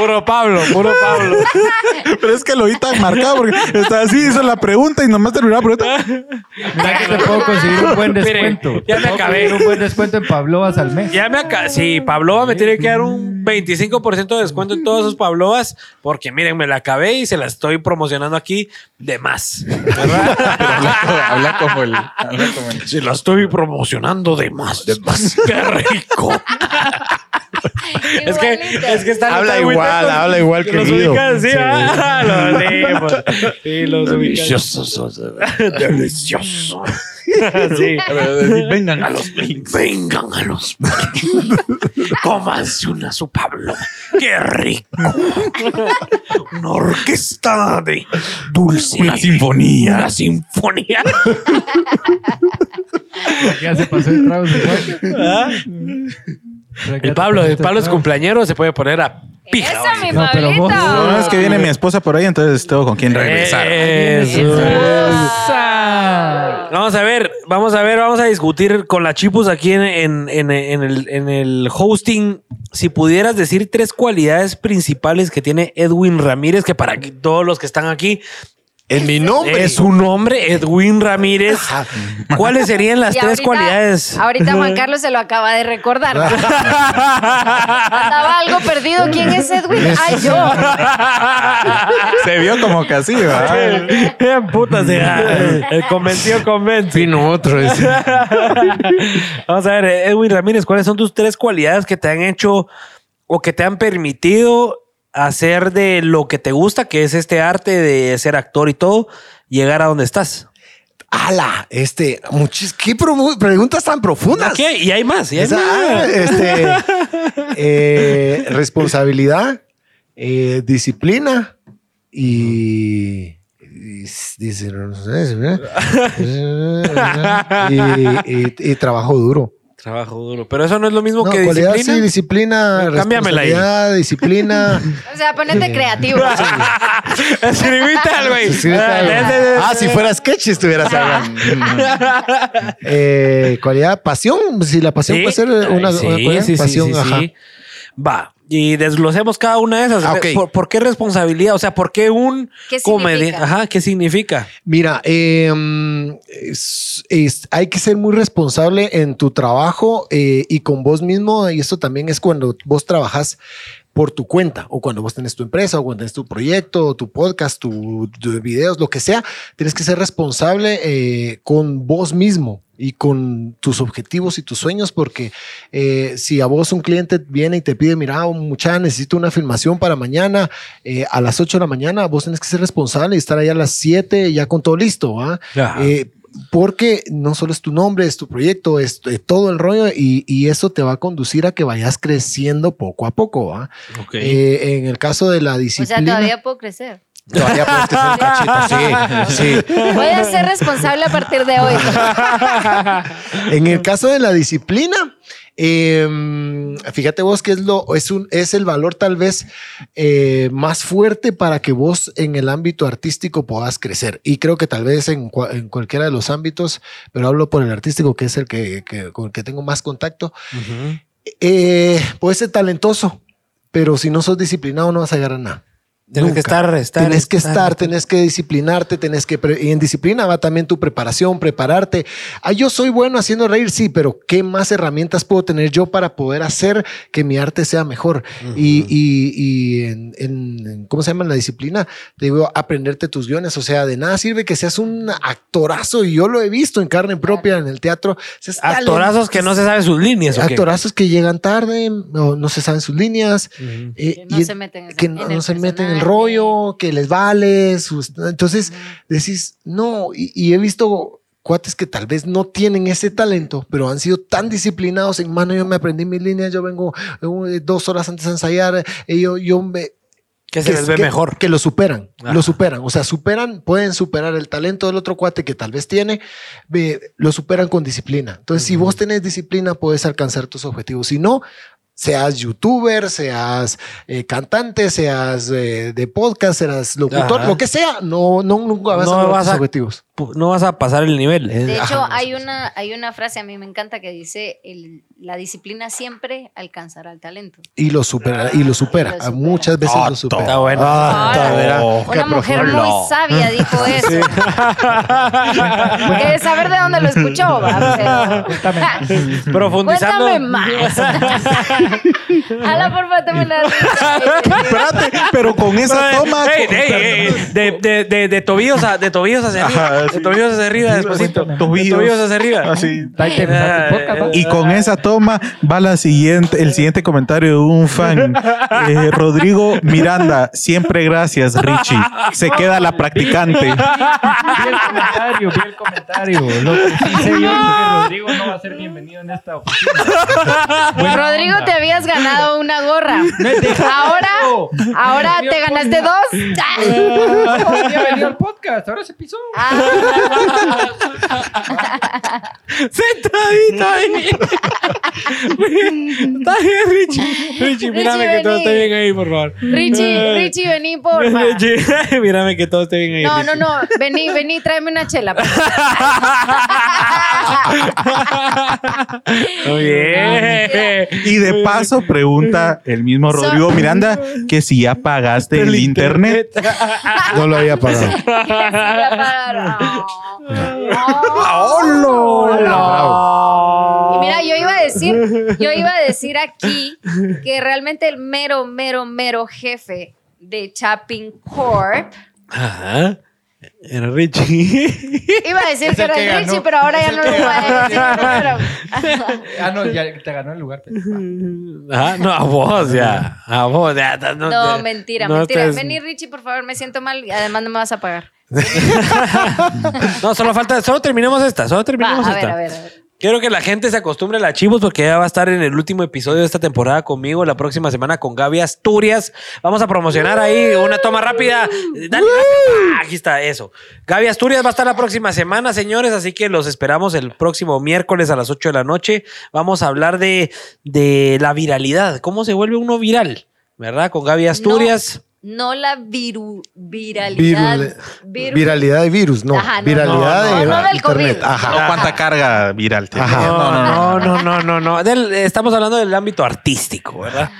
Puro Pablo, puro Pablo. Pero es que lo vi tan marcado porque estaba así, hizo la pregunta y nomás terminó la pregunta. Mira que te puedo conseguir un buen Mire, descuento. ya me acabé. Un buen descuento en Pavlovas al mes. Ya me acá. Sí, Pavlova me tiene que dar un 25% de descuento en todas sus Pavlovas, porque miren, me la acabé y se la estoy promocionando aquí de más. ¿Verdad? habla como el. Habla como el. Se la estoy promocionando de más. De más. Qué rico. es que, es que está Habla igual, habla igual que los ubican, sí, Sí. ah, los leemos. Sí, los Deliciosos. Delicioso. sí. Vengan a los. Vengan a los Cómanse una su Pablo. ¡Qué rico! Una orquesta de dulce. Una sinfonía. Una sinfonía. Ya se pasó el trago. ¿Ah? El Pablo, el Pablo es cumpleañero, se puede poner a pija. Eso, mi No, pero Pablito. vos- No, es que viene mi esposa por ahí, entonces tengo con quién regresar. Eso. Vamos a ver, vamos a ver, vamos a discutir con la Chipus aquí en, en- en- en el, en el hosting. Si pudieras decir tres cualidades principales que tiene Edwin Ramírez, que para que todos los que están aquí En mi nombre. es su nombre, Edwin Ramírez. ¿Cuáles serían las Y tres ahorita- cualidades? Ahorita Juan Carlos se lo acaba de recordar. Andaba algo perdido. ¿Quién es Edwin? Ay, yo. Se vio como que así, ¿verdad? Eh, Puta, sea, el convenció convence. Vino otro. Vamos a ver, Edwin Ramírez, ¿cuáles son tus tres cualidades que te han hecho o que te han permitido hacer de lo que te gusta, que es este arte de ser actor y todo, llegar a donde estás? Ala, este, muchis, qué preguntas tan profundas. ¿Qué? Y hay más, y hay Esa, más. este, eh, responsabilidad, eh, disciplina y, y dice, no sé, y, y- y trabajo duro. Trabajo duro. Pero eso no es lo mismo No, que cualidad disciplina. sí, disciplina, Cámbiamela ahí. disciplina. O sea, ponete creativo. Escribite al güey. Ah, si fuera sketch estuvieras hablando. Eh, cualidad, pasión. Si la pasión Sí. puede ser una, sí, una cualidad, sí, sí, pasión, sí, ajá. sí. Va. Y desglosemos cada una de esas. Ah, ok. ¿Por, por qué responsabilidad? O sea, ¿por qué un ¿Qué comediante? Ajá, ¿qué significa? Mira, eh, es- es- hay que ser muy responsable en tu trabajo eh, y con vos mismo. Y esto también es cuando vos trabajas por tu cuenta o cuando vos tenés tu empresa o cuando tenés tu proyecto, tu podcast, tu, tu videos, lo que sea. Tienes que ser responsable eh, con vos mismo y con tus objetivos y tus sueños, porque eh, si a vos un cliente viene y te pide, mira, muchacha, necesito una filmación para mañana eh, a las 8 de la mañana, vos tenés que ser responsable y estar ahí a las 7 ya con todo listo, ¿va? Ajá. Eh, porque no solo es tu nombre, es tu proyecto, es todo el rollo y, y eso te va a conducir a que vayas creciendo poco a poco, ¿va? Eh, en el caso de la O disciplina... sea, todavía puedo crecer. Todavía puedes crecer un cachito, sí, sí. Voy a ser responsable a partir de hoy. En el caso de la disciplina, eh, fíjate vos que es lo es un es el valor tal vez eh, más fuerte para que vos en el ámbito artístico puedas crecer y creo que tal vez en, en cualquiera de los ámbitos, pero hablo por el artístico que es el que, que- con el que tengo más contacto. Eh, puedes ser talentoso, pero si no sos disciplinado no vas a llegar a nada. Tienes que estar, estar, Tenés que estar. estar, tenés que disciplinarte, tenés que... pre- Y en disciplina va también tu preparación, prepararte. Ah, yo soy bueno haciendo reír, sí, pero ¿qué más herramientas puedo tener yo para poder hacer que mi arte sea mejor? Y, y- y en, en- en- ¿cómo se llama? En la disciplina, digo, aprenderte tus guiones. O sea, de nada sirve que seas un actorazo, y yo lo he visto en carne propia en el teatro. seas Actorazos que no se saben sus líneas. ¿o qué? Actorazos que llegan tarde, no, no se saben sus líneas. eh, Que no y- se meten en- que en no, el no se meten en rollo, que les vale. sus- entonces decís, no, y, y he visto cuates que tal vez no tienen ese talento, pero han sido tan disciplinados en mano. Yo me aprendí mis líneas, yo vengo eh, dos horas antes a ensayar, eh, yo, yo me, Que se les ve que- mejor. Que lo superan, Ajá. lo superan. O sea, superan, pueden superar el talento del otro cuate que tal vez tiene, ve, lo superan con disciplina. Entonces, si vos tenés disciplina, puedes alcanzar tus objetivos. Si no, seas youtuber, seas eh, cantante, seas eh, de podcast, seas locutor, Ajá. lo que sea, no, no nunca vas No a lograr vas tus a- objetivos. No vas a pasar el nivel. De hecho, hay una, hay una frase a mí me encanta que dice, el- la disciplina siempre alcanzará el talento. Y lo supera, y lo supera. Y lo A supera. Muchas veces Ah, lo supera. está bueno. Ah, Ahora, verá. Una mujer muy sabia dijo eso. Que saber de dónde lo escuchó. va, pero- Profundizando. Cuéntame más. Ala, por favor, tome la Espérate, pero con esa toma. De, de, de, de tobillos a, de tobillos hacia arriba. Ajá, de sí. tobillos hacia arriba, despacito. De Tobillos. tobillos hacia arriba. Así. Está. Y con esa toma va la siguiente, el siguiente comentario de un fan. Eh, Rodrigo Miranda, siempre gracias, Richie. Se queda la practicante. Vi el comentario, vi el comentario. Lo que sí sé yo es que Rodrigo no va a ser bienvenido en esta oficina. Buena Rodrigo, onda. te habías ganado una gorra. Ahora, ahora te ganaste dos. Bienvenido al podcast, ahora se pisó. Ah, Sentadito ahí. Está bien, Richie. Richie, mírame que todo esté bien ahí, por favor. Richie, Richie, vení, porfa. Richie, mírame que todo esté bien ahí. No, no, Richie. no. Vení, vení, tráeme una chela. Muy bien. Y de paso pregunta el mismo Rodrigo Miranda que si ya pagaste el, internet. No lo había pagado. Y mira, yo iba a decir, yo iba a decir aquí que realmente el mero, mero, mero jefe de Chapin Corp Ajá. Era Richie. iba a decir Es que era que Richie, ganó. pero ahora Es ya no lo voy a decir. pero- Ah, no, ya te ganó el lugar. pues. Ah, no, a vos ya. A vos ya. No, No, te- mentira, no mentira. estés- Vení, Richie, por favor, me siento mal y además no me vas a pagar. No, solo falta, solo terminemos esta, solo Va, terminemos a ver, esta. a ver, a ver. Quiero que la gente se acostumbre a la chivos porque ya va a estar en el último episodio de esta temporada conmigo la próxima semana con Gaby Asturias. Vamos a promocionar ahí una toma rápida. Dale, dale. Ah, aquí está, eso. Gaby Asturias va a estar la próxima semana, señores, así que los esperamos el próximo miércoles a las 8 de la noche. Vamos a hablar de, de la viralidad, cómo se vuelve uno viral, ¿verdad? Con Gaby Asturias. No la viru, viralidad. Viru- viralidad de virus, no. Ajá, no, viralidad no, de no, no del internet. COVID. Ajá. No, ¿Cuánta carga viral tiene? Ajá. No, no, no, no, no, no. Del- estamos hablando del ámbito artístico, ¿verdad?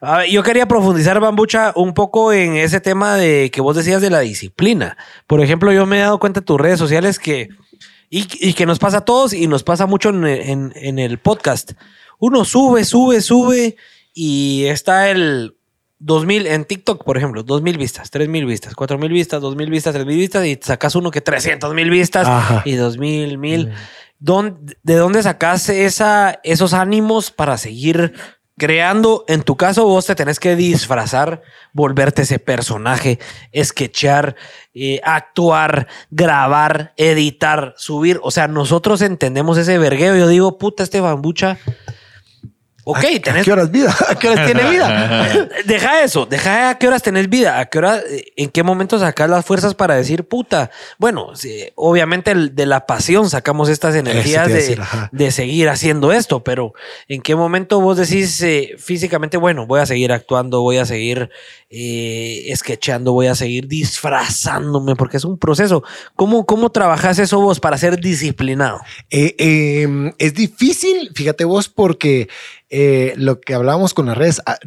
A ver, yo quería profundizar, Bambucha, un poco en ese tema de que vos decías de la disciplina. Por ejemplo, yo me he dado cuenta en tus redes sociales que, y, y que nos pasa a todos y nos pasa mucho en, en- en el podcast. Uno sube, sube, sube y está el 2000 en TikTok, por ejemplo, 2000 vistas, 3000 vistas, 4000 vistas, 2000 vistas, 3000 vistas y sacas uno que 300 mil vistas Ajá. y 2000 mil. ¿Dón- ¿De dónde sacas esa, esos ánimos para seguir creando? En tu caso, vos te tenés que disfrazar, volverte ese personaje, sketchar, eh, actuar, grabar, editar, subir. O sea, nosotros entendemos ese vergueo. Yo digo, puta, este bambucha. Ok, ¿A tenés qué horas vida? ¿A qué horas tiene vida? Deja eso, deja a qué horas tenés vida, a qué hora, eh, en qué momento sacas las fuerzas para decir puta. Bueno, sí, obviamente de la pasión sacamos estas energías a de, decir, ajá. de seguir haciendo esto, pero en qué momento vos decís eh, físicamente, bueno, voy a seguir actuando, voy a seguir eh, sketchando, voy a seguir disfrazándome, porque es un proceso. ¿Cómo, cómo trabajas eso vos para ser disciplinado? Eh, eh, es difícil, fíjate vos, porque eh, lo que hablábamos con las redes, ah,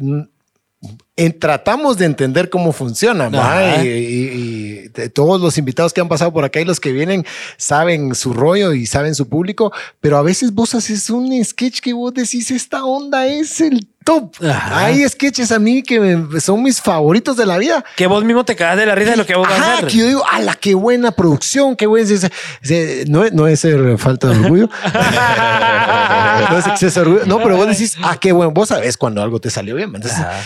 en- tratamos de entender cómo funciona. Ajá. y, y- y todos los invitados que han pasado por acá y los que vienen saben su rollo y saben su público, pero a veces vos haces un sketch que vos decís, esta onda es el top. Ajá. Hay sketches a mí que me- son mis favoritos de la vida. Que vos mismo te cagas de la risa de lo que vos vas a Ajá, hacer. que yo digo, ala, qué buena producción, qué buen... No, no es falta de orgullo. no es exceso de orgullo. No, pero vos decís, ah, qué bueno. Vos sabés cuando algo te salió bien. Entonces, Ajá.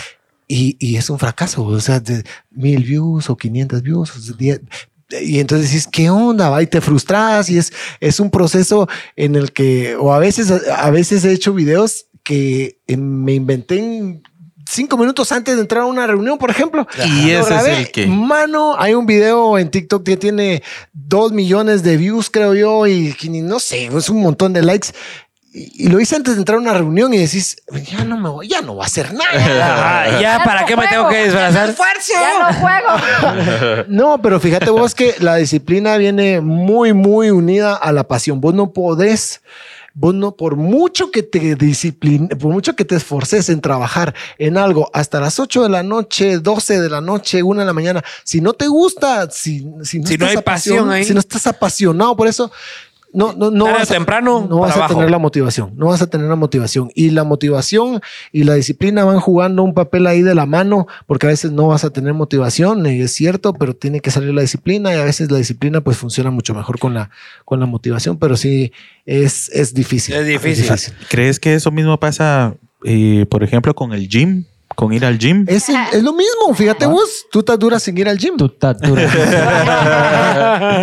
Y, y es un fracaso. O sea, de mil views o 500 views. o sea, diez- y entonces dices, ¿qué onda? Va? Y te frustras y es, es un proceso en el que, o a veces, a veces he hecho videos que me inventé en cinco minutos antes de entrar a una reunión, por ejemplo. Y ese es grabé. el que- Mano, hay un video en TikTok que tiene dos millones de views, creo yo, y no sé, es un montón de likes. Y, y lo hice antes de entrar a una reunión y decís, ya no me voy, ya no voy a hacer nada. Ya, ¿para no qué me tengo que disfrazar? Ya no juego. No, pero fíjate vos que la disciplina viene muy, muy unida a la pasión. Vos no podés, vos no, por mucho que te disciplines, por mucho que te esforces en trabajar en algo hasta las 8 de la noche, 12 de la noche, 1 de la mañana, si no te gusta, si, si no, Si no estás hay pasión ahí. si no estás apasionado por eso, no, no, no vas a- temprano, no vas a tener la motivación, no vas a tener la motivación. Y la motivación y la disciplina van jugando un papel ahí de la mano, porque a veces no vas a tener motivación, y es cierto, pero tiene que salir la disciplina y a veces la disciplina pues funciona mucho mejor con la, con la motivación, pero sí es, es difícil. Es difícil. ¿Crees que eso mismo pasa, eh, por ejemplo, con el gym? Con ir al gym. Es, es lo mismo, fíjate vos, tú estás dura sin ir al gym. Tu tatura.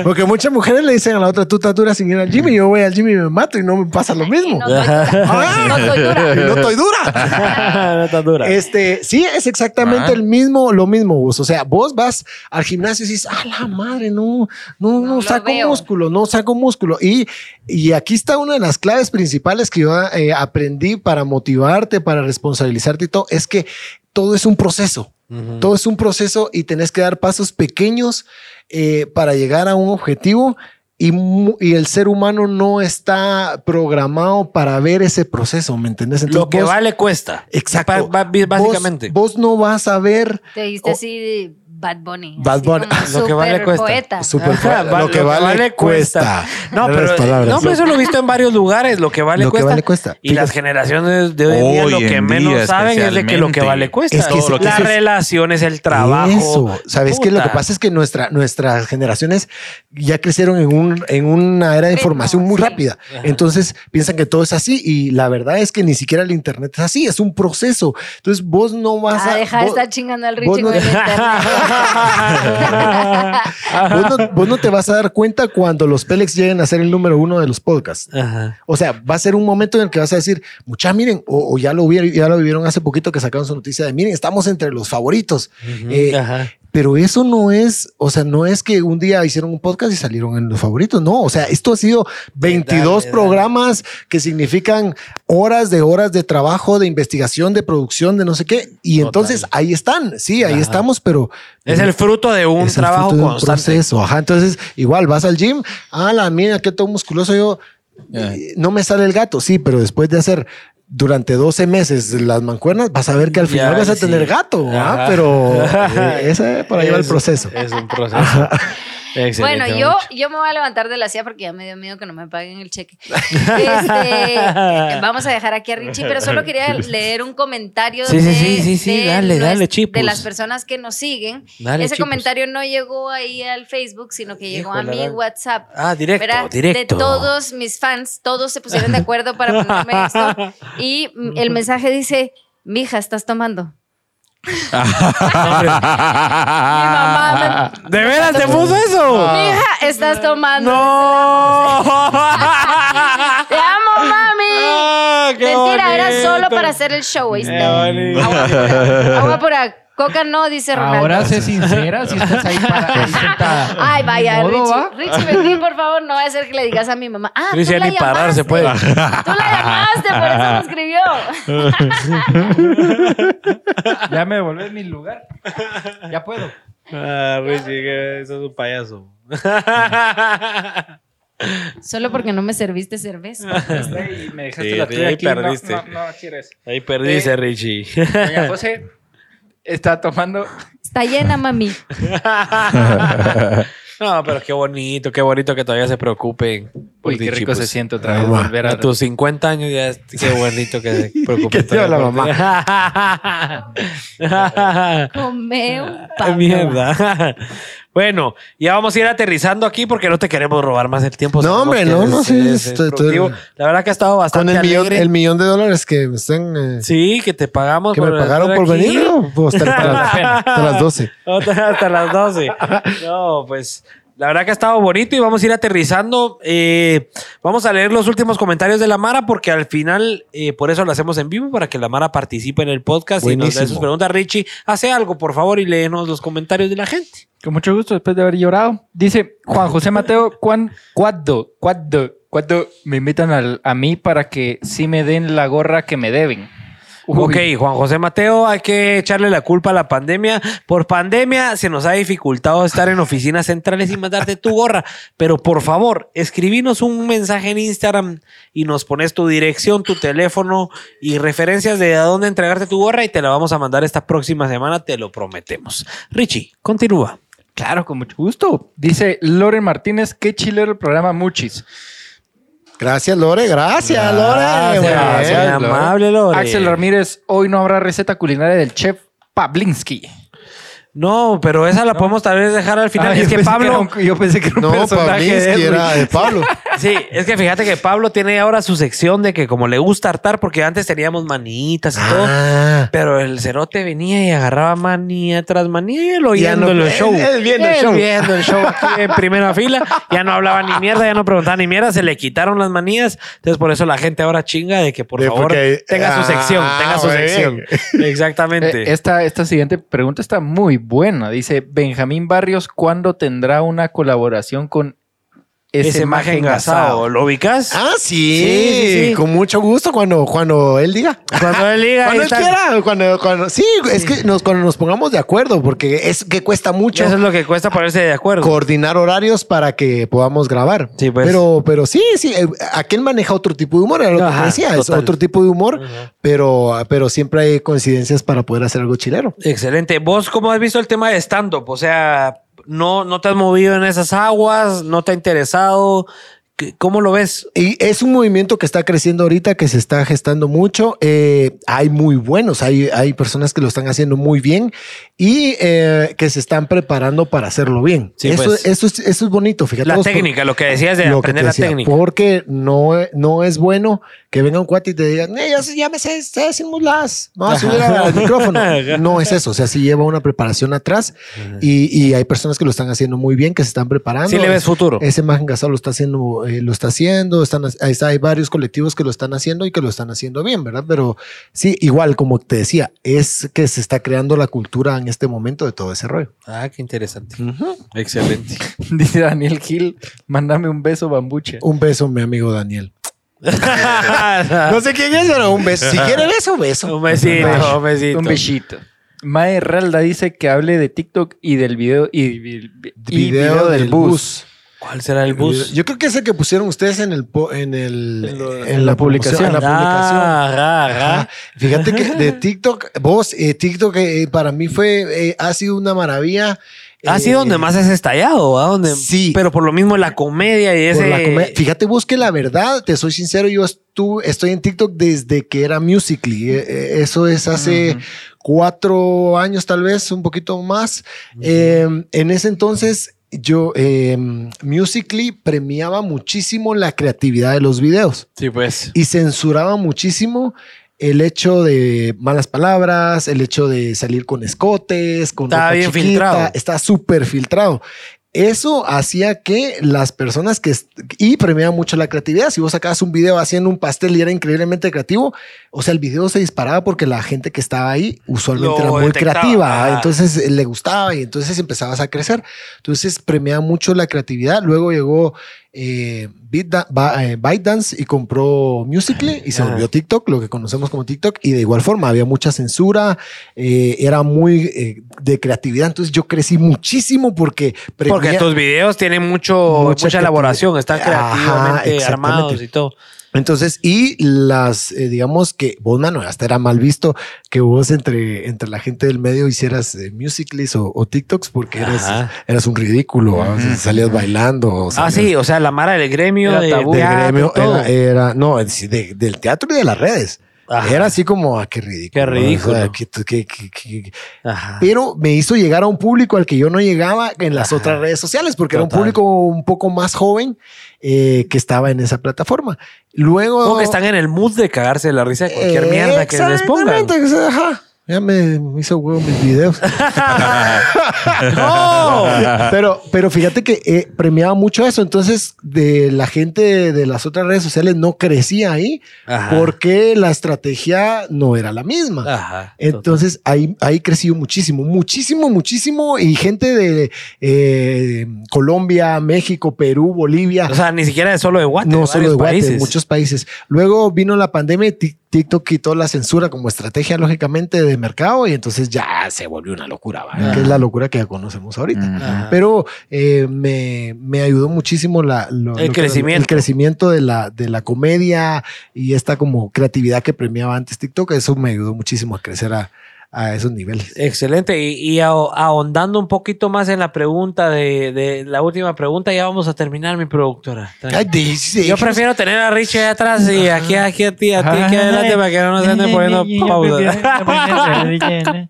Porque muchas mujeres le dicen a la otra, tú estás dura sin ir al gym y yo voy al gym y me mato y no me pasa lo mismo. No estoy dura. Ah, No estoy dura. no dura. dura. Este, sí, es exactamente Ah. el mismo, lo mismo, vos. O sea, vos vas al gimnasio y dices, a la madre, no, no, no, saco veo. músculo, no saco músculo. Y, y aquí está una de las claves principales que yo eh, aprendí para motivarte, para responsabilizarte y todo, es que todo es un proceso. Todo es un proceso y tenés que dar pasos pequeños eh, para llegar a un objetivo. Y, el ser humano no está programado para ver ese proceso, ¿me entendés? Lo que vos- vale cuesta. Exacto. Básicamente. Vos, vos no vas a ver Te diste Oh. así de Bad Bunny. Bad Bunny. como Lo que vale cuesta. poeta. Súper Ajá, lo que vale, cuesta. No, pero, palabras. no, pero eso lo he visto en varios lugares. Lo que vale Lo que cuesta. vale cuesta. Y las generaciones de hoy en día Hoy lo que en menos saben es de que lo que vale cuesta. Es que Todo lo que las es- relaciones, el trabajo. Eso. ¿Sabes qué? Lo que pasa es que nuestra, nuestras generaciones ya crecieron en, un, en una era de información muy rápida. Entonces piensan que todo es así y la verdad es que ni siquiera el Internet es así, es un proceso. Entonces vos no vas Ah, a... deja de estar chingando al Richie no- con el internet. vos no, vos no te vas a dar cuenta cuando los Pélex lleguen a ser el número uno de los podcasts. Ajá. O sea, va a ser un momento en el que vas a decir, mucha, miren, o, o ya lo vieron, ya lo vivieron hace poquito que sacaron su noticia de, miren, estamos entre los favoritos. Eh, Ajá. pero eso no es, o sea, no es que un día hicieron un podcast y salieron en los favoritos, no, o sea, esto ha sido 22 Dale, dale. programas que significan horas de horas de trabajo, de investigación, de producción, de no sé qué, y Total. entonces ahí están, sí, ahí Ajá. estamos, pero... Es el fruto de un es el trabajo fruto de un constante. proceso, ajá, entonces igual vas al gym, ah, la mía, qué todo musculoso yo, no me sale el gato, sí, pero después de hacer durante 12 meses las mancuernas, vas a ver que al final vas a sí. tener gato, ¿ah? Pero eh, ese por ahí va el Es- proceso. Es un proceso. Excelente, Bueno, yo, mucho. yo me voy a levantar de la silla porque ya me dio miedo que no me paguen el cheque. Este, vamos a dejar aquí a Richie, pero solo quería leer un comentario Sí, de, sí, sí, sí, de dale, dale, nues- chipus. de las personas que nos siguen. Dale, Ese chipus. comentario no llegó ahí al Facebook, sino que llegó a mi. WhatsApp. Ah, directo, directo. De todos mis fans, todos se pusieron de acuerdo para ponerme esto. Y el mensaje dice: Mija, estás tomando. Mi mamá me- ¿De veras te puso eso? Mija, estás tomando. ¡No! Te amo, mami. Qué Mentira, era bonito. solo para hacer el show. Agua pura. Agua pura. Coca no, dice Ronaldo. Ahora sé sincera si estás ahí, para, ahí sentada. Ay, vaya, Richie. ¿va? Richie, vení, por favor. No va a ser que le digas a mi mamá. Ah, tú Richie, la ni parar se puede. Tú la llamaste, por eso me escribió. Ya me devolvés mi lugar. Ya puedo. Ah, Richie, que eso es un payaso. Solo porque no me serviste cerveza. Y me dejaste Sí, la ahí tuya aquí. No, perdiste. No, no, quieres. Ahí perdiste, Eh, Richie. Doña José, Está tomando. Está llena, mami. No, pero qué bonito, qué bonito que todavía se preocupen. Uy, qué rico se siente otra vez Mamá. volver a A tus 50 años ya es- qué bonito que se preocupen. ¿Qué te por ti. Come un mierda. Bueno, ya vamos a ir aterrizando aquí porque no te queremos robar más el tiempo. No, hombre, no, no, sí, eres estoy- estoy- productivo. La verdad que ha estado Con bastante el millón, el millón de dólares que me están. eh, Sí, que te pagamos que me pagaron por aquí. venir, ¿no? Estar hasta las, hasta las 12. Hasta hasta las 12. No, pues la verdad que ha estado bonito y vamos a ir aterrizando. Eh, vamos a leer los últimos comentarios de la Mara porque al final, eh, por eso lo hacemos en vivo, para que la Mara participe en el podcast y nos dé Buenísimo. sus preguntas. Richie, hace algo, por favor, y léenos los comentarios de la gente. Con mucho gusto, después de haber llorado. Dice Juan José Mateo, ¿cuán, ¿cuándo, cuándo, cuándo me invitan al- a mí para que sí me den la gorra que me deben? Uy, Ok, Juan José Mateo, hay que echarle la culpa a la pandemia. Por pandemia se nos ha dificultado estar en oficinas centrales y mandarte tu gorra. Pero por favor, escribinos un mensaje en Instagram y nos pones tu dirección, tu teléfono y referencias de a dónde entregarte tu gorra y te la vamos a mandar esta próxima semana, te lo prometemos. Richie, continúa. Claro, con mucho gusto. Dice Loren Martínez, qué chilero el programa Muchis. Gracias, Lore. Gracias, Lore. Gracias, amable, Lore. Axel Ramírez, hoy no habrá receta culinaria del chef Pablinski. No, pero esa la podemos tal vez dejar al final. Ah, es que Pablo... era un- yo pensé que era un No, personaje de Pavlinsky Edwin. era de Pablo. Sí, es que fíjate que Pablo tiene ahora su sección de que como le gusta hartar, porque antes teníamos manitas y todo, Ah. pero el cerote venía y agarraba manía tras manía y él Ya oyendo no- el show. él- él viendo el Él show. viendo el show aquí en primera fila. Ya no hablaba ni mierda, ya no preguntaba ni mierda, se le quitaron las manías. Entonces por eso la gente ahora chinga de que por De favor porque- tenga su sección, Ah, tenga su sección. Exactamente. Eh, Esta, esta siguiente pregunta está muy buena. Dice Benjamín Barrios, ¿cuándo tendrá una colaboración con ese, Ese maje engasado. ¿Lo ubicas? Ah, sí. Sí, sí, sí. Con mucho gusto cuando, cuando él diga. Cuando él diga, Cuando él está. quiera, cuando, cuando, sí, es que nos, cuando nos pongamos de acuerdo, porque es que cuesta mucho Eso es lo que cuesta ponerse de acuerdo. coordinar horarios para que podamos grabar. Sí, pues. Pero, pero sí, sí, eh, aquel maneja otro tipo de humor, era lo que Ajá, decía, es otro tipo de humor, Ajá. pero, pero siempre hay coincidencias para poder hacer algo chilero. Excelente. ¿Vos cómo has visto el tema de stand-up? O sea, no, no te has movido en esas aguas, no te ha interesado. ¿Qué- ¿Cómo lo ves? Y es un movimiento que está creciendo ahorita, que se está gestando mucho. Eh, hay muy buenos, hay, hay personas que lo están haciendo muy bien y eh, que se están preparando para hacerlo bien. Sí, eso, pues. eso, es, eso es bonito, fíjate. La técnica, lo que decías de aprender la técnica. Porque no, no es bueno que venga un cuate y te diga, "Eh, ya, me sé, sé las, vamos a subir al micrófono. No es eso, o sea, sí lleva una preparación atrás y, y hay personas que lo están haciendo muy bien, que se están preparando. Sí le ves futuro. Ese Magen Gasol lo está haciendo, eh, lo está haciendo, están, ahí está, hay varios colectivos que lo están haciendo y que lo están haciendo bien, ¿verdad? Pero sí, igual, como te decía, es que se está creando la cultura en este momento de todo ese rollo. Ah, qué interesante. Excelente. Dice Daniel Gil, mándame un beso, bambuche. Un beso, mi amigo Daniel. No sé quién es, pero un beso. Si quiere beso, beso. un besito, un besito. Un besito. Mae Ralda dice que hable de TikTok y del video y, y- y video, del, bus. ¿Cuál será el bus? Yo creo que ese que pusieron ustedes en el en el En lo- en en la publicación. en la publicación. Ah, ajá, ajá. Ajá. Fíjate que de TikTok, vos, eh, TikTok eh, para mí fue, eh, ha sido una maravilla. Ha sido Eh, donde más has estallado, ¿ah? Donde, Sí. Pero por lo mismo la comedia y ese. la Fíjate vos que la verdad, te soy sincero, yo estuve, estoy en TikTok desde que era Musically. Eh, eh, eso es hace cuatro años, tal vez, un poquito más. Eh, en ese entonces, yo, eh, Musically premiaba muchísimo la creatividad de los videos Sí, pues. y censuraba muchísimo el hecho de malas palabras, el hecho de salir con escotes, con ropa bien chiquita, filtrado. Está súper filtrado. Eso hacía que las personas que... Y premiaba mucho la creatividad. Si vos sacabas un video haciendo un pastel y era increíblemente creativo, o sea, el video se disparaba porque la gente que estaba ahí usualmente Lo era muy detectaba. creativa. Entonces eh, le gustaba y entonces empezabas a crecer. Entonces premiaba mucho la creatividad. Luego llegó eh, eh, ByteDance y compró Musical.ly y se volvió TikTok, lo que conocemos como TikTok. Y de igual forma había mucha censura, eh, era muy eh, de creatividad. Entonces yo crecí muchísimo porque Porque tus videos tienen mucho, Mucha mucha, elaboración, están. Ajá, creativamente armados y todo. Entonces, y las, eh, digamos que vos, mano, hasta era mal visto que vos entre, entre la gente del medio hicieras eh, musicals o, o TikToks porque eras, eras un ridículo, ¿va? O sea, salías bailando. o Ah, sí, o sea, la mara del gremio Era de, tabú. de Del gremio, era, era- no, de- del teatro y de las redes. Ajá. Era así como, ah, qué ridículo. Qué ridículo. o sea, que- que- Ajá. pero me hizo llegar a un público al que yo no llegaba en las Ajá. otras redes sociales, porque era Total. un público un poco más joven eh, que estaba en esa plataforma. Luego... Como que están en el mood de cagarse de la risa de cualquier mierda que les pongan. Exactamente, ajá. Ya me hizo huevo mis videos. ¡No! pero, pero fíjate que eh, premiaba mucho eso. Entonces, de la gente de las otras redes sociales no crecía ahí Ajá. porque la estrategia no era la misma. Ajá. Entonces ahí, ahí creció muchísimo, muchísimo, muchísimo. Y gente de eh, Colombia, México, Perú, Bolivia. O sea, ni siquiera solo de Guate, no solo de Guate, países. muchos países. Luego vino la pandemia y TikTok quitó la censura como estrategia, lógicamente, de mercado. Y entonces ya se volvió una locura, ¿va? que es la locura que ya conocemos ahorita. Ajá. Pero eh, me, me ayudó muchísimo la, lo- El lo que- crecimiento. el crecimiento de la, de la comedia y esta como creatividad que premiaba antes TikTok. Eso me ayudó muchísimo a crecer a, a esos niveles. Excelente. Y, y aho- ahondando un poquito más en la pregunta de, de la última pregunta, ya vamos a terminar, mi productora. Yo prefiero tener a Richie ahí atrás y aquí, aquí a ti, a ti, aquí adelante para que no nos anden poniendo pausa.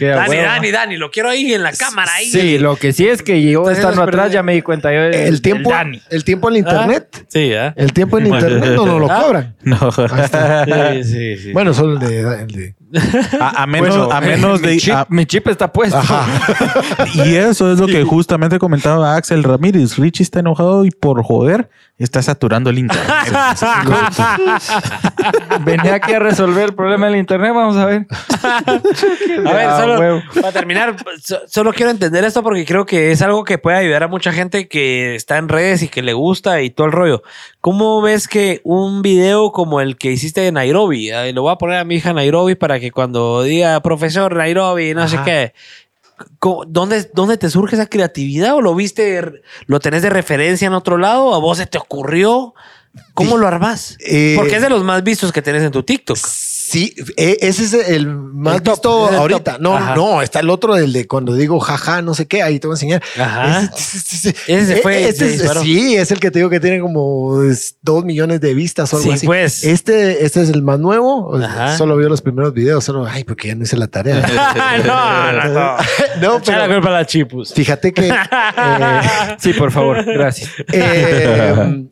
Dani. Dani, Dani, lo quiero ahí en la cámara. Ahí. Sí, lo que sí es que yo estando atrás ya me di cuenta. Yo, el tiempo, Dani. el tiempo en internet. Sí, ¿eh? El tiempo en internet no nos lo Ah. cobran. No. Ahí está. Sí, sí, sí. Bueno, solo el de, el de- A, a menos, Bueno, a menos mi de. chip, a- mi chip está puesto. y eso es lo que justamente comentaba Axel Ramírez. Richie está enojado y por joder está saturando el internet. Venía aquí a resolver el problema del internet. Vamos a ver. A ver, solo huevo. para terminar, so- solo quiero entender esto porque creo que es algo que puede ayudar a mucha gente que está en redes y que le gusta y todo el rollo. ¿Cómo ves que un video como el que hiciste de Nairobi, eh, lo voy a poner a mi hija Nairobi para que cuando diga profesor Nairobi, no sé qué, ¿dónde, ¿dónde te surge esa creatividad? ¿O lo viste, lo tenés de referencia en otro lado? ¿A vos se te ocurrió? ¿Cómo lo armás? Eh, Porque es de los más vistos que tenés en tu TikTok. Sí, e- ese es el más El top, visto el ahorita. top. No, Ajá. no, está el otro, el de cuando digo jaja, no sé qué, ahí te voy a enseñar. Ajá. Ese, ese- ese- Ese fue- ese sí, es el que te digo que tiene como dos millones de vistas o algo Sí, así. pues. Este, este es el más nuevo. Ajá. Solo vio los primeros videos, solo, ay, porque ya no hice la tarea. no, no, no. no, Echa la pero culpa la chipus. fíjate que eh, Sí, por favor. Gracias. eh,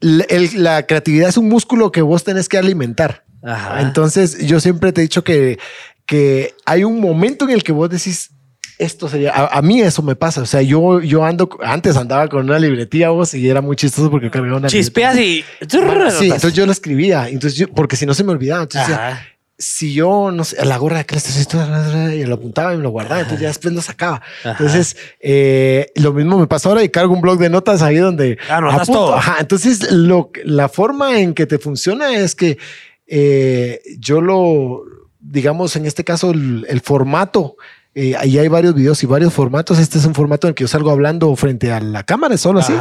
la- el- la creatividad es un músculo que vos tenés que alimentar. Ajá. Entonces, yo siempre te he dicho que, que hay un momento en el que vos decís, esto sería, a, a mí eso me pasa. O sea, yo, yo ando, antes andaba con una libretilla vos y era muy chistoso porque cargaba una Chispeas y. libretilla. Sí, entonces yo lo escribía, entonces yo, porque si no se me olvidaba. Entonces, decía, si yo, no sé, la gorra de clase, y lo apuntaba y me lo guardaba, entonces ya después lo sacaba. Ajá. Entonces, eh, lo mismo me pasó ahora y cargo un blog de notas ahí donde Anotas apunto. todo. Ajá, entonces, lo, la forma en que te funciona es que eh, yo lo, digamos, en este caso, el, el formato. eh, ahí hay varios videos y varios formatos. Este es un formato en el que yo salgo hablando frente a la cámara, solo así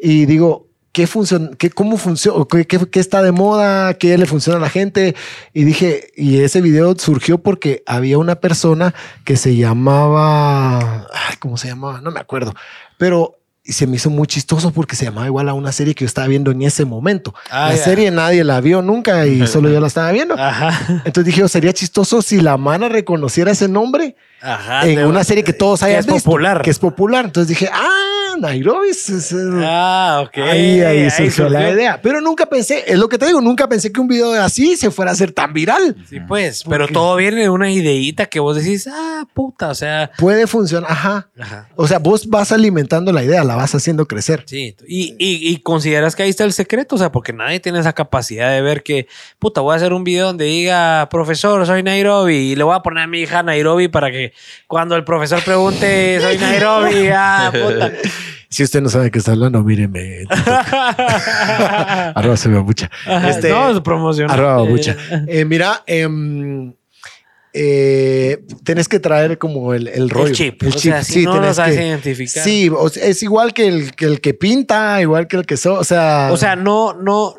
y digo, ¿qué funciona? ¿Qué, ¿Cómo funciona? ¿Qué, qué, qué está de moda? ¿Qué le funciona a la gente? Y dije, y ese video surgió porque había una persona que se llamaba, ay, ¿cómo se llamaba? No me acuerdo, pero se me hizo muy chistoso porque se llamaba igual a una serie que yo estaba viendo en ese momento. Ah, la serie nadie la vio nunca y solo yo la estaba viendo. Ajá. Entonces dije, oh, sería chistoso si la mana reconociera ese nombre Ajá. en una serie que todos hayan es visto, popular. Que es popular. Entonces dije, ah, Nairobi. Ah, ok. Ahí, ahí surgió la idea. Pero nunca pensé, es lo que te digo, nunca pensé que un video así se fuera a hacer tan viral. Sí, pues. Pero todo viene de una ideita que vos decís, ah, puta. O sea. Puede funcionar, ajá. Ajá. O sea, vos vas alimentando la idea, la vas haciendo crecer. Sí, y, y, y consideras que ahí está el secreto, o sea, porque nadie tiene esa capacidad de ver que, puta, voy a hacer un video donde diga, profesor, soy Nairobi, y le voy a poner a mi hija Nairobi para que cuando el profesor pregunte, soy Nairobi, ah, puta. Si usted no sabe de qué está hablando, míreme. arroba se me mucha. Este, no, es promoción. arroba mucha. Eh, mira, em, eh, tenés que traer como el, el rollo. chip. O sea, si no lo sabes que- identificar. Sí, o sea, es igual que el, que el que pinta, igual que el que so, o sea. O sea, no, no,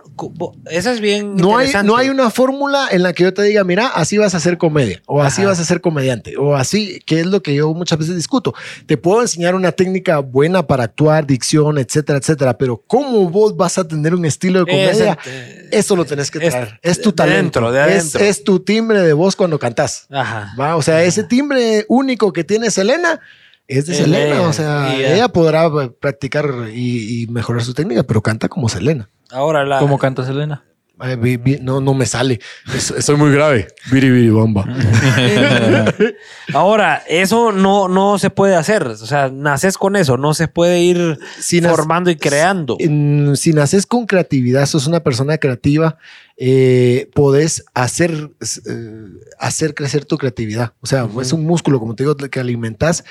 esa es bien No hay, no hay una fórmula en la que yo te diga, mira, así vas a hacer comedia, o así vas a ser comediante, o así, que es lo que yo muchas veces discuto. Te puedo enseñar una técnica buena para actuar, dicción, etcétera, etcétera, pero ¿cómo vos vas a tener un estilo de comedia? Es- Eso lo tenés que traer. Es, tu de talento. adentro, de es, adentro. es tu timbre de voz cuando cantás. Ajá. ¿va? O sea, ese timbre único que tiene Selena es de Selena. O sea, ella podrá practicar y, y mejorar su técnica, pero canta como Selena. Ahora la. ¿Cómo canta Selena? Ay, vi- vi- no, no me sale. Es- Soy muy grave. Biri, biri, bomba. Ahora, eso no, no se puede hacer. O sea, naces con eso. No se puede ir Si formando y creando. En- si naces con creatividad, sos una persona creativa, eh, podés hacer, eh, hacer crecer tu creatividad. O sea, es un músculo, como te digo, que alimentas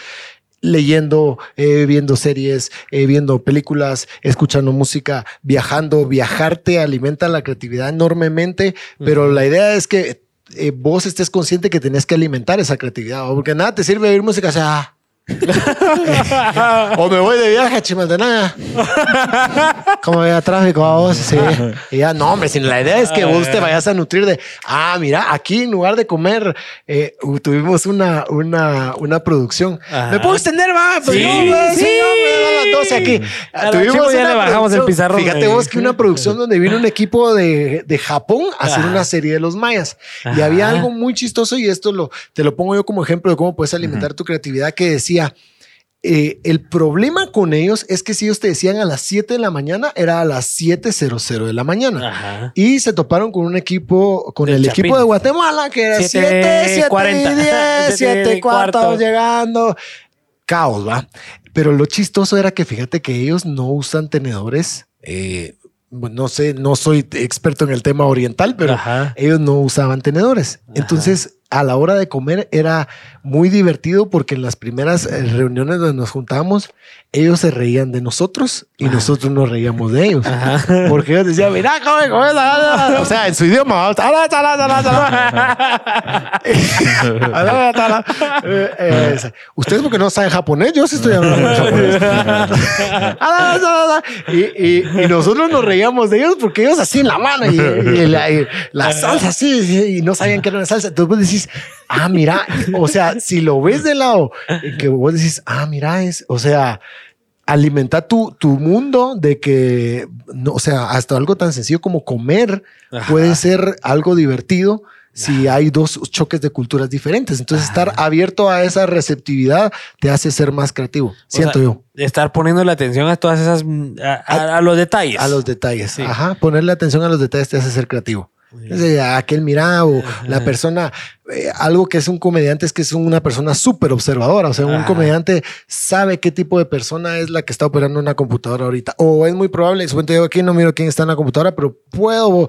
leyendo, eh, viendo series, eh, viendo películas, escuchando música, viajando. Viajarte alimenta la creatividad enormemente, pero la idea es que eh, vos estés consciente que tenés que alimentar esa creatividad, porque nada te sirve oír música, o sea, o me voy de viaje a Chimaltenango. Como había tráfico a vos, sí. Y ya, no, hombre, sin la idea es que vos te vayas a nutrir de, ah, mira, aquí en lugar de comer, eh, tuvimos una, una, una producción. Ajá. ¿Me puedo extender, va? Pues Sí, no, hombre, sí. hombre, a las 12 aquí. A chivo ya le bajamos el pizarrón Fíjate vos que una producción donde vino un equipo de, de Japón a hacer Ajá. una serie de los mayas. Y Ajá. había algo muy chistoso y esto lo, te lo pongo yo como ejemplo de cómo puedes alimentar tu creatividad que decía, eh, el problema con ellos es que si ellos te decían a las 7 de la mañana, era a las 7.00 de la mañana. Ajá. Y se toparon con un equipo, con Del el Chapín. equipo de Guatemala, que era 7, Siete 7 cuarenta. y 10, Siete 7 y cuarto. llegando. Caos, ¿va? Pero lo chistoso era que fíjate que ellos no usan tenedores. eh, no sé, no soy experto en el tema oriental, pero Ajá. ellos no usaban tenedores. Entonces, a la hora de comer era muy divertido porque en las primeras eh, reuniones donde nos juntábamos, ellos se reían de nosotros y nosotros nos reíamos de ellos. Porque ellos decían, mira, come, come, la, la". o sea, en su idioma. Ustedes porque no saben japonés, yo sí estoy hablando japonés. Y, y- y nosotros nos reíamos de ellos porque ellos así en la mano y, y la, salsa así y no sabían que era una salsa. Entonces vos decís, ah, mira, o sea, si lo ves de lado, que vos decís, ah, mira, es, o sea, alimenta tu, tu mundo de que, no, o sea, hasta algo tan sencillo como comer Ajá. puede ser algo divertido si hay dos choques de culturas diferentes. Entonces, estar abierto a esa receptividad te hace ser más creativo, O siento sea, yo. Estar poniéndole atención a todas esas. A, a- a los detalles. A los detalles. Sí. Ajá. Ponerle atención a los detalles te hace ser creativo. Ese, aquel mira o la persona, eh, algo que es un comediante es que es una persona súper observadora. O sea, un comediante sabe qué tipo de persona es la que está operando una computadora ahorita. O es muy probable, suponte yo aquí no miro quién está en la computadora, pero puedo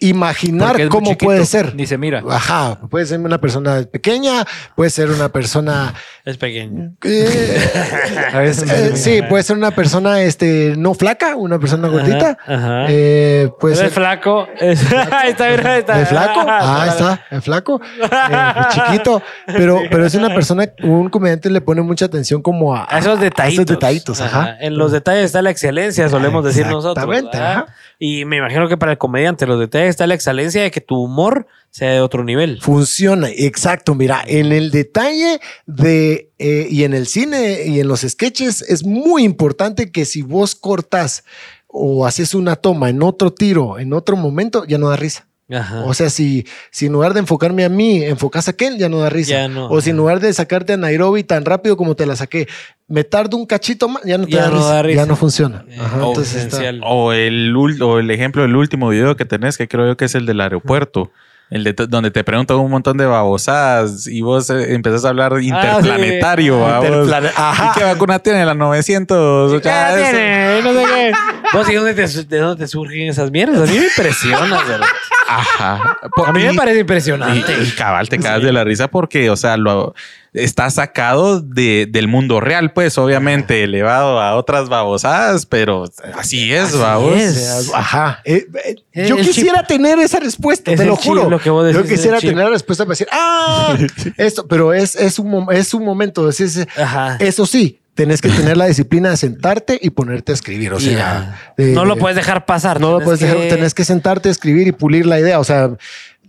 imaginar cómo chiquito. puede ser. Ni se mira. Ajá, puede ser una persona pequeña, puede ser una persona Es pequeño. eh, A veces eh, sí, puede ser una persona este, no flaca, una persona gordita. ajá. Eh, puede ser es flaco. Es- ahí está, mira, ahí está. ¿El flaco? Ah, ahí está, el flaco. Eh, chiquito. Pero, pero es una persona, un comediante le pone mucha atención como a, A esos detallitos. esos detallitos, ajá. En los detalles está la excelencia, solemos decir nosotros. Exactamente, ajá. Y me imagino que para el comediante, los detalles está la excelencia de que tu humor sea de otro nivel. Funciona, exacto. Mira, en el detalle de eh, y en el cine y en los sketches es muy importante que si vos cortas o haces una toma en otro tiro, en otro momento, ya no da risa. Ajá. O sea, si, si en lugar de enfocarme a mí, enfocas a aquel, ya no da risa. Ya no. o si en lugar de sacarte a Nairobi tan rápido como te la saqué, me tardo un cachito más, ya no te Ya da, no risa, da risa. Ya no funciona. Eh, Ajá, o entonces está-. O el, o el ejemplo del último video que tenés, que creo yo que es el del aeropuerto. El de donde te preguntan un montón de babosadas y vos eh, empezás a hablar interplanetario. ¿va? Vos, Interplane- Ajá. ¿Y qué vacuna tiene? La 900. O sea, Ya es- tiene, no sé qué. Vos, ¿y dónde te, de dónde te surgen esas mierdas? A mí me impresiona, ¿verdad? Ajá. A mí me Y- parece Y, impresionante. y cabal, te cagas de la risa porque, o sea, lo está sacado de, del mundo real, pues, obviamente, elevado a otras babosadas, pero así es, babos. es. Ajá. Eh, eh, yo el quisiera tener esa respuesta, Es te lo chip, juro. lo que vos decís yo quisiera chip. tener la respuesta para decir, ah, esto, pero es, es, un, es un momento. es- es- Ajá. eso sí, tenés que tener la disciplina de sentarte y ponerte a escribir. O sea, no lo de- puedes dejar pasar. no lo puedes dejar, que- tenés que sentarte a escribir y pulir la idea. O sea,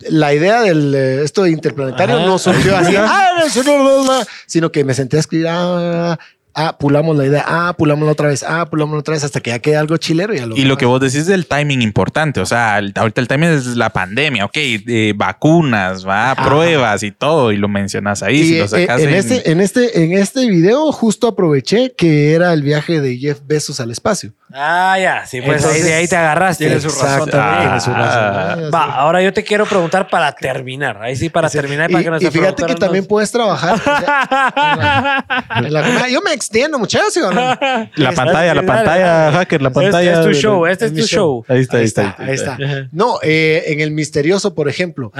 la idea del eh, esto de interplanetario Ajá. no surgió así, ah, eso no, no, no", sino que me senté a escribir, ah, ah, pulamos la idea, ah, pulamos otra vez, ah, pulamos otra vez hasta que ya quede algo chilero y, a Y lo que vos decís del timing importante, o sea, el- ahorita el timing es la pandemia, ok, eh, vacunas, va, pruebas y todo, y lo mencionas ahí. Y, si lo eh, sacas en, en- este, en, este, en este video justo aproveché que era el viaje de Jeff Bezos al espacio. Ah, ya. Sí, pues ahí, Entonces, de ahí te agarraste. tiene su razón tiene su razón. Ah. Va, ahora yo te quiero preguntar para terminar. Ahí sí, para terminar. Y, Para que y fíjate que también puedes trabajar. o sea, en la- en la- yo me extiendo, muchachos. ¿sí o no? La pantalla, la pantalla, hacker, la Este pantalla. es tu de- show, este es mi tu show. Ahí está, ahí, Ahí está. está, ahí está. No, eh, en el misterioso, por ejemplo,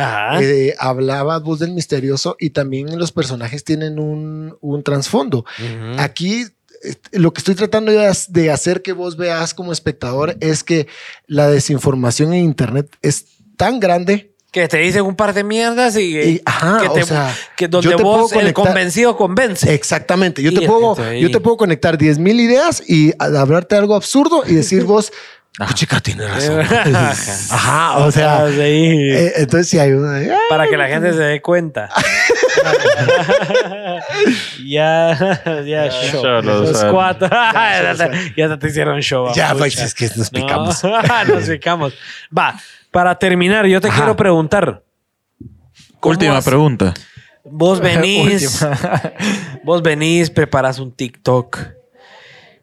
eh, hablabas vos del misterioso y también los personajes tienen un, un trasfondo. Aquí eh, lo que estoy tratando de hacer que vos veas como espectador es que la desinformación en Internet es tan grande Que te dicen un par de mierdas y, y, ajá, que, te- o sea, que donde yo te vos puedo el convencido convence. Exactamente. Yo Y te, puedo, ahí. yo te puedo conectar 10 mil ideas y hablarte algo absurdo y decir vos, chica, tiene razón. Ajá, o sea, Ah, sí. eh, entonces si hay una... "Ah, para que la gente se dé cuenta. ya, ya, show. Solo, Los cuatro. ya, te- ya te hicieron show. Ya, pues es que nos picamos. No, nos picamos. Va, para terminar, yo te Ajá. quiero preguntar. ¿cómo Última has- pregunta. Vos venís, vos venís, preparas un TikTok,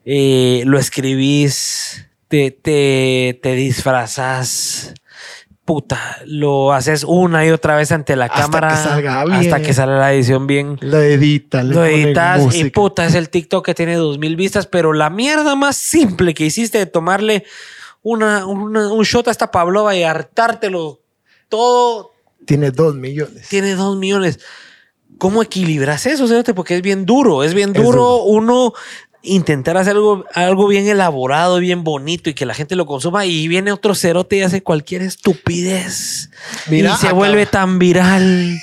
eh, lo escribís, te, te, te disfrazas, puta, lo haces una y otra vez ante la Hasta cámara que salga bien. hasta que sale la edición bien. Lo editan. le Lo editas y música. puta, es el TikTok que tiene dos mil vistas, pero la mierda más simple que hiciste de tomarle una, una- un shot a esta Pavlova y hartártelo todo Tiene dos millones. tiene dos millones. ¿Cómo equilibras eso, cerote? Porque es bien duro, es bien Es duro duro. uno intentar hacer algo, algo bien elaborado, bien bonito y que la gente lo consuma y viene otro cerote y hace cualquier estupidez Mira, y se acá- vuelve tan viral.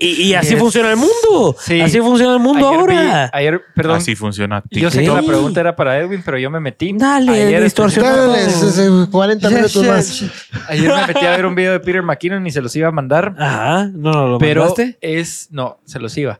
Y, y así funciona el mundo. Sí. Así funciona el mundo Ayer vi- ahora. ayer, perdón. Así funciona. Yo sé Sí. que la pregunta era para Edwin, pero yo me metí. Dale, ayer, distorsionado. Dale, es- es- 40 Ya, minutos más. ayer me metí a ver un video de Peter McKinnon y se los iba a mandar. Ajá, no, no lo pero mandaste. es no se los iba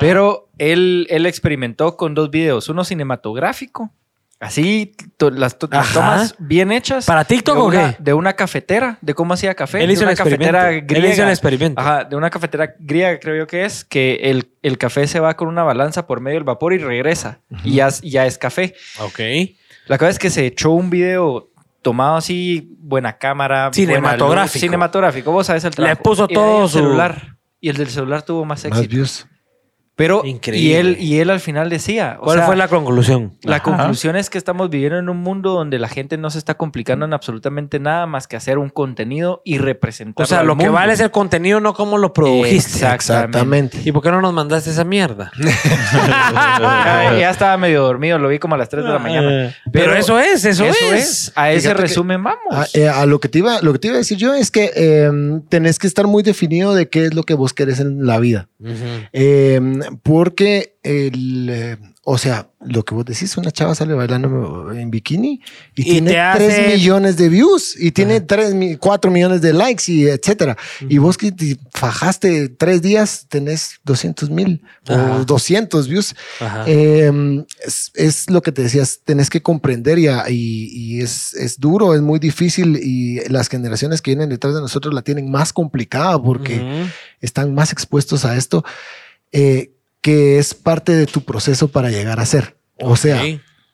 pero él él experimentó con dos videos uno cinematográfico así to- las, to- las Ajá. tomas bien hechas ¿Para TikTok de o una, qué? de una cafetera de cómo hacía café Él de hizo el una experimento. cafetera Él hizo el griega experimento. Ajá, de una cafetera griega creo yo que es que el, el café se va con una balanza por medio del vapor y regresa y ya, ya es café Ok. la cosa es que se echó un video tomado así, buena cámara. buena Cinematográfico. luz, cinematográfico. Vos sabes el Le trabajo. puso Y de ahí todo el su- celular. Y el del celular tuvo más Más éxito. views. Pero, Increíble. y él, y él al final decía, o ¿Cuál sea, fue la conclusión? la Ajá. conclusión es que estamos viviendo en un mundo donde la gente no se está complicando en absolutamente nada más que hacer un contenido y representar. O sea, lo que vale es el contenido, no cómo lo produjiste. Exactamente. ¿Y por qué no nos mandaste esa mierda? Ya, ya estaba medio dormido, lo vi como a las 3 de la mañana. Ah, Pero, eso es, eso, Eso es. es. A ese Fíjate que- resumen vamos. A, eh, a lo que te iba, lo que te iba a decir yo es que eh, tenés que estar muy definido de qué es lo que vos querés en la vida. Eh, porque el, eh, o sea, lo que vos decís, una chava sale bailando en bikini y, Y tiene te hace- 3 millones de views y tiene 3, 4 millones de likes y etcétera. Y vos que te fajaste tres días, tenés 200 mil Ajá. o 200 views. Ajá. Eh, es, es lo que te decías, tenés que comprender y, y- y es, es duro, es muy difícil y las generaciones que vienen detrás de nosotros la tienen más complicada porque están más expuestos a esto, eh, que es parte de tu proceso para llegar a ser. O sea,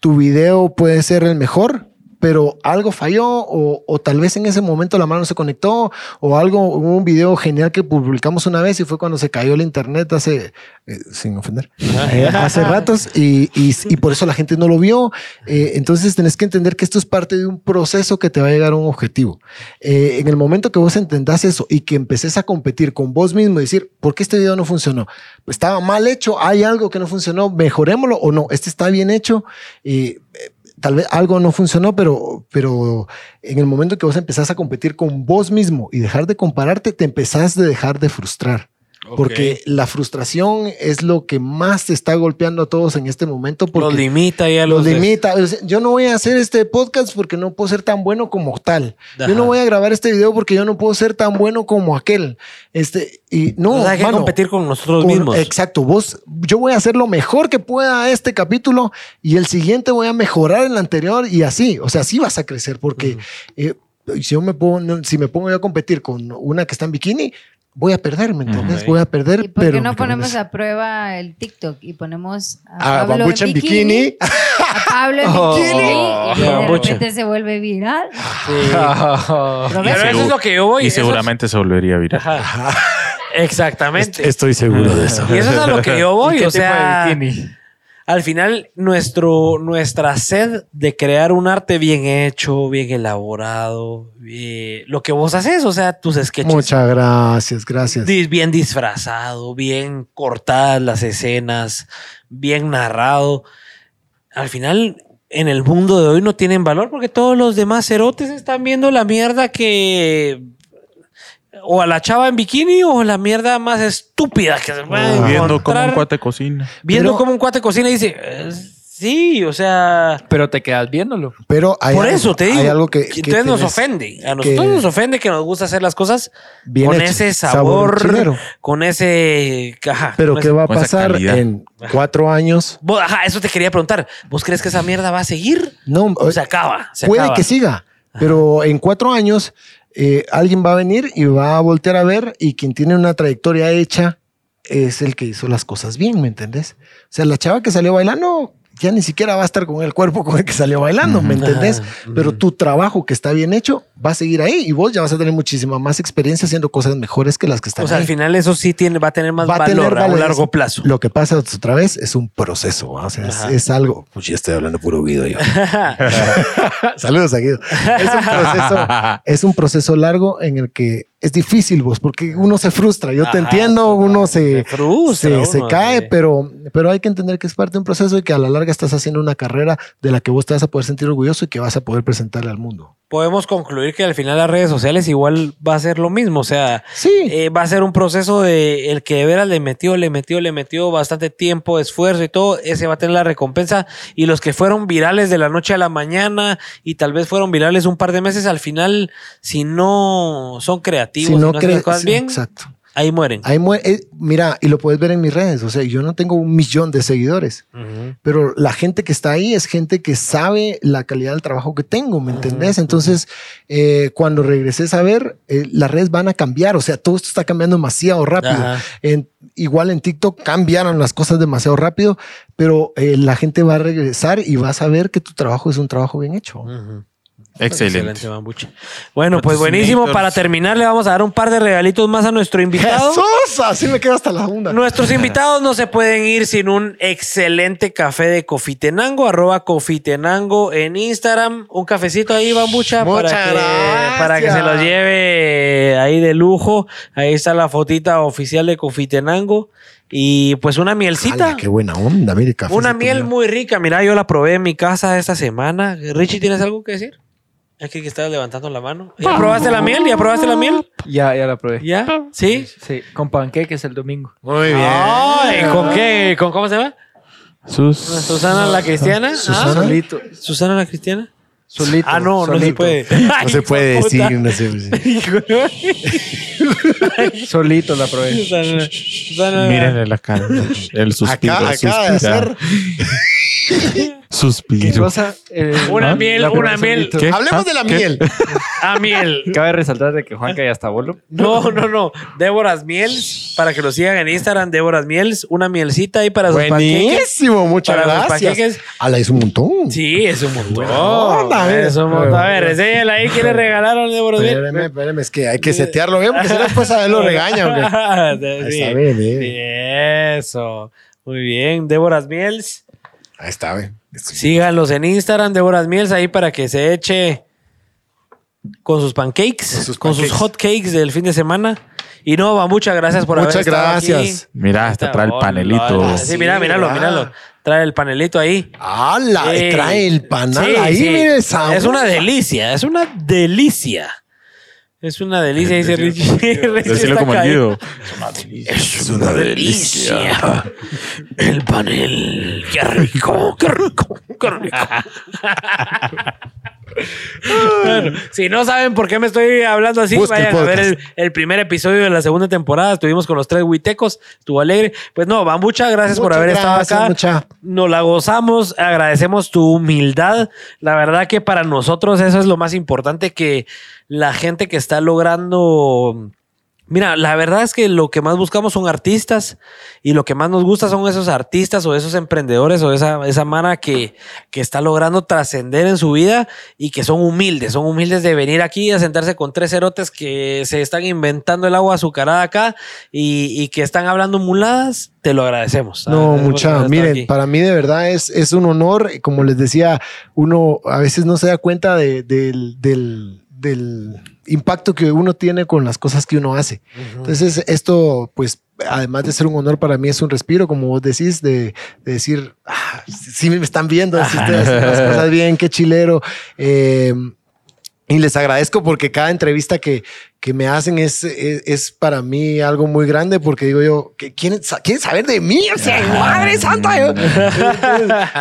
tu video puede ser el mejor, pero algo falló o, o tal vez en ese momento la mano se conectó o algo, hubo un video genial que publicamos una vez y fue cuando se cayó el internet hace, eh, sin ofender, eh, hace ratos y, y- y por eso la gente no lo vio. Eh, entonces tenés que entender que esto es parte de un proceso que te va a llegar a un objetivo. En el momento que vos entendás eso y que empeces a competir con vos mismo y decir, ¿por qué este video no funcionó? Estaba mal hecho, hay algo que no funcionó, mejorémoslo o no, este está bien hecho. Tal vez algo no funcionó, pero, pero en el momento que vos empezás a competir con vos mismo y dejar de compararte, te empezás de dejar de frustrar. Porque la frustración es lo que más te está golpeando a todos en este momento. Porque Los limita ya los los limita. Yo no voy a hacer este podcast porque no puedo ser tan bueno como tal. Ajá. Yo no voy a grabar este video porque yo no puedo ser tan bueno como aquel. Este, y no, O sea, hay que mano, competir con nosotros con- mismos. Exacto. Vos, yo voy a hacer lo mejor que pueda este capítulo y el siguiente voy a mejorar el anterior y así. O sea, así vas a crecer porque eh, si yo me pongo, si me pongo yo a competir con una que está en bikini, voy a perder, ¿me entiendes? Ok. Voy a perder. ¿Y por pero qué no ponemos a prueba el TikTok y ponemos a a Pablo Bambucha en bikini? a Pablo en Oh, bikini y de Bambucha. repente se vuelve viral? Sí. Pero eso es lo que yo voy. Y eso es- seguramente se volvería viral. Ajá. Exactamente. Estoy seguro de eso. Y eso es a lo que yo voy. ¿Qué O tipo de bikini? Al final, nuestro, nuestra sed de crear un arte bien hecho, bien elaborado, eh, lo que vos haces, o sea, tus sketches. Muchas gracias, gracias. Bien disfrazado, bien cortadas las escenas, bien narrado. Al final, en el mundo de hoy no tienen valor porque todos los demás cerotes están viendo la mierda que. O a la chava en bikini o la mierda más estúpida que se puede. Viendo cómo un cuate cocina. Viendo cómo un cuate cocina y dice, eh, sí, o sea, Pero te quedas viéndolo. Pero hay por algo- eso te digo. Hay algo que, que entonces nos ofende. A nosotros nos ofende que nos gusta hacer las cosas bien con hecho, ese sabor, con ese. Ajá, Pero con ¿qué ese- va a pasar en cuatro años? Ajá, eso te quería preguntar. ¿Vos crees que esa mierda va a seguir? No, O se acaba. Se puede acaba. que siga, pero en cuatro años eh, alguien va a venir y va a voltear a ver y quien tiene una trayectoria hecha es el que hizo las cosas bien, ¿me entendés? O sea, la chava que salió bailando ya ni siquiera va a estar con el cuerpo con el que salió bailando, ¿me entendés? Pero tu trabajo que está bien hecho va a seguir ahí y vos ya vas a tener muchísima más experiencia haciendo cosas mejores que las que están O sea, ahí. al final eso sí tiene, va a tener más Va a valor tener a largo plazo. Lo que pasa otra vez es un proceso, o sea, es, es algo. Pues ya estoy hablando puro Guido yo. Saludos a Guido. Es un, proceso, es un proceso largo en el que es difícil vos, porque uno se frustra. Yo te Ajá, entiendo, uno se, se frustra se, cae, sí. pero, pero hay que entender que es parte de un proceso y que a la larga estás haciendo una carrera de la que vos te vas a poder sentir orgulloso y que vas a poder presentarle al mundo. Podemos concluir que al final las redes sociales igual va a ser lo mismo. O sea, Sí. eh, va a ser un proceso de el que de veras le metió, le metió, le metió bastante tiempo, esfuerzo y todo, ese va a tener la recompensa. Y los que fueron virales de la noche a la mañana y tal vez fueron virales un par de meses, al final, si no son creativos, si no las crees, cosas bien, exacto. ahí mueren. Ahí eh, mira, y lo puedes ver en mis redes. O sea, yo no tengo un millón de seguidores. Ujú. pero la gente que está ahí es gente que sabe la calidad del trabajo que tengo, ¿me entendés? Entonces, eh, cuando regreses a ver, eh, las redes van a cambiar, o sea, todo esto está cambiando demasiado rápido. En- igual en TikTok cambiaron las cosas demasiado rápido, pero la gente va a regresar y va a saber que tu trabajo es un trabajo bien hecho. Excelente. Bambucha. Bueno, pues buenísimo. Para terminar, le vamos a dar un par de regalitos más a nuestro invitado. ¡Jesús! Así me quedo hasta la onda. Nuestros invitados no se pueden ir sin un excelente café de Cofitenango, arroba Cofitenango en Instagram. Un cafecito ahí, bambucha, para que, para que se los lleve ahí de lujo. Ahí está la fotita oficial de Cofitenango. Y pues una mielcita. ¡Hala, qué buena onda, mire, café. Una miel muy rica. Mira, yo la probé en mi casa esta semana. Richie, ¿tienes algo que decir? Es que estabas levantando la mano. ¿Ya probaste la miel? ¿Ya probaste la miel? Ya, ya la probé. ¿Ya? ¿Sí? Sí, con panqueques el domingo. Muy bien. Ay, ¿Con qué? ¿Con cómo se llama? Sus... Susana la cristiana. Susana. Ah, Solito. Susana la cristiana. Solito. Ah, no, no se puede. No se puede decir, no se puede decir. Solito la probé. Susana, Susana. Mírenle la cara. El suspiro. Acá, acaba de suspira. hacer. ¿Qué Suspiro. cosa? Eh, Una ¿no? miel, La una miel. Hablemos ¿Ah? de la ¿Qué? miel. A miel. Cabe resaltar de que Juanca ya está bolo. No, no, no. Déboras Miels. Para que lo sigan en Instagram, Déboras Miels. Una mielcita ahí para sus panqueques. Buenísimo, muchas Para gracias. Ala, es un montón. Sí, es un montón. onda, es un montón. A ver, enséñala ahí que le regalaron Déboras Miels. Espérame, espérame, es que hay que setearlo bien porque si no después a ver lo regaña. Ahí está bien, bien. Eso. Muy bien. Déboras Miels. Ahí está, bien. Síganlos en Instagram, Déboras Miels, ahí para que se eche con sus pancakes, Con sus con sus hot cakes del fin de semana. Y no, va, muchas gracias por Muchas haber estado gracias. aquí. Mira, hasta trae el panelito. Sí, mira, míralo, míralo. Trae el panelito ahí. ¡Hala! Sí. Trae el panal Sí, ahí, sí. mire esa. Es una delicia, es una delicia. Es una delicia, dice Richie. Decirlo como el. Guido. Es una delicia. El panel. Qué rico, qué rico, qué rico. Bueno, si no saben por qué me estoy hablando así, vayan a ver el, primer episodio de la segunda temporada. Estuvimos con los tres huitecos, estuvo alegre. Pues no, Bambucha, gracias por haber gracias, estado acá. mucha. Nos la gozamos, agradecemos tu humildad. La verdad que para nosotros eso es lo más importante que la gente que está logrando Mira, la verdad es que lo que más buscamos son artistas y lo que más nos gusta son esos artistas o esos emprendedores o esa, esa mara que, que está logrando trascender en su vida y que son humildes, son humildes de venir aquí a sentarse con tres cerotes que se están inventando el agua azucarada acá y, y que están hablando muladas. Te lo agradecemos. No, mucha. Miren, aquí. para mí de verdad es, es un honor. Como les decía, uno a veces no se da cuenta de- del, del- del impacto que uno tiene con las cosas que uno hace. Entonces, esto, pues, además de ser un honor para mí, es un respiro, como vos decís, de, de decir, ah, sí me están viendo, si ustedes hacen las cosas bien, qué chilero. Eh, y les agradezco porque cada entrevista que, que me hacen es, es, es para mí algo muy grande porque digo yo, que quieren, sa- quieren saber de mí, o sea, madre santa. Entonces,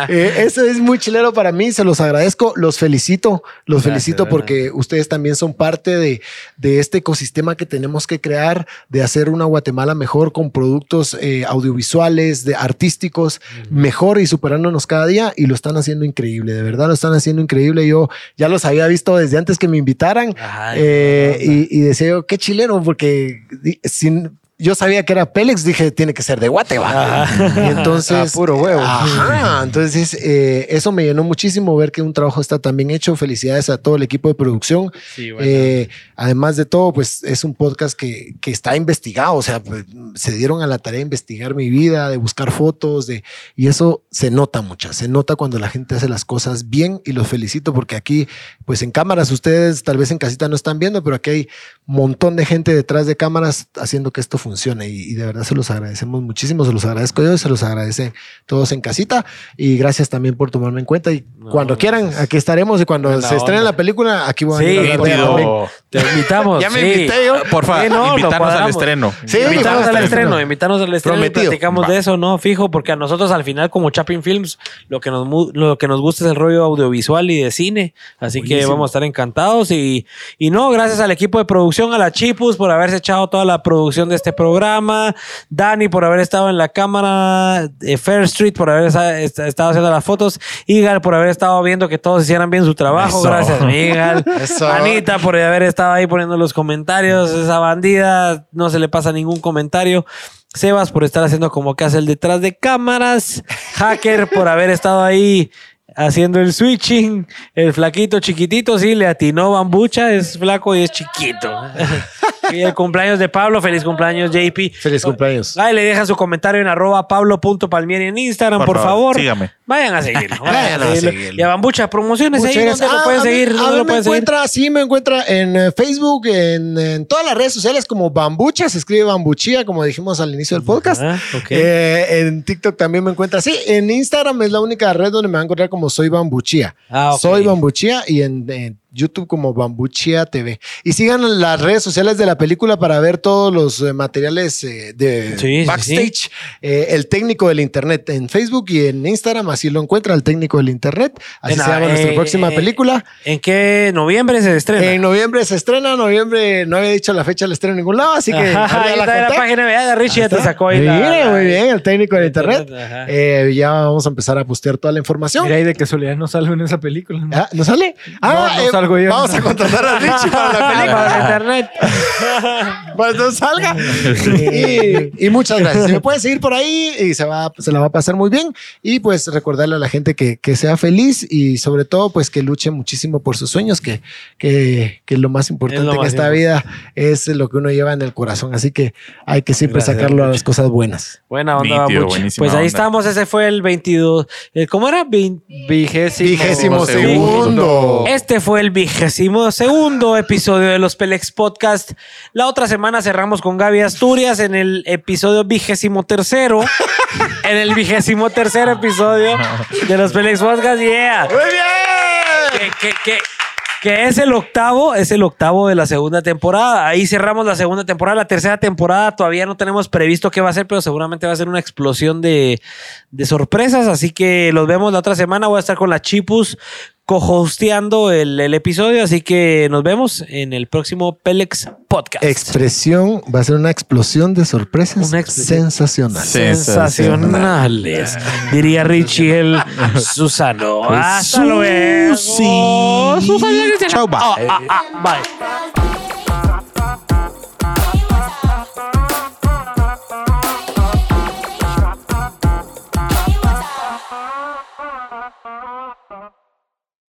eh, eso es muy chilero para mí, se los agradezco, los felicito, los Gracias, felicito gracias. porque ustedes también son parte de, de este ecosistema que tenemos que crear, de hacer una Guatemala mejor con productos eh, audiovisuales, de artísticos, mejor y superándonos cada día y lo están haciendo increíble, de verdad lo están haciendo increíble. Yo ya los había visto desde antes que me invitaran eh, y, y decía yo, qué chileno, porque sin, yo sabía que era Pélex, dije, tiene que ser de Guatemala. Y entonces, Ah, puro huevo. Ajá, entonces eh, eso me llenó muchísimo ver que un trabajo está tan bien hecho. Felicidades a todo el equipo de producción. Sí, bueno. Eh, además de todo, pues es un podcast que, que está investigado, o sea, pues, se dieron a la tarea de investigar mi vida, de buscar fotos, de, y eso se nota mucho, se nota cuando la gente hace las cosas bien y los felicito porque aquí, pues en cámaras, ustedes tal vez en casita no están viendo, pero aquí hay un montón de gente detrás de cámaras haciendo que esto funcione y, y de verdad se los agradecemos muchísimo, se los agradezco yo, se los agradecen todos en casita y gracias también por tomarme en cuenta y No, cuando quieran, aquí estaremos y cuando se estrene onda. la película, aquí voy a Sí, venir a también. Te invitamos. Ya me sí. invité yo. Porfa, Sí, no, invitarnos al estreno. Sí, invitarnos al estreno, invitarnos al estreno Prometido. y platicamos Va. de eso, ¿no? Fijo, porque a nosotros al final, como Chapin Films, lo que nos, lo que nos gusta es el rollo audiovisual y de cine. Así que Buenísimo. vamos a estar encantados. Y, y no, gracias al equipo de producción, a la Chipus por haberse echado toda la producción de este programa. Dani por haber estado en la cámara. eh, Fair Street por haber estado haciendo las fotos. Igal por haber estado viendo que todos hicieran bien su trabajo. Eso. Gracias, Igal. Anita por haber estado ahí poniendo los comentarios. Esa bandida no se le pasa ningún comentario. Sebas por estar haciendo como que hace el detrás de cámaras. Hacker por haber estado ahí haciendo el switching. El flaquito chiquitito, sí, le atinó bambucha. Es flaco y es chiquito. y el cumpleaños de Pablo. Feliz cumpleaños, JP. Feliz cumpleaños. Ahí le dejan su comentario en arroba pablo.palmieri en Instagram, por, Por favor. favor, sígame. Vayan a seguirlo. Vayan a seguirlo. Y a Bambucha, promociones ahí. Muchas ¿Dónde gracias. lo Ah, pueden a mí- seguir? a ¿Dónde mí lo me pueden seguir? encuentra, sí, me encuentra en eh, Facebook, en, en todas las redes sociales como Bambucha, se escribe Bambuchía, como dijimos al inicio del podcast. Ah, ok. Eh, en TikTok también me encuentra así. En Instagram es la única red donde me van a encontrar como Soy Bambuchía. Ah, ok. Soy Bambuchía y en, en YouTube como Bambuchía TV. Y sigan las redes sociales de la película para ver todos los eh, materiales eh, de Sí, sí, backstage. Eh, el técnico del internet en Facebook y en Instagram, así lo encuentra el técnico del internet. Así En- se llama eh, nuestra próxima eh, película. ¿En qué noviembre se estrena? En noviembre se estrena, noviembre no había dicho la fecha del estreno en ningún lado, así que Ajá, ahí la está la página de Richie, ya te sacó ahí. la- muy bien, el técnico del internet. Eh, ya vamos a empezar a postear toda la información. Mira, y de casualidad no salgo en esa película. ¿no? Ah, ¿No sale? Ah, no salgo yo. Vamos a contratar a Richie para la película. para internet. Pues no salga. y, y muchas gracias. Si me pueden seguir por ahí y se, va, se la va a pasar muy bien. Y pues recordarle a la gente que, que sea feliz y sobre todo pues que luche muchísimo por sus sueños, que, que, que lo más importante Es lo en más esta vida es lo que uno lleva en el corazón. Así que hay que siempre Gracias, sacarlo a las cosas buenas. Buena onda, buenísima Pues ahí onda. estamos, ese fue el 22. eh, ¿Cómo era? Vigésimo, Vigésimo segundo. segundo. Este fue el vigésimo segundo episodio de los Pelex Podcast. La otra semana cerramos con Gaby Asturias en el episodio vigésimo tercero. en el vigésimo tercer episodio de los Pelex Podcast. Yeah. Muy bien. que, que- que- que es el octavo, es el octavo de la segunda temporada. Ahí cerramos la segunda temporada. La tercera temporada todavía no tenemos previsto qué va a ser, pero seguramente va a ser una explosión de, de sorpresas. Así que los vemos la otra semana. Voy a estar con la Chipus co-hosteando el, el episodio. Así que nos vemos en el próximo Pelex Podcast. Expresión, va a ser una explosión de sorpresas sensacional. Sensacionales, diría Richie el Susano. Hasta luego. Cristiana. Chao, bye. Ah, ah, ah, bye.